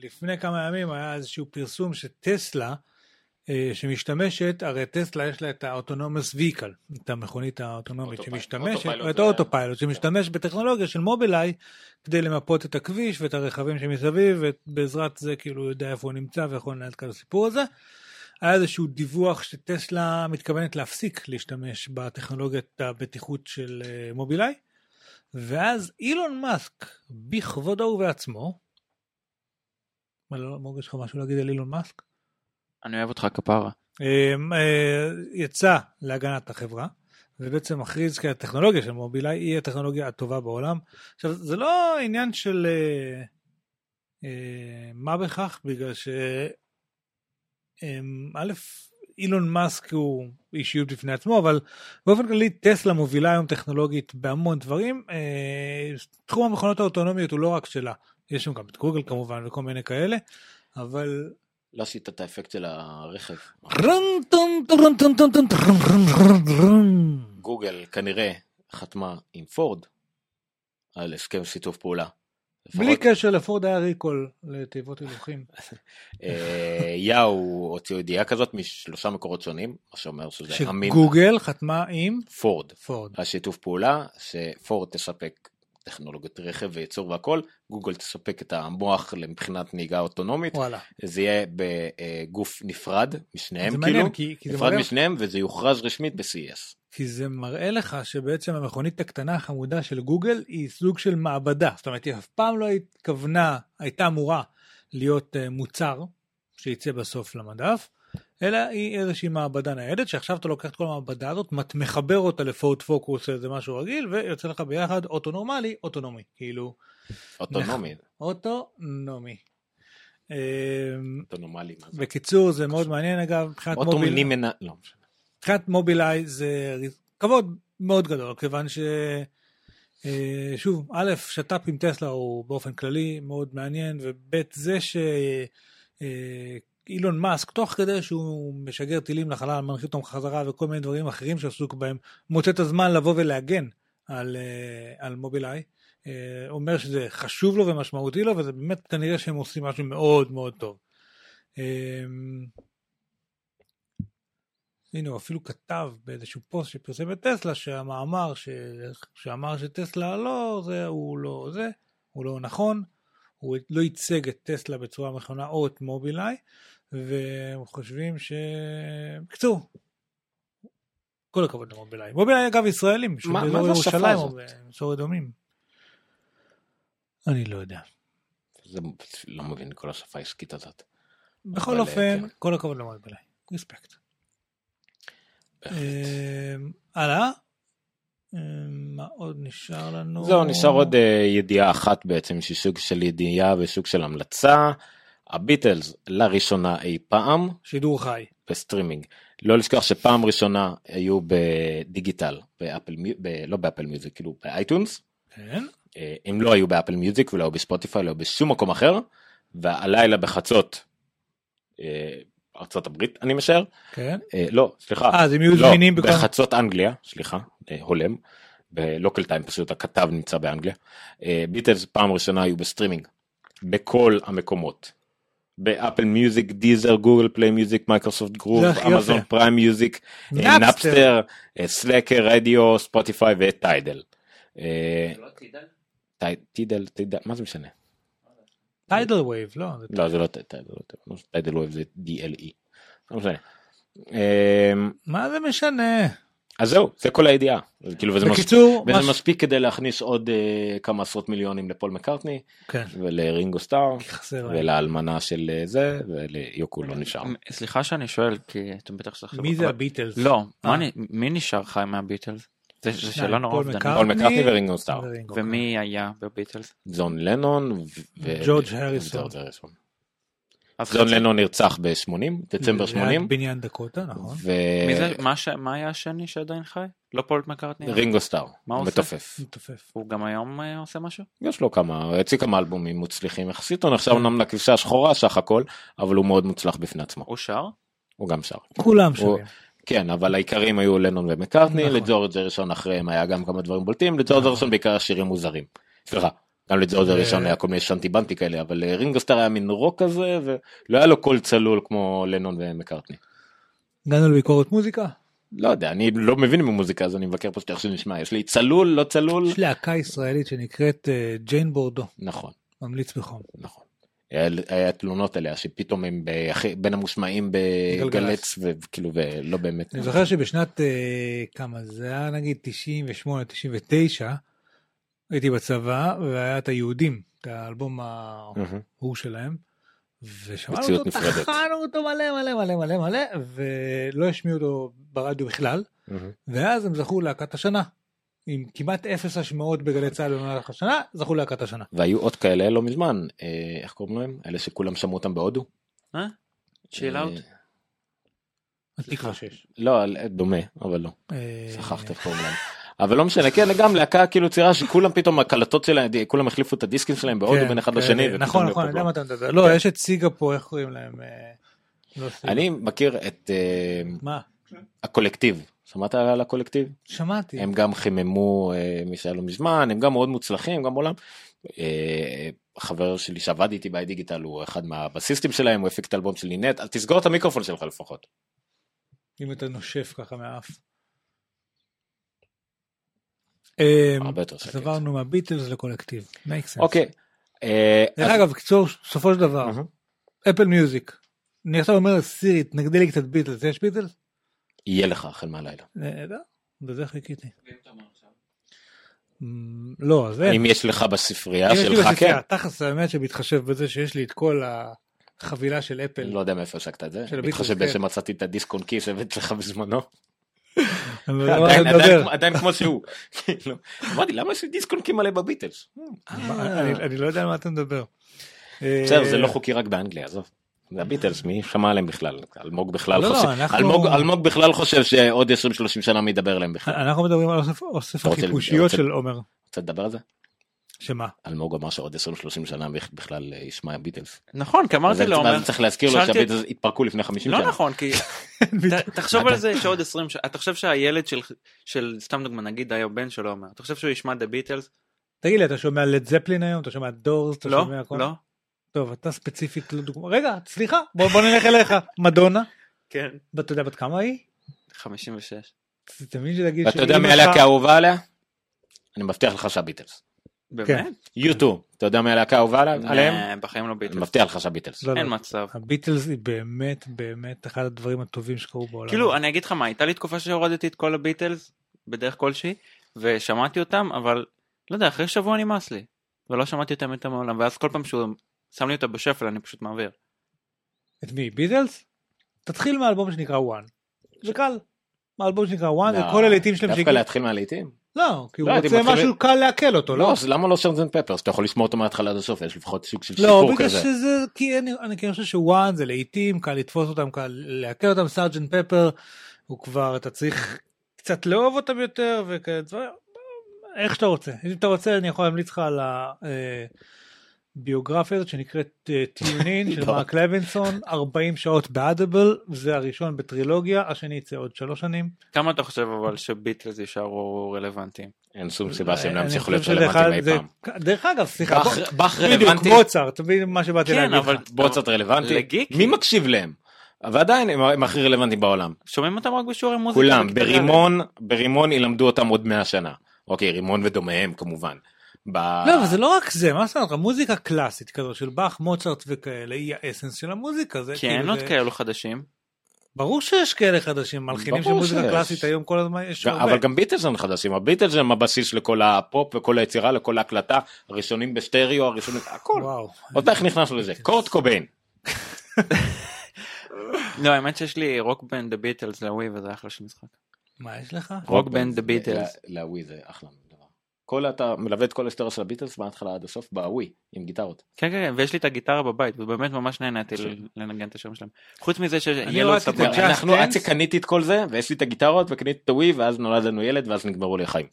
לפני כמה ימים היה איזשהו פרסום שטסלה, אה, שמשתמשת, הרי טסלה יש לה את האוטונומוס ויקל, את המכונית האוטונומית. שמשתמשת, autopilot את ה autopilot שמשתמש בטכנולוגיה של מובילאיי כדי למפות את הכביש ואת הרכבים שמסביב, ובעזרת זה כאילו יודע איפה הוא נמצא ויכול לנהל את כל הסיפור הזה. היה איזשהו דיווח שטסלה מתכוונת להפסיק להשתמש בטכנולוגיית הבטיחות של אה, מובילאיי, ואז אילון מאסק, בכבודו ובעצמו, מה, לא מורגש לך משהו להגיד על אילון מאסק? אני אוהב אותך כפרה. אה, אה, יצא להגנת החברה, ובעצם מכריז כי הטכנולוגיה של מובילאיי היא הטכנולוגיה הטובה בעולם. עכשיו, זה לא עניין של אה, אה, מה בכך, בגלל ש... אה, א', אילון מאסק הוא אישיות בפני עצמו, אבל באופן כללי טסלה מובילה היום טכנולוגית בהמון דברים. אה, תחום המכונות האוטונומיות הוא לא רק שלה, יש שם גם את גוגל כמובן וכל מיני כאלה, אבל... לא עשית את האפקט של הרכב. גוגל כנראה חתמה עם פורד על הסכם שיתוף פעולה. בלי קשר לפורד היה ריקול לתיבות הילוכים. <laughs> אה, יאו הוציאו ידיעה כזאת משלושה מקורות שונים, מה שאומר שזה אמין. שגוגל חתמה עם פורד. פורד. השיתוף פעולה שפורד תספק טכנולוגיות רכב וייצור והכל, גוגל תספק את המוח מבחינת נהיגה אוטונומית, וואלה. זה יהיה בגוף נפרד משניהם זה כאילו, מעניין כי, כי, זה נפרד מראה, משניהם וזה יוכרז רשמית ב-CES. כי זה מראה לך שבעצם המכונית הקטנה החמודה של גוגל היא סוג של מעבדה. זאת אומרת, היא אף פעם לא התכוונה, הייתה אמורה להיות אה, מוצר שיצא בסוף למדף, אלא היא איזושהי מעבדה ניידת, שעכשיו אתה לוקח את כל המעבדה הזאת, מחבר אותה לפורט פוקוס, איזה משהו רגיל, ויוצא לך ביחד אוטו נורמלי, אוטונומי. כאילו, אוטונומי, אוטונומי. אה, אוטונומלי, מה זה? בקיצור, זה מאוד מעניין אגב, מבחינת מוביל... אוטומינימנה, לא. מבחינת מובילאיי זה כבוד מאוד גדול, כיוון ש... אה, שוב, א', שת"פ עם טסלה הוא באופן כללי מאוד מעניין, וב', זה שאילון מאסק, תוך כדי שהוא משגר טילים לחלל, מנחית אותם חזרה וכל מיני דברים אחרים שעסוק בהם, מוצא את הזמן לבוא ולהגן על, אה, על מובילאיי. אה, אומר שזה חשוב לו ומשמעותי לו, וזה באמת כנראה שהם עושים משהו מאוד מאוד טוב. אה, הנה הוא אפילו כתב באיזשהו פוסט שפרסם בטסלה שהמאמר ש... שאמר שטסלה לא זה הוא לא זה הוא לא נכון הוא לא ייצג את טסלה בצורה נכונה או את מובילאיי והם חושבים ש... בקיצור כל הכבוד למובילאיי מובילאי אגב ישראלים מה- באזור ירושלים? או באזור אדומים אני לא יודע זה לא מבין כל השפה העסקית הזאת. בכל אופן כן. כל הכבוד למובילאי רספקט בהחלט. אמ, הלאה. אמ, מה עוד נשאר לנו? זהו, נשאר עוד אה, ידיעה אחת בעצם, שהיא סוג של ידיעה וסוג של המלצה. הביטלס לראשונה אי פעם שידור חי. בסטרימינג. לא לשכוח שפעם ראשונה היו בדיגיטל, באפל, ב, לא ב Apple Music, כאילו ב iTunes. כן. אה, הם לא היו ב Apple Music ולא היו ב Spotify, לא בשום מקום אחר. והלילה בחצות, אה, ארצות הברית אני משער, כן. אה, לא, סליחה, אה, אז הם יהיו לא, זמינים בכל... בחצות אנגליה, סליחה, אה, הולם, ב local time פשוט הכתב נמצא באנגליה. אה, ביטלס פעם ראשונה היו בסטרימינג, בכל המקומות. ב Apple Music, Deezer, Google Play Music, Microsoft Groove, Amazon. Prime Music, Napster. Napster, Slacker, Radio, Spotify ו Tidal. אה, טי- Tidal, Tidal, מה זה משנה? Tidal wave, לא. לא זה לא Tidal, לא, tidal wave זה DLE. לא משנה. אה, מה זה משנה? אז זהו, זה כל הידיעה. כאילו, וזה, מספיק, בקיצור, וזה מספיק כדי להכניס עוד אה, כמה עשרות מיליונים לפול מקארטני, כן. ולרינגו סטאר. ולאלמנה של אה, זה, וליוקו לא נשאר. סליחה שאני שואל כי אתם בטח שתחשבו. מי זה הביטלס? לא, מה אה. אני- מי נשאר חי מהביטלס? זה שאלה נורא פול אובדנית. פול מקארטני ורינגו סטאר. ומי היה בביטלס? ג'ון לנון. וג'ורג' הריסון. אז ג'ון לנון נרצח ב-80, דצמבר ליד 80, בניין דקוטה, נכון. מה היה השני שעדיין חי? לא פול מקארטני? ורינגו סטאר, מה הוא מתופף. מתופף. הוא גם היום אה, עושה משהו? יש לו כמה, הוא הוציא כמה אלבומים מוצלחים יחסית, הוא נחשב אומנם לכבשה השחורה סך הכל, אבל הוא מאוד מוצלח בפני עצמו, הוא שר? הוא גם שר. כולם שווים. כן, אבל העיקריים היו לנון ומקארטני, נכון. לג'ורג' הריסון אחריהם היה גם כמה דברים בולטים, לג'ורג' הריסון בעיקר שירים מוזרים. סליחה, גם לג'ורג' הריסון היה כל מיני שנטי בנטי כאלה, אבל אה, רינגו סטאר היה מין רוק כזה, ולא היה לו קול צלול כמו לנון ומקארטני. הגענו לביקורת מוזיקה. לא יודע, אני לא מבין במוזיקה, אז אני מבקר פשוט איך שנשמע, יש לי צלול, לא צלול. יש להקה ישראלית שנקראת אה, ג'יין בורדו, נכון, ממליץ בחום. נכון. היה, היה תלונות עליה שפתאום הם באחי- בין המושמעים בגל"צ וכאילו ולא באמת. אני זוכר שבשנת אה, כמה זה היה נגיד 98 99 הייתי בצבא, והיה את היהודים, את האלבום ההוא. שלהם, ושמענו אותו. טחנו אותו מלא מלא מלא מלא מלא, ולא השמיעו אותו ברדיו בכלל. ואז הם זכו להקת השנה. עם כמעט אפס השמעות בגלי צה"ל במהלך השנה, זכו להקת השנה. והיו עוד כאלה לא מזמן, אה, איך קוראים להם? אלה שכולם שמעו אותם בהודו? אה? צ'יל אה, אאוט? התקווה 6. לא, על- דומה, אבל לא. אה, שכחתי איך קוראים להם. אבל לא משנה, כן, גם להקה כאילו צעירה שכולם פתאום הקלטות שלהם, כולם החליפו את הדיסקים שלהם בהודו כן, בין אחד כן, לשני. נכון, ופתאום נכון, אני יודע נהיו מה אתה מדבר. לא, יש את סיגה פה, איך קוראים להם? אה, לא. אני מכיר את אה, מה? הקולקטיב. שמעת על הקולקטיב? שמעתי. הם גם חיממו אה, מי שהיה לא מזמן, הם גם מאוד מוצלחים, גם בעולם. אה, חבר שלי שעבד איתי באי-דיגיטל הוא אחד מהבסיסטים שלהם, הוא הפיק את האלבום של נינט, אז תסגור את המיקרופון שלך לפחות. אם אתה נושף ככה מהאף. אה, הרבה יותר אז שקט. עברנו מהביטלס לקולקטיב. make sense. אוקיי. אה, דרך אז- אגב, בקיצור, בסופו של דבר. אפל מיוזיק. אני עכשיו אומר לסירי, תנגדי לי קצת ביטלס, יש ביטלס? יהיה לך החל מהלילה. נהדר, בזה חיכיתי. מ, לא, אז אין. אם יש לך בספרייה שלך, כן. תכלס האמת שבהתחשב בזה שיש לי את כל החבילה של אפל. לא יודע מאיפה השקת את זה. מתחשב בזה כן. שמצאתי את הדיסק און קי שהבאתי לך בזמנו. לא עדיין- כמו שהוא. כאילו, אמרתי למה יש לי דיסק און קי מלא בביטלס? אני אני לא יודע על מה אתה מדבר. בסדר זה אה, לא חוקי רק באנגליה עזוב. זה הביטלס מי שמע עליהם בכלל אלמוג בכלל לא, לא, חושב אנחנו- אלמוג- אלמוג בכלל חושב שעוד 20-30 שנה מי ידבר אליהם בכלל. אנחנו מדברים על אוסף- החיפושיות של עומר. רוצה לדבר על זה? שמה? אלמוג אמר שעוד 20-30 שנה מי בכלל אה, ישמע ביטלס. נכון, כי אמרתי אז לו, אומר, אז צריך להזכיר לו שהביטלס התפרקו לפני 50 שנה. לא נכון, כי <laughs> תחשוב על זה שעוד 20 שנה, אתה חושב שהילד של, של סתם דוגמא נגיד היה בן שלו אומר, אתה חושב שהוא ישמע דה ביטלס? תגיד לי, אתה שומע לד זפלין היום? אתה שומע דורס? אתה לא, שומע הכל? לא. טוב, אתה ספציפית לא דוגמה. רגע, סליחה, בוא בוא נלך אליך. מדונה, כן. אתה יודע בת כמה היא? 56. אתה מבין שתגיד ואתה יודע מי הלהקה האהובה עליה? אני מבטיח לך שהביטלס. באמת? יוטו, אתה יודע מי הלהקה האהובה עליה- עליהם? בחיים לא אני ביטלס. מבטיח לך שהביטלס. לא, לא. אין מצב. הביטלס היא באמת באמת אחד הדברים הטובים שקרו בעולם. כאילו אני אגיד לך מה הייתה לי תקופה שהורדתי את כל הביטלס בדרך כלשהי ושמעתי אותם אבל לא יודע אחרי שבוע נמאס לי ולא שמעתי אותם יותר מעולם ואז כל פעם שהוא שם לי אותה ב shuffle אני פשוט מעביר. את מי? ביטלס? תתחיל מהאלבום שנקרא One. זה קל. מהאלבום שנקרא One, זה לא, כל הלהיטים שלהם דווקא. להתחיל מהלהיטים? לא, כי הוא לא, רוצה משהו קל לעכל אותו, לא? לא, אז למה לא Sergeant Pepper's? אתה יכול לשמוע אותו מההתחלה עד הסוף, יש לפחות סוג של לא, שיפור בגלל כזה. שזה, כי אני, כי אני חושב שוואן זה לעיתים, קל לתפוס אותם, קל לעכל אותם, סארג'נט פפר, הוא כבר, אתה צריך קצת לאהוב אותם יותר, וכאלה דברים, איך שאתה רוצה. אם אתה רוצה, אני יכול להמליץ לך על הביוגרפיה הזאת שנקראת טיונין של <laughs> לא. מרק לוינסון, 40 שעות באדבל, זה הראשון בטרילוגיה, השני יצא עוד שלוש שנים. כמה אתה חושב אבל שביטלס יישארו רלוונטיים? אין שום סיבה שהם לא אני ימשיכו להיות רלוונטיים אי זה- פעם. דרך אגב, סליחה, באך- באך בדיוק, רלוונטי, מוצרט, מה שבאתי כן להגיד אבל לך. <laughs> מוצרט רלוונטי, לגיקים. מי מקשיב להם? ועדיין הם הכי רלוונטיים בעולם. שומעים אותם רק בשיעורי מוזיקה. כולם. ברימון, ברימון ילמדו אותם עוד 100 שנה. אוקיי, רימון ודומיהם כמובן. ב- לא, אבל זה לא רק זה, מה זאת אומרת, מוזיקה קלאסית כזו של באך, מוצרט וכאלה, היא האסנס של המוזיקה. זה כי אין כאילו עוד זה- כאלו חדשים. ברור שיש כאלה חדשים, מלחינים של מוזיקה. קלאסית היום כל הזמן יש הרבה. אבל גם ביטלס הם חדשים, הביטלס הם הבסיס לכל הפופ וכל היצירה, לכל ההקלטה, הראשונים בסטריאו, הראשונים, הכל. וואו. עוד איך נכנסנו לזה, <laughs> קורט קוביין. לא האמת שיש לי רוק בנד דה ביטלס לווי וזה אחלה של משחק. מה יש לך? רוק בנד דה ביטלס. לווי זה אחלה. כל אתה מלווה את כל ההיסטוריה של הביטלס מההתחלה עד הסוף בווי עם גיטרות. כן כן כן, ויש לי את הגיטרה בבית ובאמת ממש נהניתי לנגן את השירים שלהם. חוץ מזה שיהיה לו את סבון. Just אנחנו עד Dance. שקניתי את כל זה ויש לי את הגיטרות וקניתי את הווי ואז נולד לנו ילד ואז נגמרו לי החיים.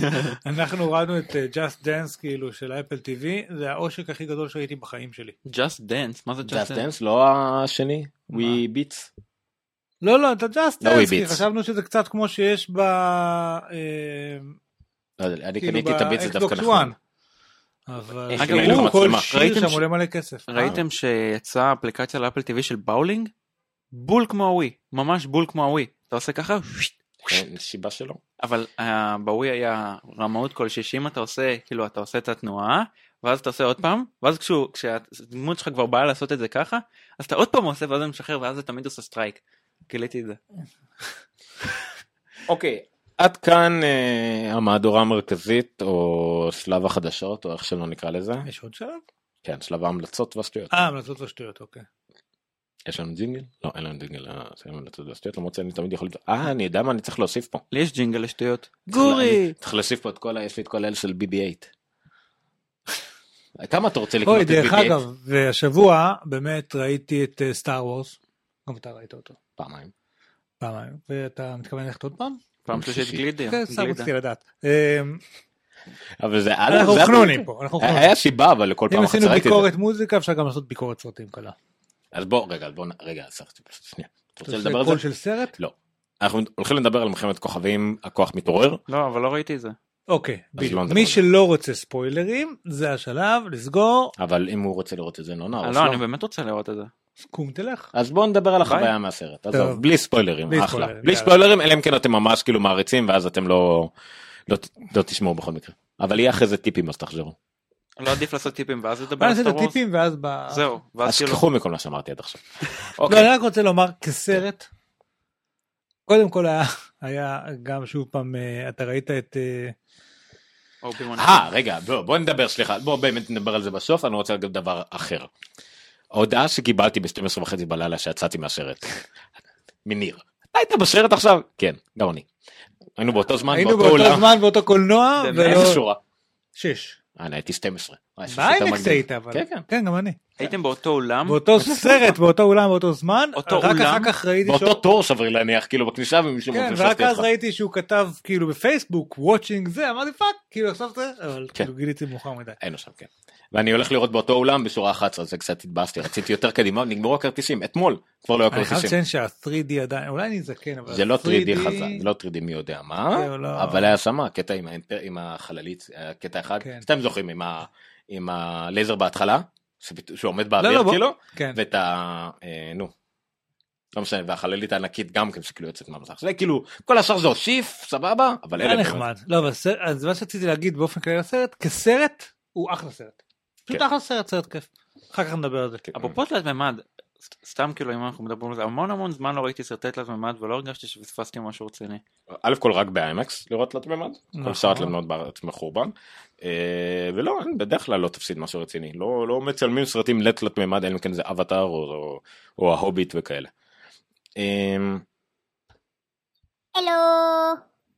<laughs> אנחנו הורדנו את אה, Just Dance כאילו של אפל TV, זה העושק הכי גדול שראיתי בחיים שלי. Just Dance מה זה Just ג'אסט Dance? דנס לא השני ווי ביטס. לא, לא, את ה-Just לא, Dance. חשבנו שזה קצת כמו שיש ב... אה, אני כאילו קניתי את הביטס זה דווקא נכון. 1. אבל לך כל? שיר ראיתם שם עולה מלא כסף. ראיתם שיצאה אפליקציה ל Apple TV של באולינג? בול כמו הווי ממש בול כמו הווי אתה עושה ככה אין סיבה שלא. אבל אה, בווי היה רמאות כלשהי שאם אתה עושה כאילו אתה עושה את התנועה ואז אתה עושה עוד פעם ואז כשהוא כשהדמות שלך כבר באה לעשות את זה ככה אז אתה עוד פעם עושה ואז זה משחרר ואז זה תמיד עושה strike. גיליתי את זה. אוקיי עד כאן אה, המהדורה המרכזית או שלב החדשות או איך שלא נקרא לזה. יש עוד שלב? כן, שלב ההמלצות והשטויות. אה, המלצות ושטויות, אוקיי. יש לנו ג'ינגל? לא, אין לנו ג'ינגל, אה, זה המלצות והשטויות, למרות שאני תמיד יכול... אה, אני יודע מה אני צריך להוסיף פה. לי יש ג'ינגל לשטויות. גורי! צריך להוסיף פה את כל ה... יש לי את כל האלה של BB8. כמה אתה רוצה לקנות אוי, את דרך BB8? אגב, והשבוע באמת ראיתי את סטאר וורס. גם אתה ראית אותו פעמיים. פעמיים. ואתה מתכוון ללכת עוד פעם? פעם שלישית. גלידה. כן, סתם. רציתי לדעת. אמ, אבל זה... אנחנו זה- חנונים פה, אנחנו היה חנונים. היה סיבה, אבל לכל פעם אם אחת עשינו שראיתי את זה. ביקורת מוזיקה, אפשר גם לעשות ביקורת סרטים קלה. אז בוא, רגע, בוא, רגע, שנייה. אתה רוצה לדבר על זה? קול של סרט? לא. אנחנו הולכים לדבר על מלחמת כוכבים, הכוח מתעורר. לא, אבל לא ראיתי את זה. אוקיי, בדיוק. לא מי. שלא רוצה ספוילרים, זה השלב לסגור, אבל אם הוא רוצה לראות את זה לא נהרוס לא. אני באמת רוצה לראות את זה. קום תלך. אז בואו נדבר על. החוויה מהסרט. עזוב, בלי ספוילרים, בלי אחלה. ספוילרים, בלי. ספוילרים, אלא אם כן אתם ממש כאילו מעריצים, ואז אתם לא לא לא תשמעו בכל מקרה. אבל יהיה אחרי זה טיפים אז תחזרו. לא עדיף לעשות טיפים ואז לדבר בוא על סטאר וורס? הטיפים ואז ב... זהו, אז כאילו... שכחו מכל מה שאמרתי עד עכשיו. <laughs> לא, אוקיי. אני רק רוצה לומר כסרט, קודם כל היה, היה גם שוב פעם, אה, אתה ראית את... אה. אה, רגע, בוא, בוא נדבר, סליחה, בוא באמת נדבר על זה בסוף, אני רוצה להגיד דבר אחר. ההודעה שקיבלתי ב-12 וחצי בלילה שיצאתי מהסרט. מניר. אתה היית בסרט עכשיו? כן, גם אני. היינו באותו זמן, היינו באותו באותו. זמן באותו קולנוע, באמת? ולא... איזה שורה? שש. אני הייתי 12. וואי, שזה יותר באיימקס מגניב. היית אבל. כן, כן. כן, גם אני. הייתם באותו אולם? באותו סרט, באותו אולם, באותו זמן, אותו רק אולם? אחר כך ראיתי באותו שהוא... תור סביר להניח, כאילו בכניסה ומשום כן, ורק אז. ראיתי שהוא כתב כאילו בפייסבוק, watching זה, אמרתי fuck, כאילו עכשיו זה, אבל כן. כאילו גיליתי מאוחר מדי. היינו שם, כן. ואני הולך לראות באותו אולם בשורה 11, זה קצת התבאסתי, רציתי יותר קדימה, נגמרו הכרטיסים, אתמול כבר לא היו אני חייב כרטיסים. לציין שה-3D עדיין, אולי אני אזקן, אבל זה לא 3D 3D חזק, זה לא 3D מי יודע מה, זהו, לא. אבל היה שם הקטע עם החללית, היה קטע אחד, כן. אתם זוכרים, עם הלייזר בהתחלה, שהוא עומד לא, באוויר כאילו, כן. ואת ה... אה, נו. לא משנה, והחללית הענקית גם כן שכאילו יוצאת מהמסך, זה כאילו, כל השאר זה הוסיף, סבבה, אבל היה אלה... נחמד. לא, אבל אז מה שרציתי להגיד באופן כללי לסרט, כסרט, הוא אחלה סרט. פשוט כן. אחלה סרט, סרט כיף. אחר כך נדבר על זה. אפרופו תלת מימד, סתם כאילו אם אנחנו מדברים על זה, המון המון זמן לא ראיתי סרטי תלת מימד ולא הרגשתי שפספסתי משהו רציני. א' כל רק באיימקס לראות תלת מימד, נכון. כל סרט למנות בארץ מחורבן, אה, ולא, בדרך כלל לא תפסיד משהו רציני, לא לא מצלמים סרטים לתלת מימד, אלא אם כן זה אבטאר או- או- או ההוביט וכאלה. אמ, הלו.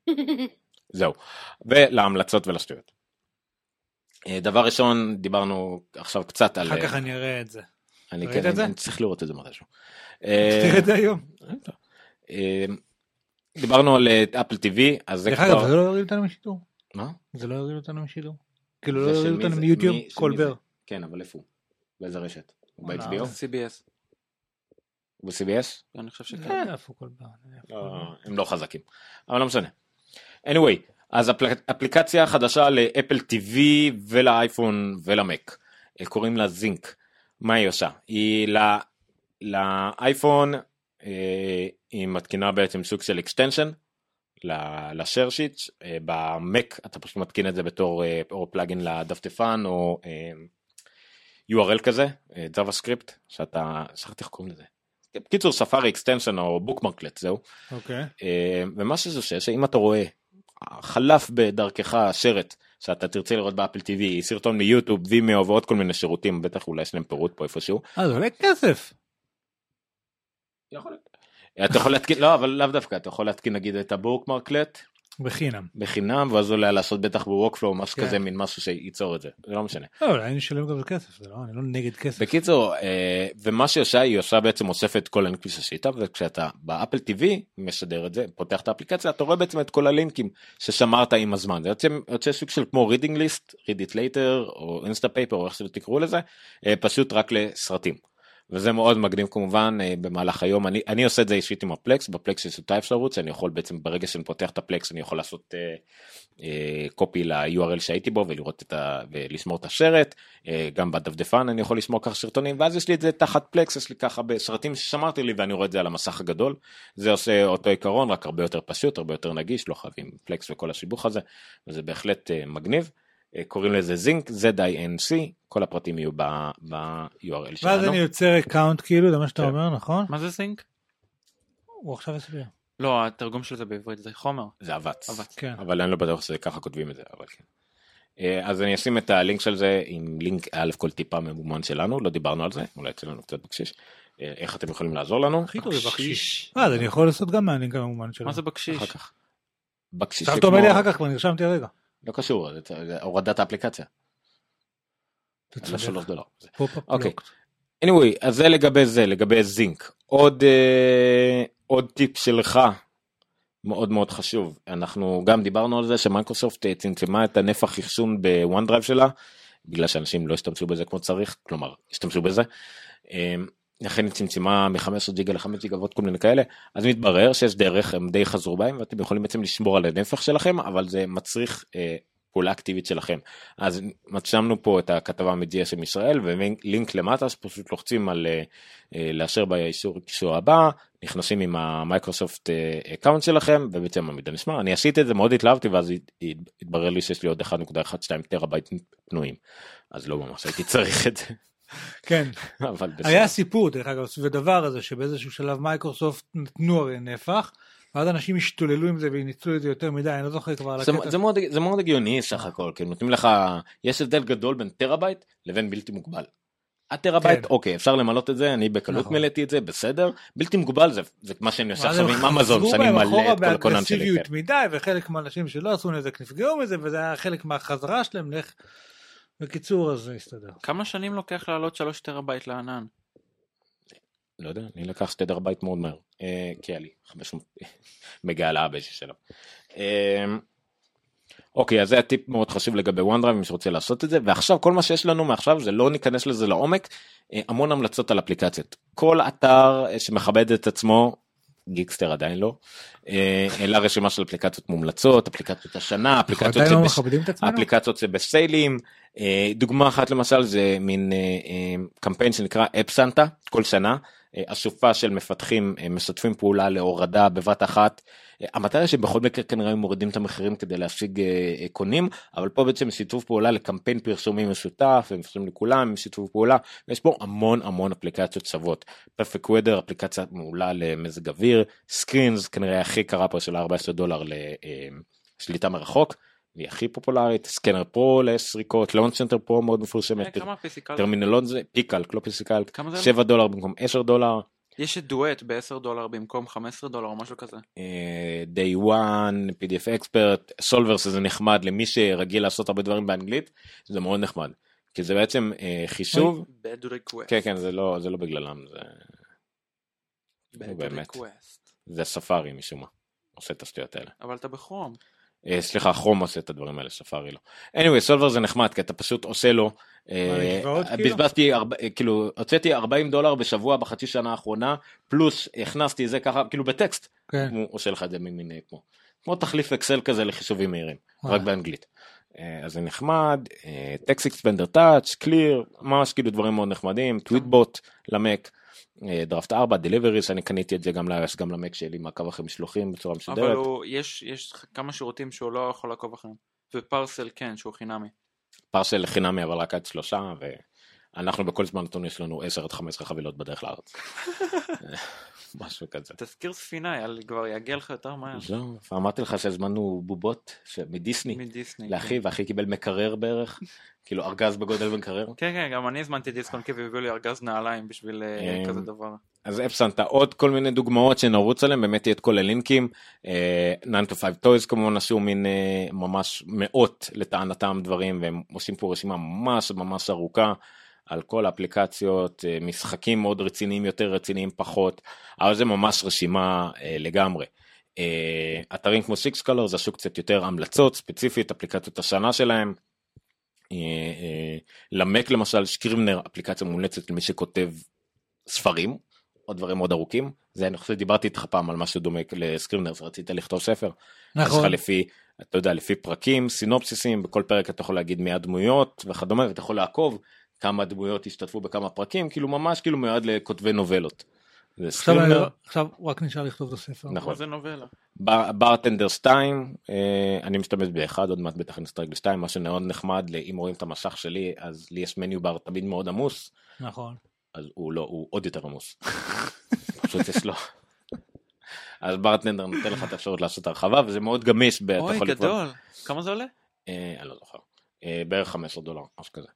<laughs> זהו, ולהמלצות ולשטויות. אה, דבר ראשון, דיברנו עכשיו קצת על... אחר כך אני אראה את זה. אני כן, את זה? אני צריך לראות את זה מתישהו. אה, תראה את זה היום. אה, דיברנו על אה, אפל טיווי, אז זה דרך אגב, כבר... זה לא יוריד אותנו משידור. מה? זה לא יוריד אותנו משידור. כאילו לא יוריד אותנו? מיוטיוב, מי- של כל מי זה? בר. כן, אבל איפה הוא? באיזה רשת? הוא ב-HBO? CBS, הוא ב-CBS? אני חושב שכן. לא כל לא. הם לא חזקים. אבל לא משנה. anyway, אז אפל- אפליקציה חדשה לאפל TV ולאייפון ולמק. אה, קוראים לה זינק. מה היא עושה? היא ל- לאייפון אה, היא מתקינה בעצם סוג של extension ל share sheet, במק אתה פשוט מתקין את זה בתור אה, או פלאגין לדפדפן או אה, URL כזה, אה, JavaScript, שאתה, שכחתי איך קוראים לזה. בקיצור Safari extension או bookmarklet זהו. אוקיי. אה, ומה שזה עושה שאם אתה רואה חלף בדרכך סרט שאתה תרצה לראות באפל TV סרטון מיוטיוב וימאו ועוד כל מיני שירותים בטח אולי יש להם פירוט פה איפשהו. אה, זה עולה כסף. אתה יכול להתקין לא אבל לאו דווקא אתה יכול להתקין נגיד את ה bookmarklet בחינם. בחינם ואז אולי לעשות בטח ב Workflow משהו כן. כזה מין משהו שייצור את זה זה לא משנה. לא, אולי אני אשלם גם כסף, זה לא, אני לא נגד כסף. בקיצור אה, ומה שהיא עושה היא עושה בעצם אוספת כל הלינקים שעשית וכשאתה באפל TV משדר את זה פותח את האפליקציה אתה רואה בעצם את כל הלינקים ששמרת עם הזמן זה יוצא, יוצא סוג של כמו reading list read it later או Instapaper או איך שתקראו לזה אה, פשוט רק לסרטים. וזה מאוד מגניב כמובן אה, במהלך היום. אני אני עושה את זה אישית עם הפלקס בפלקס יש אותה אפשרות שאני יכול בעצם ברגע שאני פותח את הפלקס אני יכול לעשות אה, אה, copy ל-URL שהייתי בו ולראות את ה... ולשמור את הסרט. אה, גם בדפדפן אני יכול לשמור ככה סרטונים ואז יש לי את זה תחת פלקס יש לי ככה בסרטים ששמרתי לי ואני רואה את זה על המסך הגדול. זה עושה אותו עיקרון רק הרבה יותר פשוט הרבה יותר נגיש לא חייבים פלקס וכל הסיבוך הזה וזה בהחלט אה, מגניב. אה, קוראים לזה זינק ZINC כל הפרטים יהיו ב-URL ואז שלנו. אני יוצר account כאילו, זה מה שאתה כן. אומר, נכון? מה זה זינק? הוא עכשיו יסביר. לא, התרגום של זה בעברית זה חומר. זה אבץ. אבץ. כן. אבל אני לא בטוח שככה כותבים את זה, אבל כן. אה, אז אני אשים את הלינק של זה עם לינק א' כל טיפה ממומן שלנו, לא דיברנו על זה, אולי יצא לנו קצת בקשיש. אה, איך אתם יכולים לעזור לנו? הכי טוב זה בקשיש. אה, אז אני יכול לעשות גם מהלינק הממומן שלו. מה זה בקשיש? אחר כך. בקשיש עכשיו זה אתה אומר לי אחר כך, כבר נרשמתי הרגע. לא קשור, הורדת האפליקציה. אתה לא צודק. דולר. אוקיי. anyway, אז זה לגבי זה, לגבי זינק. עוד, אה, עוד טיפ שלך, מאוד מאוד חשוב. אנחנו גם דיברנו על זה שמייקרוסופט אה, צמצמה את הנפח אחסון בוואן דרייב שלה, בגלל שאנשים לא השתמשו בזה כמו צריך, כלומר, השתמשו בזה. אה, לכן היא צמצמה מ-15 ג'יגה ל-5 ג'יגה ועוד כל מיני כאלה, אז מתברר שיש דרך, הם די חזרו בהם, ואתם יכולים בעצם לשמור על הנפח שלכם, אבל זה מצריך אה, פעולה אקטיבית שלכם. אז מצאנו פה את הכתבה מ-GSM ישראל ולינק למטה שפשוט לוחצים על אה, אה, לאשר באישור קישור הבא, נכנסים עם ה Microsoft account שלכם ובעצם המידע נשמר. אני עשיתי את זה מאוד התלהבתי ואז הת- הת- התברר לי שיש לי עוד 1.12 טראבייט פנויים. אז לא ממש הייתי צריך את זה, כן. <laughs> אבל בסדר. היה סיפור דרך אגב סביב הדבר הזה שבאיזשהו שלב מייקרוסופט נתנו הרי נפח ואז אנשים השתוללו עם זה וניצלו את זה יותר מדי אני לא זוכר כבר על הקטע. זה, מאוד, זה מאוד הגיוני סך הכל, כי נותנים לך, יש הבדל גדול בין טראבייט לבין בלתי מוגבל. הטראבייט, כן. אוקיי, אפשר למלות את זה, אני בקלות נכון. מילאתי את זה, בסדר. בלתי מוגבל זה, זה מה שאני עושה עכשיו עם אמזון, חזרו שאני מלא את כל הכונן שלי. באגרסיביות כן. מדי וחלק מהאנשים שלא עשו נזק נפגעו מזה וזה היה חלק מהחזרה שלהם לך. בקיצור אז זה הסתדר. כמה שנים לוקח לעלות 3 טראבייט לענן? לא יודע, אני לקח שתי טרהבייט מאוד מהר, אה, כי היה לי 500 מגה העלאה באיזשהו שלב. אה, אוקיי, אז זה הטיפ מאוד חשוב לגבי OneDrive, מי שרוצה לעשות את זה, ועכשיו כל מה שיש לנו מעכשיו זה לא ניכנס לזה לעומק, אה, המון המלצות על אפליקציות. כל אתר אה, שמכבד את עצמו, גיקסטר עדיין לא, אה, העלה רשימה של אפליקציות מומלצות, אפליקציות השנה, אפליקציות לא שבש- עצמנו? אפליקציות שבסיילים, אה, דוגמה אחת למשל זה מין אה, קמפיין שנקרא אפ סנטה כל שנה, אסופה של מפתחים משתפים פעולה להורדה בבת אחת. אה, המטרה שבכל מקרה כנראה הם מורידים את המחירים כדי להשיג אה, אה, קונים, אבל פה בעצם שיתוף פעולה לקמפיין פרסומי משותף, הם מפרסמים לכולם, שיתוף פעולה, ויש פה המון המון אפליקציות שוות. פרפקט וודר, אפליקציה מעולה למזג אוויר, סקרינס, כנראה הכי קרה פה של 14 דולר לשליטה מרחוק. היא הכי פופולרית, סקנר פרו לסריקות, לאונד סנטר פרו מאוד אה, מפורסמת? טרמינולון זה פיקלק לא פיסיקלק, כמה זה? 7 דולר במקום 10 דולר, יש את דואט ב-10 דולר במקום 15 דולר או משהו כזה. אה, day one, pdf expert, סולברס זה נחמד למי שרגיל לעשות הרבה דברים באנגלית, זה מאוד נחמד, כי זה בעצם אה, חישוב, bad request. כן כן זה לא זה לא בגללם, זה, bad request. זה ספארי משום מה, עושה את השטויות האלה. אבל אתה בכרום. אה, סליחה כרום עושה את הדברים האלה ספארי לא. anyway סולבר זה נחמד כי אתה פשוט עושה לו. אה, משוואות כאילו? בזבזתי אה, כאילו הוצאתי 40 דולר בשבוע בחצי שנה האחרונה פלוס הכנסתי זה ככה כאילו בטקסט כן. הוא עושה לך את זה ממין אה, כמו כמו תחליף אקסל כזה לחישובים מהירים. רק באנגלית. אה, אז זה נחמד טקסט אקספנדר טאץ' קליר ממש כאילו דברים מאוד נחמדים טוויטבוט למק. דראפט 4 דליברי שאני קניתי את זה גם ל-iOS גם למק שלי מעקב אחרי משלוחים בצורה אבל מסודרת. הוא, יש, יש כמה שירותים שהוא לא יכול לעקוב אחריהם. ופרסל כן, שהוא חינמי. פרסל חינמי אבל רק עד שלושה ואנחנו בכל זמן נתון יש לנו 10 עד 15 חבילות בדרך לארץ. <laughs> משהו כזה. תזכיר ספינה, יאללה, כבר יגיע לך יותר מהר. זהו, אמרתי לך שהזמנו בובות מדיסני מדיסני. לאחי ואחי קיבל מקרר בערך <laughs> כאילו ארגז בגודל מקרר. כן, כן, גם אני הזמנתי דיסקונקי והביאו לי ארגז נעליים בשביל אה, אה, כזה דבר. אז אפסנת עוד כל מיני דוגמאות שנרוץ עליהם באמת יהיה את כל הלינקים. אה, 9 to 5 toys כמובן עשו מין אה, ממש מאות לטענתם דברים והם עושים פה רשימה ממש ממש ארוכה. על כל האפליקציות, אה, משחקים מאוד רציניים יותר, רציניים פחות, אבל זה ממש רשימה אה, לגמרי. אה, אתרים כמו סיקס קולר זה השוק קצת יותר המלצות ספציפית, אפליקציות השנה שלהם. למק למשל, שקרימנר, אפליקציה מומלצת למי שכותב ספרים, או דברים מאוד ארוכים. זה אני חושב שדיברתי איתך פעם על משהו דומה לסקרימנר, רצית לכתוב ספר. אז יש לך נכון. לפי, אתה יודע, לפי פרקים, סינופסיסים, בכל פרק אתה יכול להגיד מי הדמויות וכדומה, ואתה יכול לעקוב כמה דמויות השתתפו בכמה פרקים, כאילו ממש כאילו מיועד לכותבי נובלות. עכשיו אני- סקרימנר, עכשיו רק נשאר לכתוב את הספר. נכון. זה נובלה? ברטנדר 2, אה, אני משתמש באחד, עוד מעט בטח נסתרק בשתיים, מה שמאוד נחמד, אם רואים את המסך שלי, אז לי יש מניו בר תמיד מאוד עמוס, נכון. אז הוא לא, הוא עוד יותר עמוס. <laughs> פשוט יש לו. אז ברטנדר נותן לך את האפשרות לעשות הרחבה וזה מאוד גמיש. אוי, גדול. כמה זה עולה? אה, אני לא זוכר. אה, בערך 15 דולר, משהו כזה.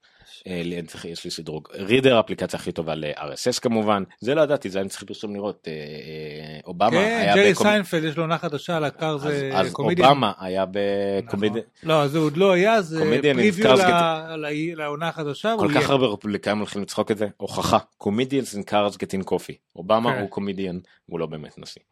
אה, יש לי שדרוג. רידר אפליקציה הכי טובה ל-RSS כמובן, זה לא ידעתי, זה אני צריך פרסום לראות. אה, אה, אובמה כן, היה ג'רי סיינפלד יש לו עונה חדשה על הקר זה אז. אובמה היה נכון. בקומדיאן. לא, זה עוד לא היה, זה פריוויו לעונה החדשה. כל כך. הרבה רפובליקאים הולכים לצחוק את זה, הוכחה, קומדיאנס and cars getting coffee. אובמה כן. הוא קומדיאן, הוא לא באמת נשיא.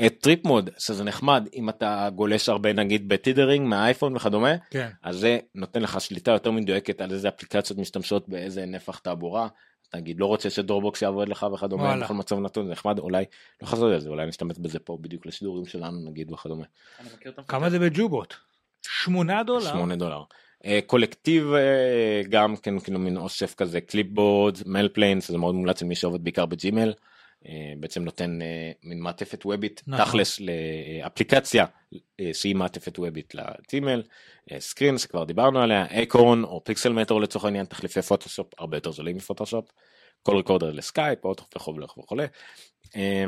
Anyway. טריפ מוד, שזה נחמד אם אתה גולש הרבה נגיד בטידרינג מהאייפון וכדומה, כן. אז זה נותן לך שליטה יותר מדויקת על איזה אפליקציות משתמשות באיזה נפח תעבורה. נגיד לא רוצה שדרובוקס יעבוד לך וכדומה וואלה. בכל מצב נתון זה נחמד אולי לא חזור לזה אולי נשתמש בזה פה בדיוק לשידורים שלנו נגיד וכדומה. כמה זה בג'ובוט? שמונה דולר? 8 דולר. אה, קולקטיב אה, גם כן כאילו מין אוסף כזה קליפבורד מייל פליינס זה מאוד מומלץ למי שעובד בעיקר בג'ימל. אה, בעצם נותן אה, מין מעטפת web ית נכון. תכלס לאפליקציה אה, שהיא מעטפת web ית לג'ימל. סקרין שכבר דיברנו עליה Acorn או Pixelmator לצורך העניין תחליפי פוטושופ הרבה יותר זולים מפוטושופ. Call Recorder לסקייפ אוטו וכו' וכו'. אה,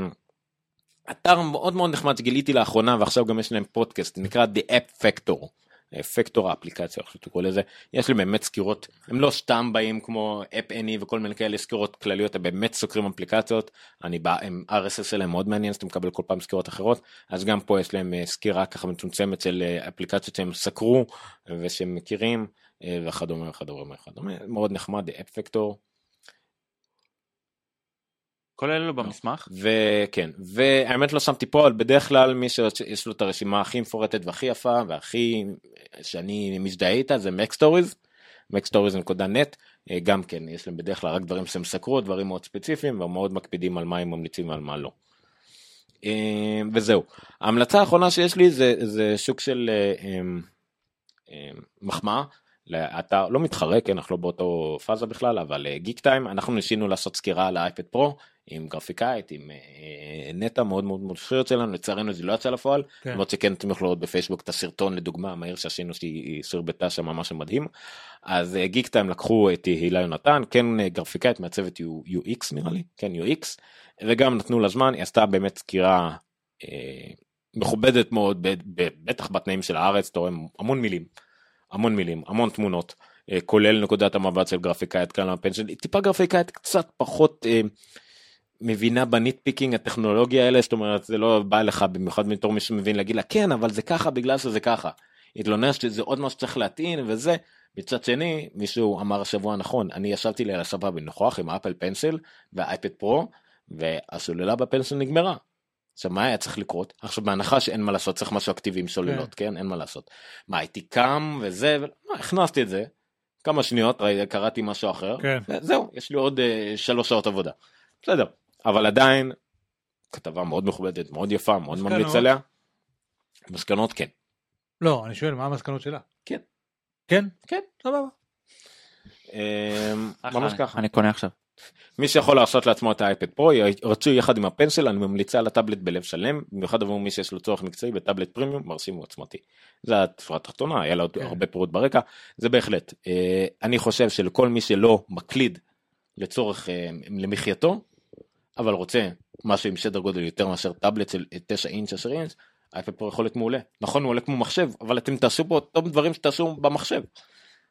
אתר מאוד מאוד נחמד שגיליתי לאחרונה ועכשיו גם יש להם פודקאסט נקרא The App Factor. פקטור האפליקציה איך שתקראו לזה. יש לי באמת סקירות הם לא סתם באים כמו App Annie וכל מיני כאלה סקירות כלליות הם באמת סוקרים אפליקציות. אני בא עם RSS שלהם מאוד מעניין אז אתה מקבל כל פעם סקירות אחרות. אז גם פה יש להם אה, סקירה ככה מצומצמת של אה, אפליקציות שהם סקרו ושהם מכירים אה, וכדומה וכדומה וכדומה. מאוד נחמד App Factor כל אלה במסמך? וכן והאמת לא שמתי פה אבל בדרך כלל מי שיש לו את הרשימה הכי מפורטת והכי יפה והכי שאני מזדהה איתה זה MacStories MacStories.net גם כן יש להם בדרך כלל רק דברים שהם סקרו דברים מאוד ספציפיים ומאוד מקפידים על מה הם ממליצים ועל מה לא. אה, וזהו ההמלצה האחרונה שיש לי זה, זה שוק של אה, אה, אה, מחמאה לאתר לא מתחרה כן אנחנו לא באותו פאזה בכלל אבל גיק טיים אנחנו ניסינו לעשות סקירה על האייפד פרו עם גרפיקאית עם אה, נטע מאוד מאוד מושחרת שלנו לצערנו זה לא יצא לפועל. כן. למרות שכן אתם יכולים לראות בפייסבוק את הסרטון לדוגמה המהיר שעשינו שהיא סרבטה שם משהו מדהים. אז אה, Geektime לקחו את הילה יונתן כן אה, גרפיקאית מעצבת UX נראה לי. כן UX וגם נתנו לה זמן היא עשתה באמת סקירה אה, מכובדת מאוד בטח בתנאים של הארץ אתה רואה המון מילים המון מילים המון תמונות אה, כולל נקודת המבט של גרפיקאית כאן הפנסיה טיפה גרפיקאית קצת פחות אה, מבינה ב nitpicking הטכנולוגיה האלה זאת אומרת זה לא בא לך במיוחד בתור מי שמבין להגיד לה כן אבל זה ככה בגלל שזה ככה. התלונן שזה עוד משהו שצריך להטעין וזה. מצד שני מישהו אמר השבוע נכון אני ישבתי לי על הספה בנוכח עם אפל פנסיל והאייפד פרו והסוללה בפנסיל נגמרה. עכשיו מה היה צריך לקרות? עכשיו בהנחה שאין מה לעשות צריך משהו אקטיבי עם סוללות כן. אין מה לעשות. מה הייתי קם וזה ומה, הכנסתי את זה. כמה שניות קראתי משהו אחר. כן. זהו יש לי עוד אה, שלוש שעות עבודה. בסדר אבל עדיין כתבה מאוד מכובדת מאוד יפה מאוד מסקנות? ממליץ עליה. מסקנות כן לא, אני שואל, מה המסקנות שלה? כן. כן? כן. סבבה. אמ, ממש אני- ככה אני קונה עכשיו. מי שיכול להרשות לעצמו את האייפד פרו רצוי יחד עם הפנסל אני ממליצה על הטאבלט בלב שלם במיוחד עבור מי שיש לו צורך מקצועי בטאבלט פרימיום מרשים ועוצמתי. זה התפרה התחתונה היה לה עוד כן. הרבה פירוט ברקע זה בהחלט אה, אני חושב שלכל מי שלא מקליד לצורך אה, למחייתו אבל רוצה משהו עם שדר גודל יותר מאשר טאבלט של 9 אינץ' 10 אינץ' האייפד Pro יכול להיות מעולה נכון הוא עולה כמו מחשב אבל אתם תעשו בו אותם דברים שתעשו במחשב.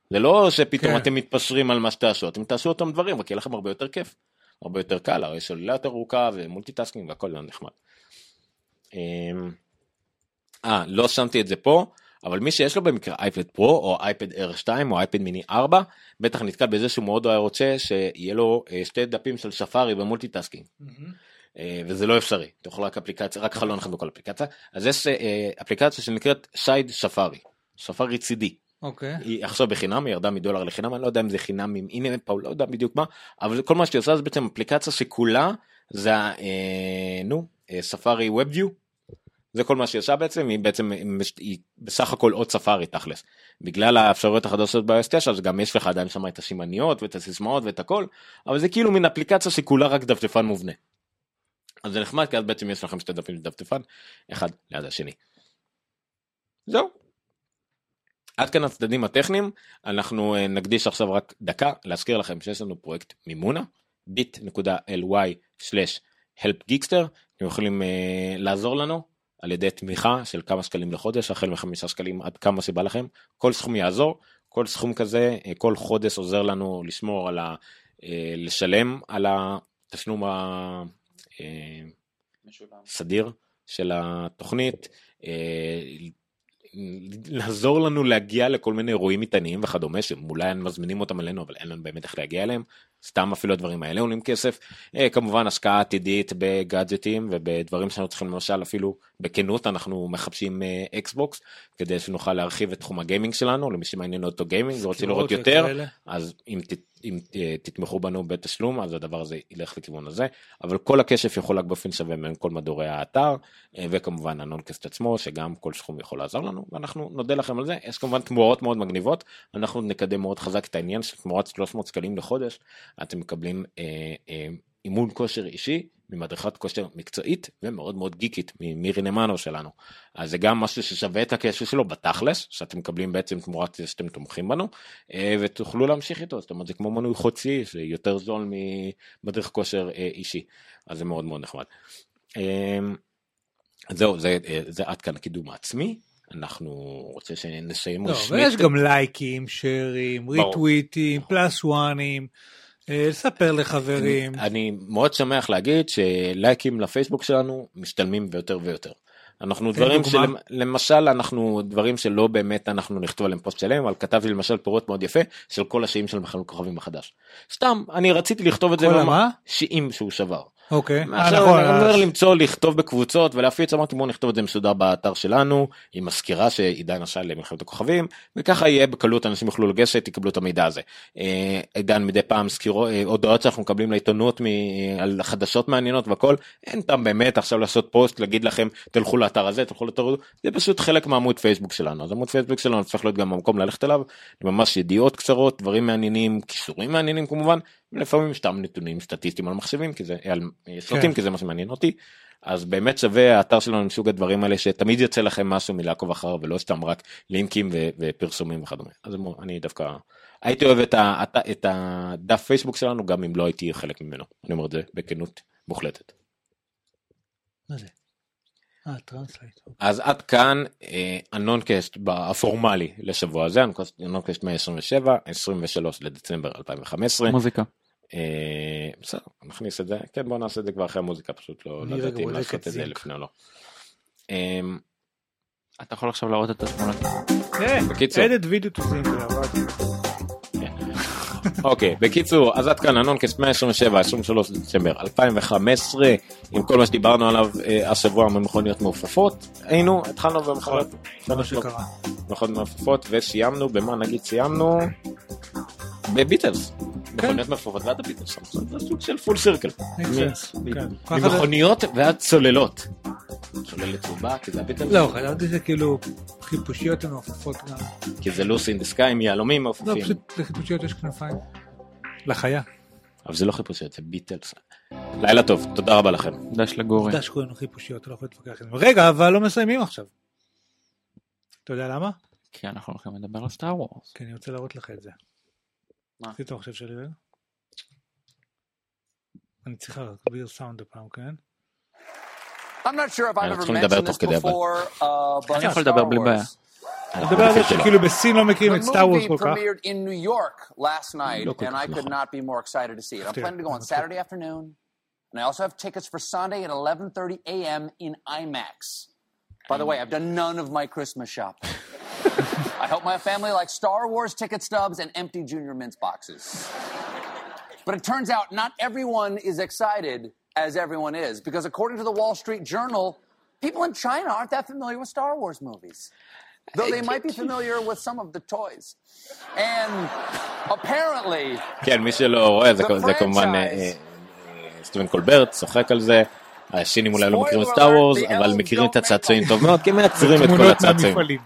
זה לא שפתאום כן. אתם מתפשרים על מה שתעשו אתם תעשו אותם דברים רק יהיה לכם הרבה יותר כיף. הרבה יותר קל חיי סוללה יותר ארוכה ו multitasking והכל לא נחמד. אמ, אה לא שמתי את זה פה אבל מי שיש לו במקרה אייפד Pro או אייפד Air 2 או אייפד מיני 4 בטח נתקל בזה שהוא מאוד היה רוצה שיהיה לו אה, שתי דפים של ספארי ו multitasking. אה, וזה לא אפשרי אתה יכול רק אפליקציה רק חלון אחד בכל אפליקציה אז יש אה, אפליקציה שנקראת Side Safari ספארי צידי אוקיי. היא עכשיו בחינם היא ירדה מדולר לחינם אני לא יודע אם זה חינם עם הנה פה לא יודע בדיוק מה אבל כל מה שהיא עושה זה בעצם אפליקציה שכולה זה ה- אה, נו Safari WebView. זה כל מה שהיא עושה בעצם היא בעצם היא בסך הכל עוד ספארי תכלס בגלל האפשרויות החדשות ב-OS 9 אז גם יש לך עדיין שם את הסימניות ואת הסיסמאות ואת הכל אבל זה כאילו מין אפליקציה שכולה רק דפדפן מובנה. אז זה נחמד כי אז בעצם יש לכם שתי דפים דפדפן אחד ליד השני. זהו. עד כאן הצדדים הטכניים אנחנו אה, נקדיש עכשיו רק דקה להזכיר לכם שיש לנו פרויקט מימונה bit.ly/slash Help Geekster, אתם יכולים uh, לעזור לנו על ידי תמיכה של כמה שקלים לחודש, החל מחמישה שקלים עד כמה שבא לכם, כל סכום יעזור, כל סכום כזה, uh, כל חודש עוזר לנו לשמור על ה... uh, לשלם על התשלום הסדיר של התוכנית, לעזור לנו להגיע לכל מיני אירועים מטעניים וכדומה שאולי מזמינים אותם אלינו אבל אין לנו באמת איך להגיע אליהם סתם אפילו הדברים האלה עולים כסף. אה, כמובן השקעה עתידית בגאדג'טים ובדברים שאנחנו צריכים למשל אפילו בכנות אנחנו מחפשים Xbox אה, כדי שנוכל להרחיב את תחום הגיימינג שלנו למי שמעניין אותו גיימינג ורוצים לראות יותר אז אם אם תתמכו בנו בתשלום אז הדבר הזה ילך לכיוון הזה. אבל כל הכסף יכול רק באופן שווה בין כל מדורי האתר אה, וכמובן ה Noncast עצמו שגם כל סכום יכול לעזור לנו. ואנחנו נודה לכם על זה. יש כמובן תמורות מאוד מגניבות. אנחנו נקדם מאוד חזק את העניין של תמורת 300 שקלים לחודש. אתם מקבלים אה, אה, אימון כושר אישי ממדריכת כושר מקצועית ומאוד מאוד גיקית ממירי נמנו שלנו. אז זה גם משהו ששווה את הקשר שלו בתכלס שאתם מקבלים בעצם תמורת זה שאתם תומכים בנו אה, ותוכלו להמשיך איתו זאת אומרת זה כמו מנוי חודשי זה יותר זול ממדריך כושר אה, אישי אז זה מאוד מאוד נחמד. אה, זהו זה, זה עד כאן הקידום העצמי אנחנו רוצים שנסיים לא, רשמית. ויש גם לייקים, שרים, ריטוויטים, פלאס וואנים. אה, לספר לחברים. אני, אני מאוד שמח להגיד שלייקים לפייסבוק שלנו משתלמים ביותר ויותר. אנחנו דברים שלמשל אנחנו דברים שלא באמת אנחנו נכתוב עליהם פוסט שלם אבל כתבתי למשל פירוט מאוד יפה של כל השיאים של מחנות כוכבים החדש. סתם אני רציתי לכתוב את זה. כל מה? שיאים שהוא שבר. אוקיי. עכשיו אני אומר אה, למצוא לכתוב בקבוצות ולהפיץ אמרתי בוא נכתוב את זה מסודר באתר שלנו עם מזכירה שעידן עשה למלחמת הכוכבים וככה יהיה בקלות אנשים יוכלו לגשת יקבלו את המידע הזה. אה, עידן מדי פעם סקירות אה, הודעות שאנחנו מקבלים לעיתונות על חדשות מעניינות והכל אין טעם באמת עכשיו לעשות פוסט להגיד לכם תלכו לאתר הזה תלכו לאתר הזה זה פשוט חלק מעמוד פייסבוק שלנו אז עמוד פייסבוק שלנו צריך להיות גם המקום ללכת אליו ממש ידיעות קצרות דברים מעניינים כיסורים מעניינים כמובן לפעמים סתם נתונים סטטיסטיים על מחשבים כי זה על סרטים כן. כי זה מה שמעניין אותי אז באמת שווה האתר שלנו מסוג הדברים האלה שתמיד יוצא לכם משהו מלעקוב אחר ולא סתם רק לינקים ו- ופרסומים וכדומה אז אני דווקא הייתי אוהב את, ה- את הדף פייסבוק שלנו גם אם לא הייתי חלק ממנו אני אומר את זה בכנות מוחלטת. מה זה? אה, אז עד כאן אה, הנונקאסט הפורמלי לשבוע הזה, הנונקאסט 127, 23 לדצמבר 2015. מוזיקה. אה, בסדר, נכניס את זה, כן בוא נעשה את זה כבר אחרי המוזיקה, פשוט לא ידעתי אם לעשות את זה לפני או לא. אמ, אתה יכול עכשיו להראות את התמונות. כן, בקיצור. אוקיי, בקיצור, אז עד כאן הנונקסט 127, 23 דצמבר 2015, עם כל מה שדיברנו עליו אה, השבוע ממכוניות מעופפות, היינו, התחלנו במכוניות מעופפות וסיימנו, במה נגיד סיימנו? בביטלס. כן. מכוניות מעופפות ועד הביטלס, זה סוג של full circle. כן. ממכוניות ועד צוללות. צוללת צהובה, כי זה הביטלס? לא, חשבתי שזה כאילו חיפושיות מעופפות גם. כי זה Lucy in the sky עם יהלומים מעופפים. לא, פשוט לחיפושיות יש כנפיים. לחיה. אבל זה לא חיפושיות, זה ביטלס. לילה טוב, תודה רבה לכם. דש לגורי. עובדה שקוראים לו חיפושיות, לא יכול להתווכח עם זה. רגע, אבל לא מסיימים עכשיו. אתה יודע למה? כי אנחנו הולכים לדבר על סטאר וורס. כי אני רוצה להראות לך את זה. מה? עשית המחשב שלי רגע? אני צריכה להגביר סאונד הפעם, כן? אנחנו צריכים לדבר תוך כדי הבא. אני יכול לדבר בלי בעיה. אני מדבר על זה שכאילו בסין לא מכירים את סטאר וורס כל כך. in New York last night and I could not be more excited to see it. I'm planning to go on Saturday afternoon and I also have tickets for Sunday at 11:30 a.m. in IMAX. By the way, I've done none of my Christmas shopping. I hope my family likes Star Wars ticket stubs and empty Junior Mints boxes. But it turns out not everyone is excited as everyone is, because according to the Wall Street Journal, people in China aren't that familiar with Star Wars movies. though they might be familiar with some of the toys. And apparently... כן, מי שלא רואה, זה, זה כמובן סטיבן קולברט צוחק על זה. השינים אולי לא מכירים את סטאר וורס, אבל מכירים את הצעצועים טוב מאוד, כי הם מייצרים את כל הצעצועים.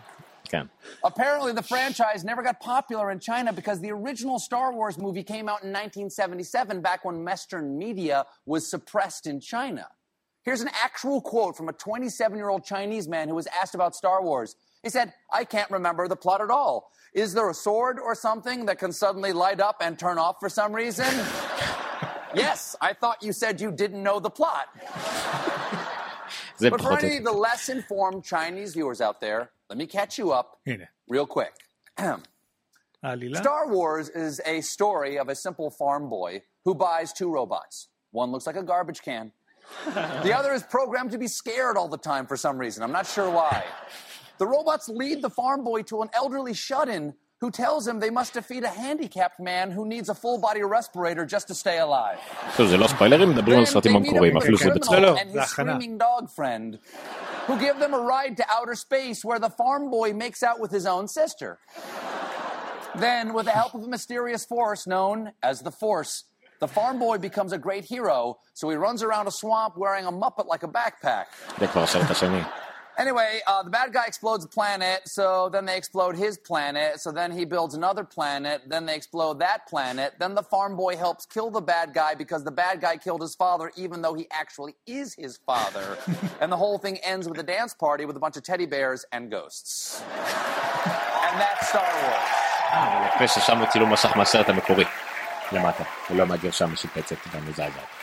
כן. Apparently, the franchise never got popular in China because the original Star Wars movie came out in 1977, back when Western media was suppressed in China. Here's an actual quote from a 27 year old Chinese man who was asked about Star Wars. He said, I can't remember the plot at all. Is there a sword or something that can suddenly light up and turn off for some reason? <laughs> yes, I thought you said you didn't know the plot. but for any of the less informed Chinese viewers out there, let me catch you up real quick. <clears throat> Star Wars is a story of a simple farm boy who buys two robots. One looks like a garbage can. <laughs> the other is programmed to be scared all the time for some reason. I'm not sure why. <laughs> The robots lead the farm boy to an elderly shut in who tells him they must defeat a handicapped man who needs a full body respirator just to stay alive. טוב, זה לא ספיילרים, מדברים על Then סרטים they meet up המקוריים, with a אפילו שזה לא, בצחוק. לא, criminal and זה his הכנה. screaming dog friend who give them a ride to outer space where the farm boy makes out with his own sister. Then, with the help of a mysterious force known as the Force, the farm boy becomes a great hero, so he runs around a swamp wearing a Muppet like a backpack. זה כבר הסרט השני. Anyway, uh, the bad guy explodes a planet, so then they explode his planet, so then he builds another planet, then they explode that planet, then the farm boy helps kill the bad guy because the bad guy killed his father, even though he actually is his father. <laughs> and the whole thing ends with a dance party with a bunch of teddy bears and ghosts. and that's Star Wars. אבל יפה ששם צילום מסך מהסרט המקורי. למטה, ולא מהגרשה המשופצת והמזעזעת.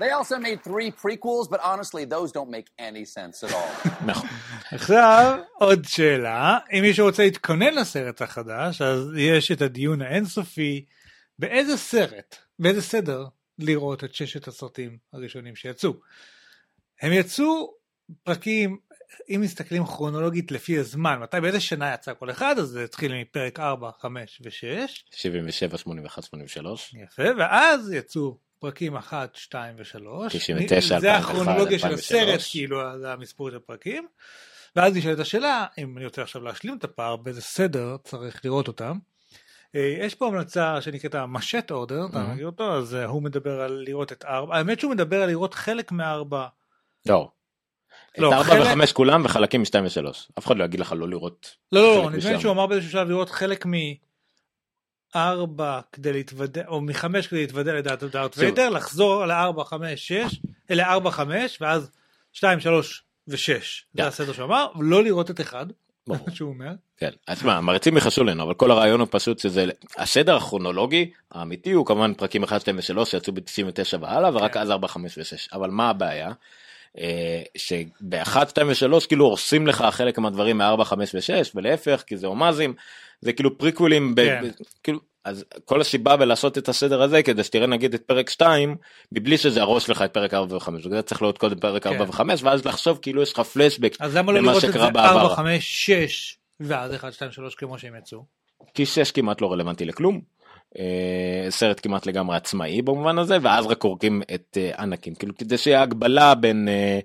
They also made three prequels, but honestly, those don't make any sense at all. <laughs> נכון. עכשיו עוד שאלה, אם מישהו רוצה להתכונן לסרט החדש, אז יש את הדיון האינסופי, באיזה סרט, באיזה סדר לראות את ששת הסרטים הראשונים שיצאו. הם יצאו פרקים, אם מסתכלים כרונולוגית לפי הזמן, מתי, באיזה שנה יצא כל אחד, אז זה התחיל מפרק 4, 5 ו-6, 77, 81, 83. יפה, ואז יצאו פרקים 1, 2 ו-3. 99, זה 2001, הכרונולוגיה של 2003. הסרט, כאילו, זה המספור של הפרקים. ואז נשאלת השאלה, אם אני רוצה עכשיו להשלים את הפער, באיזה סדר צריך לראות אותם. אה, יש פה המלצה שנקראת המשט אורדר, אתה Mhm. מכיר אותו? אז אה, הוא מדבר על לראות את ארבע, האמת שהוא מדבר על לראות חלק מארבע. לא. לא, את 4 חלק- ו-5 כולם וחלקים מ-2 ו-3. אף אחד לא יגיד לך לא לראות. לא, לא, לא, נדמה. לי שהוא אמר באיזשהו שלב לראות חלק מארבע כדי להתוודע, או מחמש כדי להתוודע לדעת דארט. ויידר, לחזור לארבע, חמש, שש, אלה ארבע, חמש, ואז שתיים, שלוש ושש. זה. הסדר שהוא אמר, לא לראות את אחד, ברור. <laughs> שהוא אומר. כן, אז תשמע, המריצים יכעסו לנו, אבל כל הרעיון הוא פשוט שזה, הסדר הכרונולוגי האמיתי הוא כמובן פרקים 1, 2 ו-3 שיצאו ב-99 והלאה, ורק כן. אז 4, 5 ו-6. אבל מה הבעיה? אה, שב-1, 2 ו-3 כאילו הורסים לך חלק מהדברים מ-4, 5 ו-6, ולהפך, כי זה אומאזים, זה כאילו פריקווילים, ב- כן. ב- כאילו, אז כל הסיבה בלעשות את הסדר הזה כדי שתראה נגיד את פרק 2 מבלי שזה יהרוס לך את פרק 4 ו-5 וזה צריך להיות קודם פרק 4 כן. ו-5 ואז לחשוב כאילו יש לך פלשבק אז למה לא לראות את זה בעבר. ארבע, חמש, שש, ואז אחד, שתיים, שלוש כמו שהם יצאו. כי 6 כמעט לא רלוונטי לכלום. אה, סרט כמעט לגמרי עצמאי במובן הזה ואז רק הורגים את אה, אנקין כאילו כדי שיהיה הגבלה בין אה,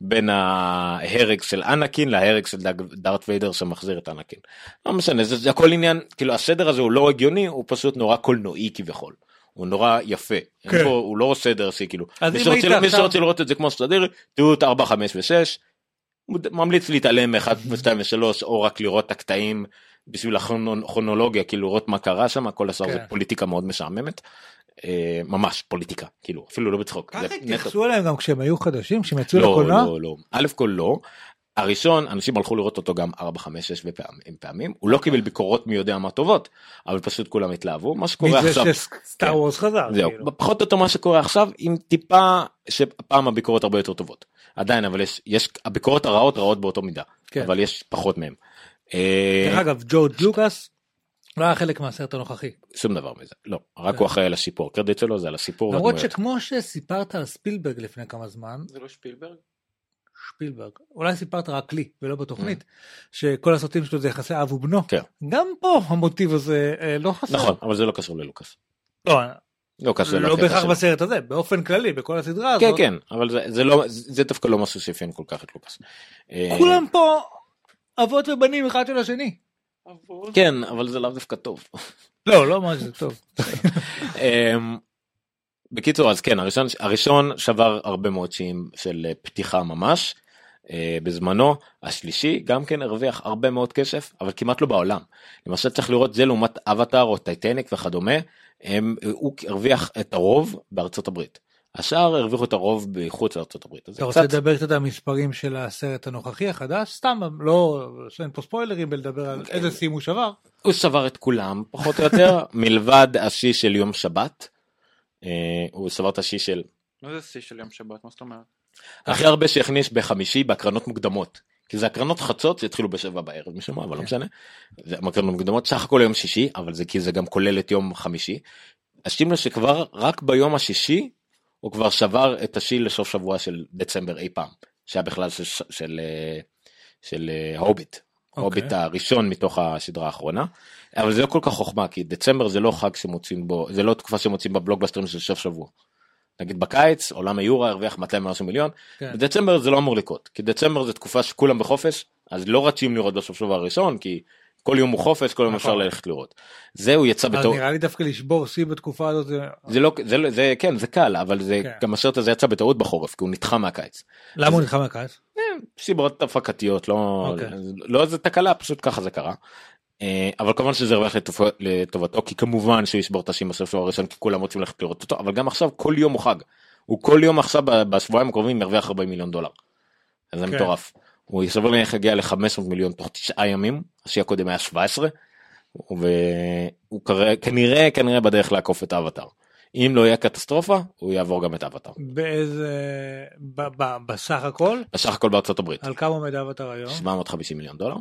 בין ההרג של אנקין להרג של דארט ויידר שמחזיר את אנקין. לא משנה זה, זה הכל עניין כאילו הסדר הזה הוא לא הגיוני הוא פשוט נורא קולנועי כביכול. הוא נורא יפה. כן. פה, הוא לא סדר שיא כאילו. אז מי שרוצה, עכשיו- לראות את זה כמו סטדיר תראו את 4 5 ו6. ממליץ להתעלם מ-1 ו-2 ו-3 או רק לראות את הקטעים בשביל הכרונולוגיה כאילו לראות מה קרה שם כל השאר כן. זה פוליטיקה מאוד משעממת. אה, ממש פוליטיקה כאילו אפילו לא בצחוק. ככה. התייחסו אליהם גם כשהם היו חדשים, כשהם יצאו לא, לקולנוע? לא, לא. א' כל לא. הראשון אנשים הלכו לראות אותו גם 4 5 6 פעמים פעמים הוא לא קיבל ביקורות מי יודע מה טובות אבל פשוט כולם התלהבו מה שקורה מזה עכשיו. שסטאר כן. וורס חזר. זהו כאילו. פחות או יותר מה שקורה עכשיו עם טיפה שפעם הביקורות הרבה יותר טובות עדיין אבל יש יש הביקורות הרעות רעות באותו מידה כן. אבל יש פחות מהם. אה, דרך אגב, ג'ורג' לוקאס לא היה חלק מהסרט הנוכחי. שום דבר מזה לא רק כן. הוא אחראי על הסיפור הקרדיט שלו זה על הסיפור למרות. שכמו שסיפרת על ספילברג לפני כמה זמן, זה לא שפילברג? שפילברג, אולי סיפרת רק לי ולא בתוכנית, שכל הסרטים שלו זה יחסי אב ובנו, Mm. כן. גם פה המוטיב הזה אה, לא חסר. נכון אבל זה לא קשור ללוקאס. לא, לא הקטע בהכרח. בסרט הזה, באופן כללי, בכל הסדרה כן הזאת. כן אבל זה זה לא זה דווקא לא משהו שאפיין כל כך את לוקאס. אה, כולם פה אבות ובנים אחד של השני. כן אבל זה לאו דווקא טוב. לא, לא מה שזה טוב. <laughs> אמ, בקיצור אז כן הראשון הראשון שבר הרבה מאוד שיאים של אה, פתיחה ממש אה, בזמנו השלישי גם כן הרוויח הרבה מאוד כסף אבל כמעט לא בעולם. למשל צריך לראות זה לעומת אבטאר או טייטניק וכדומה הם, הוא הרוויח את הרוב בארצות הברית. השאר הרוויחו את הרוב מחוץ לארצות הברית. אתה רוצה קצת- לדבר קצת על המספרים של הסרט הנוכחי החדש? סתם, לא, שאין פה ספוילרים ולדבר על כן. איזה סים הוא שבר. הוא שבר את כולם פחות או יותר <laughs> מלבד השיא של יום שבת. אה, הוא שבר את השיא של מה זה שיא של יום שבת? מה זאת אומרת? הכי הרבה שהכניס בחמישי בהקרנות מוקדמות. כי זה הקרנות חצות שהתחילו בשבע בערב משום מה אבל לא משנה. זה הקרנות מוקדמות סך הכל יום שישי אבל זה כי זה גם כולל את יום חמישי. לב שכבר רק ביום השישי הוא כבר שבר את השיא לסוף שבוע של דצמבר אי פעם שהיה בכלל של, של, של, של אה, הוביט. הוביט הראשון מתוך הסדרה האחרונה אבל זה לא כל כך חוכמה כי דצמבר זה לא חג שמוצאים בו זה לא תקופה שמוצאים בבלוגבאסטרים של סוף שבוע. נגיד בקיץ עולם היורו הרוויח 200 ומשהו מיליון כן. בדצמבר זה לא אמור לקרות כי דצמבר זה תקופה שכולם בחופש אז לא רצים לראות בסוף שבוע הראשון כי כל יום הוא חופש כל יום אפשר נכון. ללכת לראות. זה הוא יצא אז בתור נראה לי דווקא לשבור שיא בתקופה הזאת זה... זה לא זה לא- זה כן זה קל אבל זה כן. גם הסרט הזה יצא בטעות בחורף כי הוא נדחה מהקיץ. למה הוא נלחם מהקיץ? סיבות הפקתיות לא אוקיי. לא איזה תקלה פשוט ככה זה קרה. אה, אבל כמובן שזה הרוויח לטוב- לטובתו כי כמובן שהוא ישבור את השיא בסוף הראשון כי כולם רוצים ללכת לראות אותו אבל גם עכשיו כל יום הוא חג. הוא כל יום עכשיו בשבועיים הקרובים ירוויח 40 מיליון דולר. אז זה כן. מטורף. הוא סביר להניח יגיע ל-500 מיליון תוך תשעה ימים השיא הקודם היה 17 והוא כנראה כנראה בדרך לעקוף את האבטר. אם לא יהיה קטסטרופה הוא יעבור גם את האבטר. באיזה... ב- ב- בסך הכל? בסך הכל בארצות הברית. על כמה עומד אבטר היום? 750 מיליון דולר.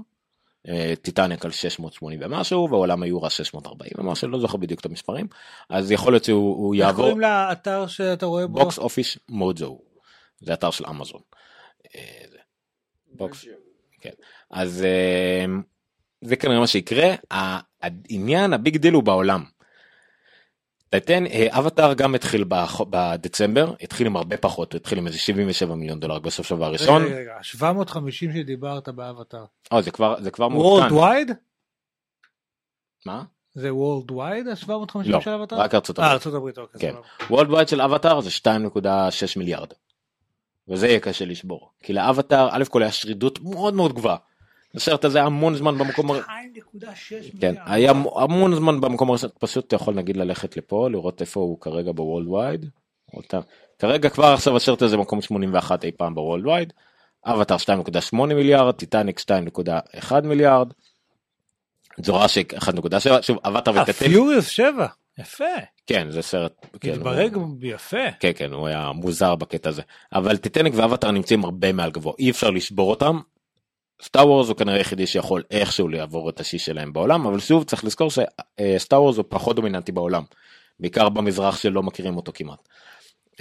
אה, טיטניק על 680 ומשהו ועולם היורה 640 ומשהו לא זוכר בדיוק את המספרים אז יכול להיות שהוא הוא איך יעבור קוראים לאתר שאתה רואה בו? Box Office Mojo זה אתר של אמזון. אה. Box כן אז אה, זה כנראה מה שיקרה העניין ה big deal הוא בעולם. תראה אבטר גם התחיל בדצמבר התחיל עם הרבה פחות התחיל עם איזה 77 מיליון דולר בסוף שבוע הראשון רגע, רגע, 750 שדיברת באבטר. אה, זה כבר זה כבר world מעודכן wide? מה זה worldwide ה-750 לא של אבטר? רק ארצות אה, הברית. ארצות הברית, אוקיי. כן. worldwide של אבטאר זה 2.6 מיליארד. וזה יהיה קשה לשבור. כי לאבטאר א' כל היה שרידות מאוד מאוד גבוהה. הסרט הזה היה המון זמן במקום הר- 2.6 כן. היה המון זמן במקום הראשון פשוט אתה יכול נגיד ללכת לפה לראות איפה הוא כרגע ב worldwide. כרגע כבר עכשיו הסרט הזה מקום 81 אי פעם ב worldwide. אבטאר 2.8 מיליארד טיטניק 2.1 מיליארד. Jurassic 1.7 שוב אבטאר אה, ו Furious 7. יפה. כן זה סרט כן, הוא- התברג יפה. כן כן הוא היה מוזר בקטע הזה אבל טיטניק ואבטר נמצאים הרבה מעל גבוה אי אפשר לשבור אותם. Star Wars הוא כנראה היחידי שיכול איכשהו לעבור את השיא שלהם בעולם אבל שוב צריך לזכור ש Star Wars הוא פחות דומיננטי בעולם. בעיקר במזרח שלא מכירים אותו כמעט.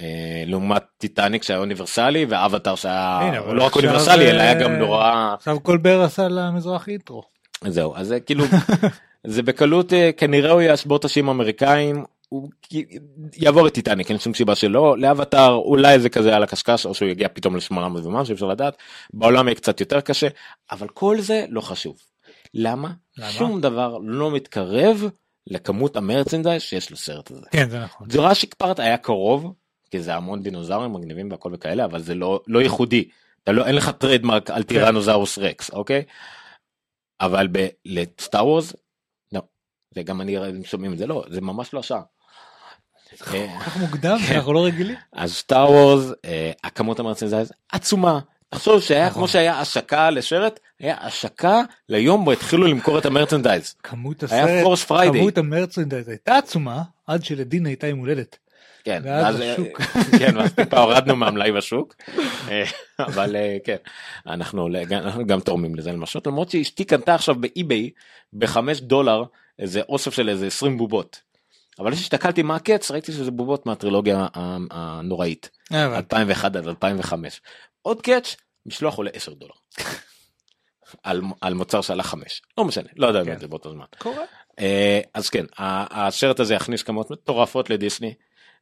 אה, לעומת טיטניק שהיה אוניברסלי ואבטר שהיה הנה, לא רק אוניברסלי אלא היה גם נורא עכשיו קולבר עשה למזרח אינטרו. זהו אז זה כאילו <laughs> זה בקלות אה, כנראה הוא ישבור את השיאים האמריקאים הוא יעבור את טיטניק אין שום סיבה שלא לאבטר אולי זה כזה על הקשקש או שהוא יגיע פתאום ל-800 ומשהו אפשר לדעת בעולם יהיה קצת יותר קשה אבל כל זה לא חשוב. למה? למה? שום דבר לא מתקרב לכמות ה merchandise שיש לסרט הזה. כן זה נכון. Jurassic Park היה קרוב כי זה המון דינוזאורים מגניבים והכל וכאלה אבל זה לא לא ייחודי. אתה לא אין לך trademark על טירנוזאורוס רקס אוקיי. אבל לסטאר וורס. וגם אני שומעים את זה לא זה ממש לא השעה. אה, כך מוקדם כן. אנחנו לא רגילים. אז סטאר אה, הכמות המרצנדייז עצומה. תחשוב שהיה נכון. כמו שהיה השקה לשרת היה השקה ליום בו התחילו למכור את המרצנדייז. כמות הסרט. כמות המרצנדייז הייתה עצומה עד שלדין הייתה יום הולדת. כן, ואז אה, השוק. כן, ואז טיפה הורדנו מהמלאי בשוק, אה, אבל אה, כן, אנחנו גם תורמים לזה למשל, למרות שאשתי קנתה עכשיו באי-ביי בחמש דולר איזה אוסף של איזה 20 בובות. אבל כשהסתכלתי מה הקץ ראיתי שזה בובות מהטרילוגיה הנוראית, אה, אבל 2001 עד 2005. עוד קאץ', משלוח עולה 10 דולר. <laughs> על, על מוצר שעלה 5, לא משנה, לא יודע כן. מה זה באותו זמן. קורה. אה, אז כן, הסרט הזה יכניס כמות מטורפות לדיסני,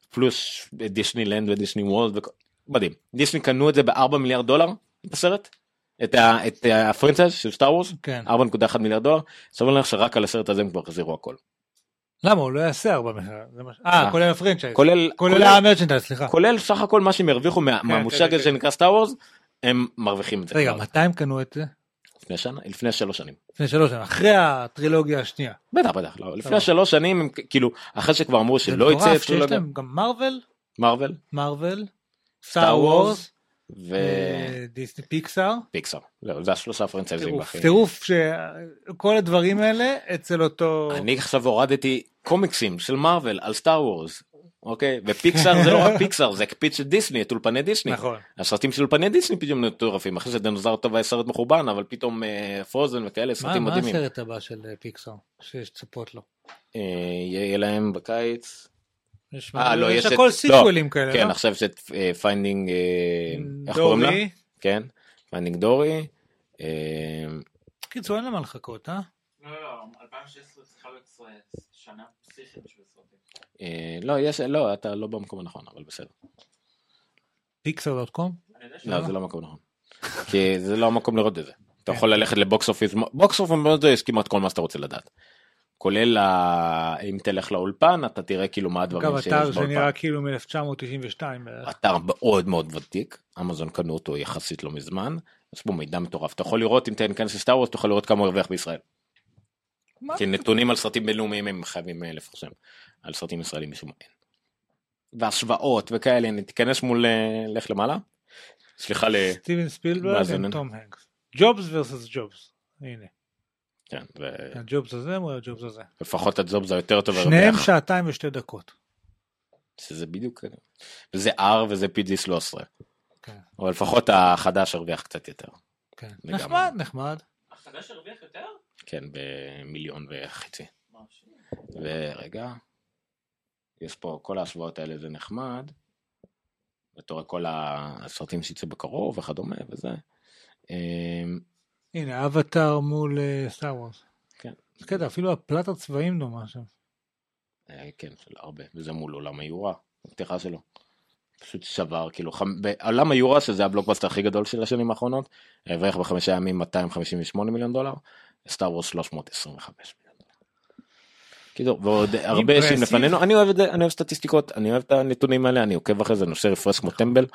פלוס דיסנילנד ודיסני וולד, מדהים. דיסני קנו את זה ב-4 מיליארד דולר, את הסרט, את, ה- את ה franchise של סטאר וורס, כן. 4.1 מיליארד דולר, סביר להניח שרק על הסרט הזה הם כבר החזירו הכל. למה הוא לא יעשה ארבע מחיר? זה מה ש- אה. כולל ה franchise. כולל, כולל ה merchandise סליחה. כולל סך הכל מה שהם הרוויחו מה- כן, מהמושג כן, הזה כן. שנקרא סטאר וורס, הם מרוויחים את זה. רגע. מתי הם קנו את זה? לפני שנה? לפני שלוש שנים. לפני שלוש שנים אחרי הטרילוגיה השנייה. בטח בטח, לא, לפני. שלוש שנים הם כאילו אחרי שכבר אמרו זה שלא יצא מטורף שיש להם גם מארוול, מארוול, סטאר סטאר וורס, ו... אה, דיסני פיקסאר. פיקסאר. זהו, זה השלושה franchiseים הכי. טירוף שכל הדברים האלה אצל אותו... אני עכשיו הורדתי קומיקסים של מארוול על סטאר וורס. אוקיי? ופיקסאר זה לא רק <laughs> פיקסאר, זה הקפיץ את דיסני, את אולפני דיסני. נכון. הסרטים של אולפני דיסני פתאום מטורפים, אחרי שדינוזאור טוב היה סרט מחורבן, אבל פתאום פרוזן וכאלה מה סרטים מה מדהימים. הסרט הבא של אה, פיקסאר שיש לצפות לו? אה, יהיה להם בקיץ. יש אה, לא, יש את- הכל לא, sequelים כאלה, כן, לא? עכשיו יש את פיינדינג, איך קוראים לה? כן, פיינדינג דורי. אה, קיצור אין למה לחכות, אה? לא, לא, 2016 צריכה להיות שנה פסיכית בשביל סרטים. אה, לא, יש, לא, אתה לא במקום הנכון, אבל בסדר. פיקסאר.קום? אני יודע לא, זה לא המקום הנכון. כי זה לא המקום לראות את זה. אתה יכול ללכת לבוקס אופיס, בוקס אופיס יש כמעט כל מה שאתה רוצה לדעת. כולל ה- אם תלך לאולפן אתה תראה כאילו מה הדברים אגב, שיש אתר באולפן. שנראה כאילו מ-1992 בערך. אתר מאוד מאוד ותיק, אמזון קנו אותו יחסית לא מזמן, יש בו מידע מטורף, אתה יכול לראות אם תיכנס לסטאר וורס, אתה יכול לראות כמה הוא הרוויח בישראל. מה? כי נתונים על סרטים בינלאומיים הם חייבים אה, לפרסם, על סרטים ישראלים משום מה אין. והשוואות וכאלה, תיכנס מול, אה, לך למעלה. סליחה ל... סטיבן ספילברג. וטום הנקס. ג'ובס versus ג'ובס. הנה. כן, ו- הג'ובס הזה מול הג'ובס הזה. לפחות הג'וב זה יותר טוב. שניהם. שעתיים ושתי דקות. שזה בדיוק, וזה R וזה PG 13, כן, אבל לפחות החדש הרוויח קצת יותר. כן. נחמד, נחמד. החדש הרוויח יותר? כן, במיליון וחצי. ורגע, יש פה כל ההשוואות האלה זה נחמד. ואתה רואה כל הסרטים שיצאו בקרוב וכדומה וזה. הנה, אבטאר מול סטאר וורס. כן. זה קטע, אפילו הפלטת צבעים דומה שם. אה, כן, של הרבה, וזה מול עולם היורה, הפתיחה שלו. פשוט שבר, כאילו, חמ... בעולם היורה, שזה הבלוקבאסטר הכי גדול של השנים האחרונות, הרוויח בחמישה ימים 258 מיליון דולר, סטאר וורס 325 מיליון דולר. קיצור, ועוד <laughs> הרבה Impressive. לפנינו, אני אוהב את זה, אני אוהב סטטיסטיקות, אני אוהב את הנתונים האלה, אני עוקב אחרי זה, נושא רפרש כמו טמבל,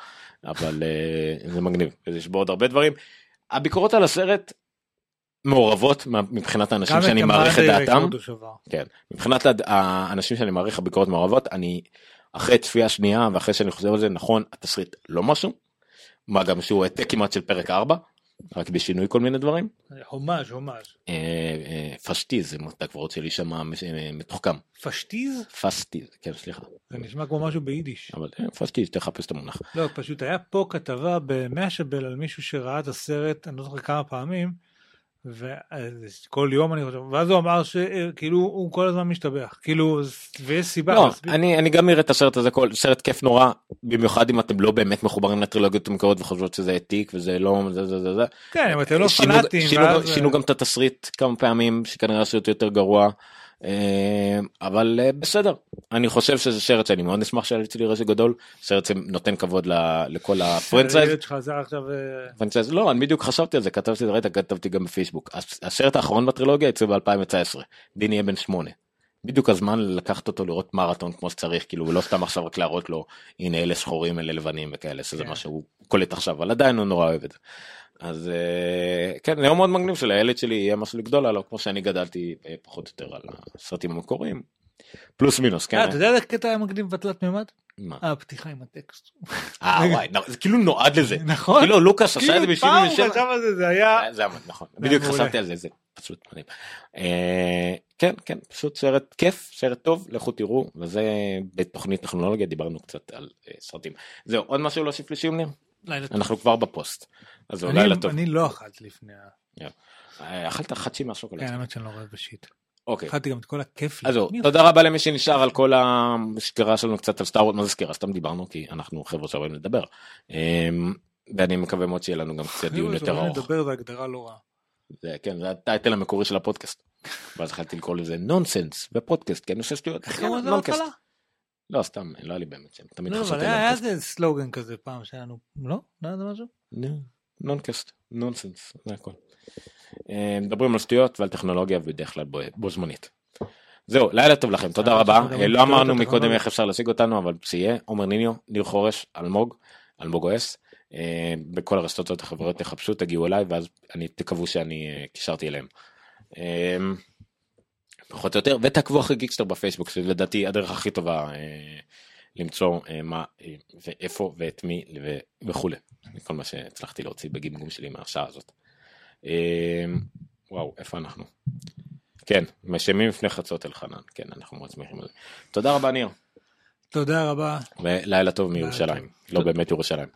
אבל אה, זה מגניב, יש בו עוד הרבה דברים. הביקורות על הסרט מעורבות מבחינת האנשים שאני מעריך את דעתם. כן, מבחינת האנשים שאני מעריך הביקורות מעורבות, אני אחרי צפייה שנייה ואחרי שאני חוזר על זה, נכון, התסריט לא משהו, מה גם שהוא העתק כמעט של פרק 4, רק בשינוי כל מיני דברים. הומאז' הומאז'. אה, אה, פשטיז, אם אתה כבר רוצה להישמע אה, מתוחכם. פשטיז? פסטיז, כן סליחה, זה נשמע כמו משהו ביידיש. אבל פשטיז, תחפש את המונח. לא, פשוט היה פה כתבה במאשבל על מישהו שראה את הסרט, אני לא זוכר כמה פעמים, וכל יום אני חושב, ואז הוא אמר שכאילו הוא כל הזמן משתבח, כאילו, ויש סיבה. לא. אני אני גם אראה את הסרט הזה, כל סרט כיף נורא, במיוחד אם אתם לא באמת מחוברים לטרילוגיות המקוריות וחושבות שזה העתיק וזה לא זה זה זה זה. כן, אבל אתם לא שינו- פנאטים, שינו, ואז- שינו גם את התסריט כמה פעמים שכנראה עשו יותר גרוע אה, אבל אה, בסדר אני חושב שזה סרט שאני מאוד אשמח שהילד שלי יראה גדול סרט שנותן כבוד לכל הפרנצייז. אה, פרנצייז לא אני בדיוק חשבתי על זה כתבתי ראית כתבתי גם בפייסבוק הס- הסרט האחרון בטרילוגיה יצא ב2019 דין יהיה בן שמונה. בדיוק הזמן לקחת אותו לראות מרתון כמו שצריך כאילו לא סתם עכשיו רק להראות לו הנה אלה שחורים אלה לבנים וכאלה שזה כן. מה שהוא קולט עכשיו אבל עדיין הוא נורא אוהב את זה. אז אה, כן זה יום מאוד מגניב שלילד שלי יהיה משהו לגדול עליו כמו שאני גדלתי אה, פחות או יותר על הסרטים המקוריים. פלוס מינוס כן. אה, אתה יודע איזה קטע היה מגניב בתלת מימד? מה? הפתיחה עם הטקסט. אה וואי זה כאילו נועד לזה. נכון? כאילו לוקאס עשה את זה כאילו פעם הוא ב-77. חשב על זה, זה היה... זה היה נכון בדיוק. חשבתי על זה זה פשוט מדהים. כן כן פשוט סרט כיף סרט טוב לכו תראו וזה בתוכנית טכנולוגיה דיברנו קצת על סרטים זהו עוד משהו להוסיף לסיום ניר לילה טוב. אנחנו כבר בפוסט אז זהו אני- לילה טוב אני לא אכלתי לפני ה... אה, אכלת חצי מהשוקולד כן, האמת שאני לא רואה בשיט. אוקיי אכלתי גם את כל הכיף. אז זהו תודה רבה למי שנשאר על כל הסקירה שלנו קצת על סטאר וורס מה זה סקירה סתם דיברנו כי אנחנו חבר'ה שאוהבים לדבר אה, ואני מקווה מאוד שיהיה לנו גם קצת דיון יותר ארוך. לדבר זה הגדרה לא רעה. זה כן זה הטייטל המקורי של הפודקאסט. <laughs> ואז התחלתי לקרוא לזה נונסנס בפודקאסט כי אני עושה שטויות. לא סתם לא היה לי באמת שם תמיד לא, אבל היה. איזה סלוגן כזה פעם שהיה לנו, לא? לא היה זה משהו? נו, נונקאסט נונסנס זה הכל. אה, מדברים על שטויות ועל טכנולוגיה בדרך כלל בו- זמנית. זהו לילה טוב לכם תודה אה, רבה אה, לא אמרנו מקודם. איך אפשר להשיג אותנו אבל שיהיה עומר ניניו ניר חורש אלמוג אלמוג אוס בכל הרשתות החברות תחפשו תגיעו אליי ואז תקוו שאני קישרתי אליהם. פחות או יותר ותעקבו אחרי גיקסטר בפייסבוק שזה לדעתי הדרך הכי טובה אה, למצוא אה, מה אה, ואיפה ואת מי ו- וכולי כל מה שהצלחתי להוציא בגמגום שלי מהשעה הזאת. אה, וואו איפה אנחנו. כן משלמים לפני חצות אלחנן כן אנחנו מאוד שמחים על זה. תודה רבה ניר. תודה רבה. ולילה טוב מירושלים, לא באמת ירושלים.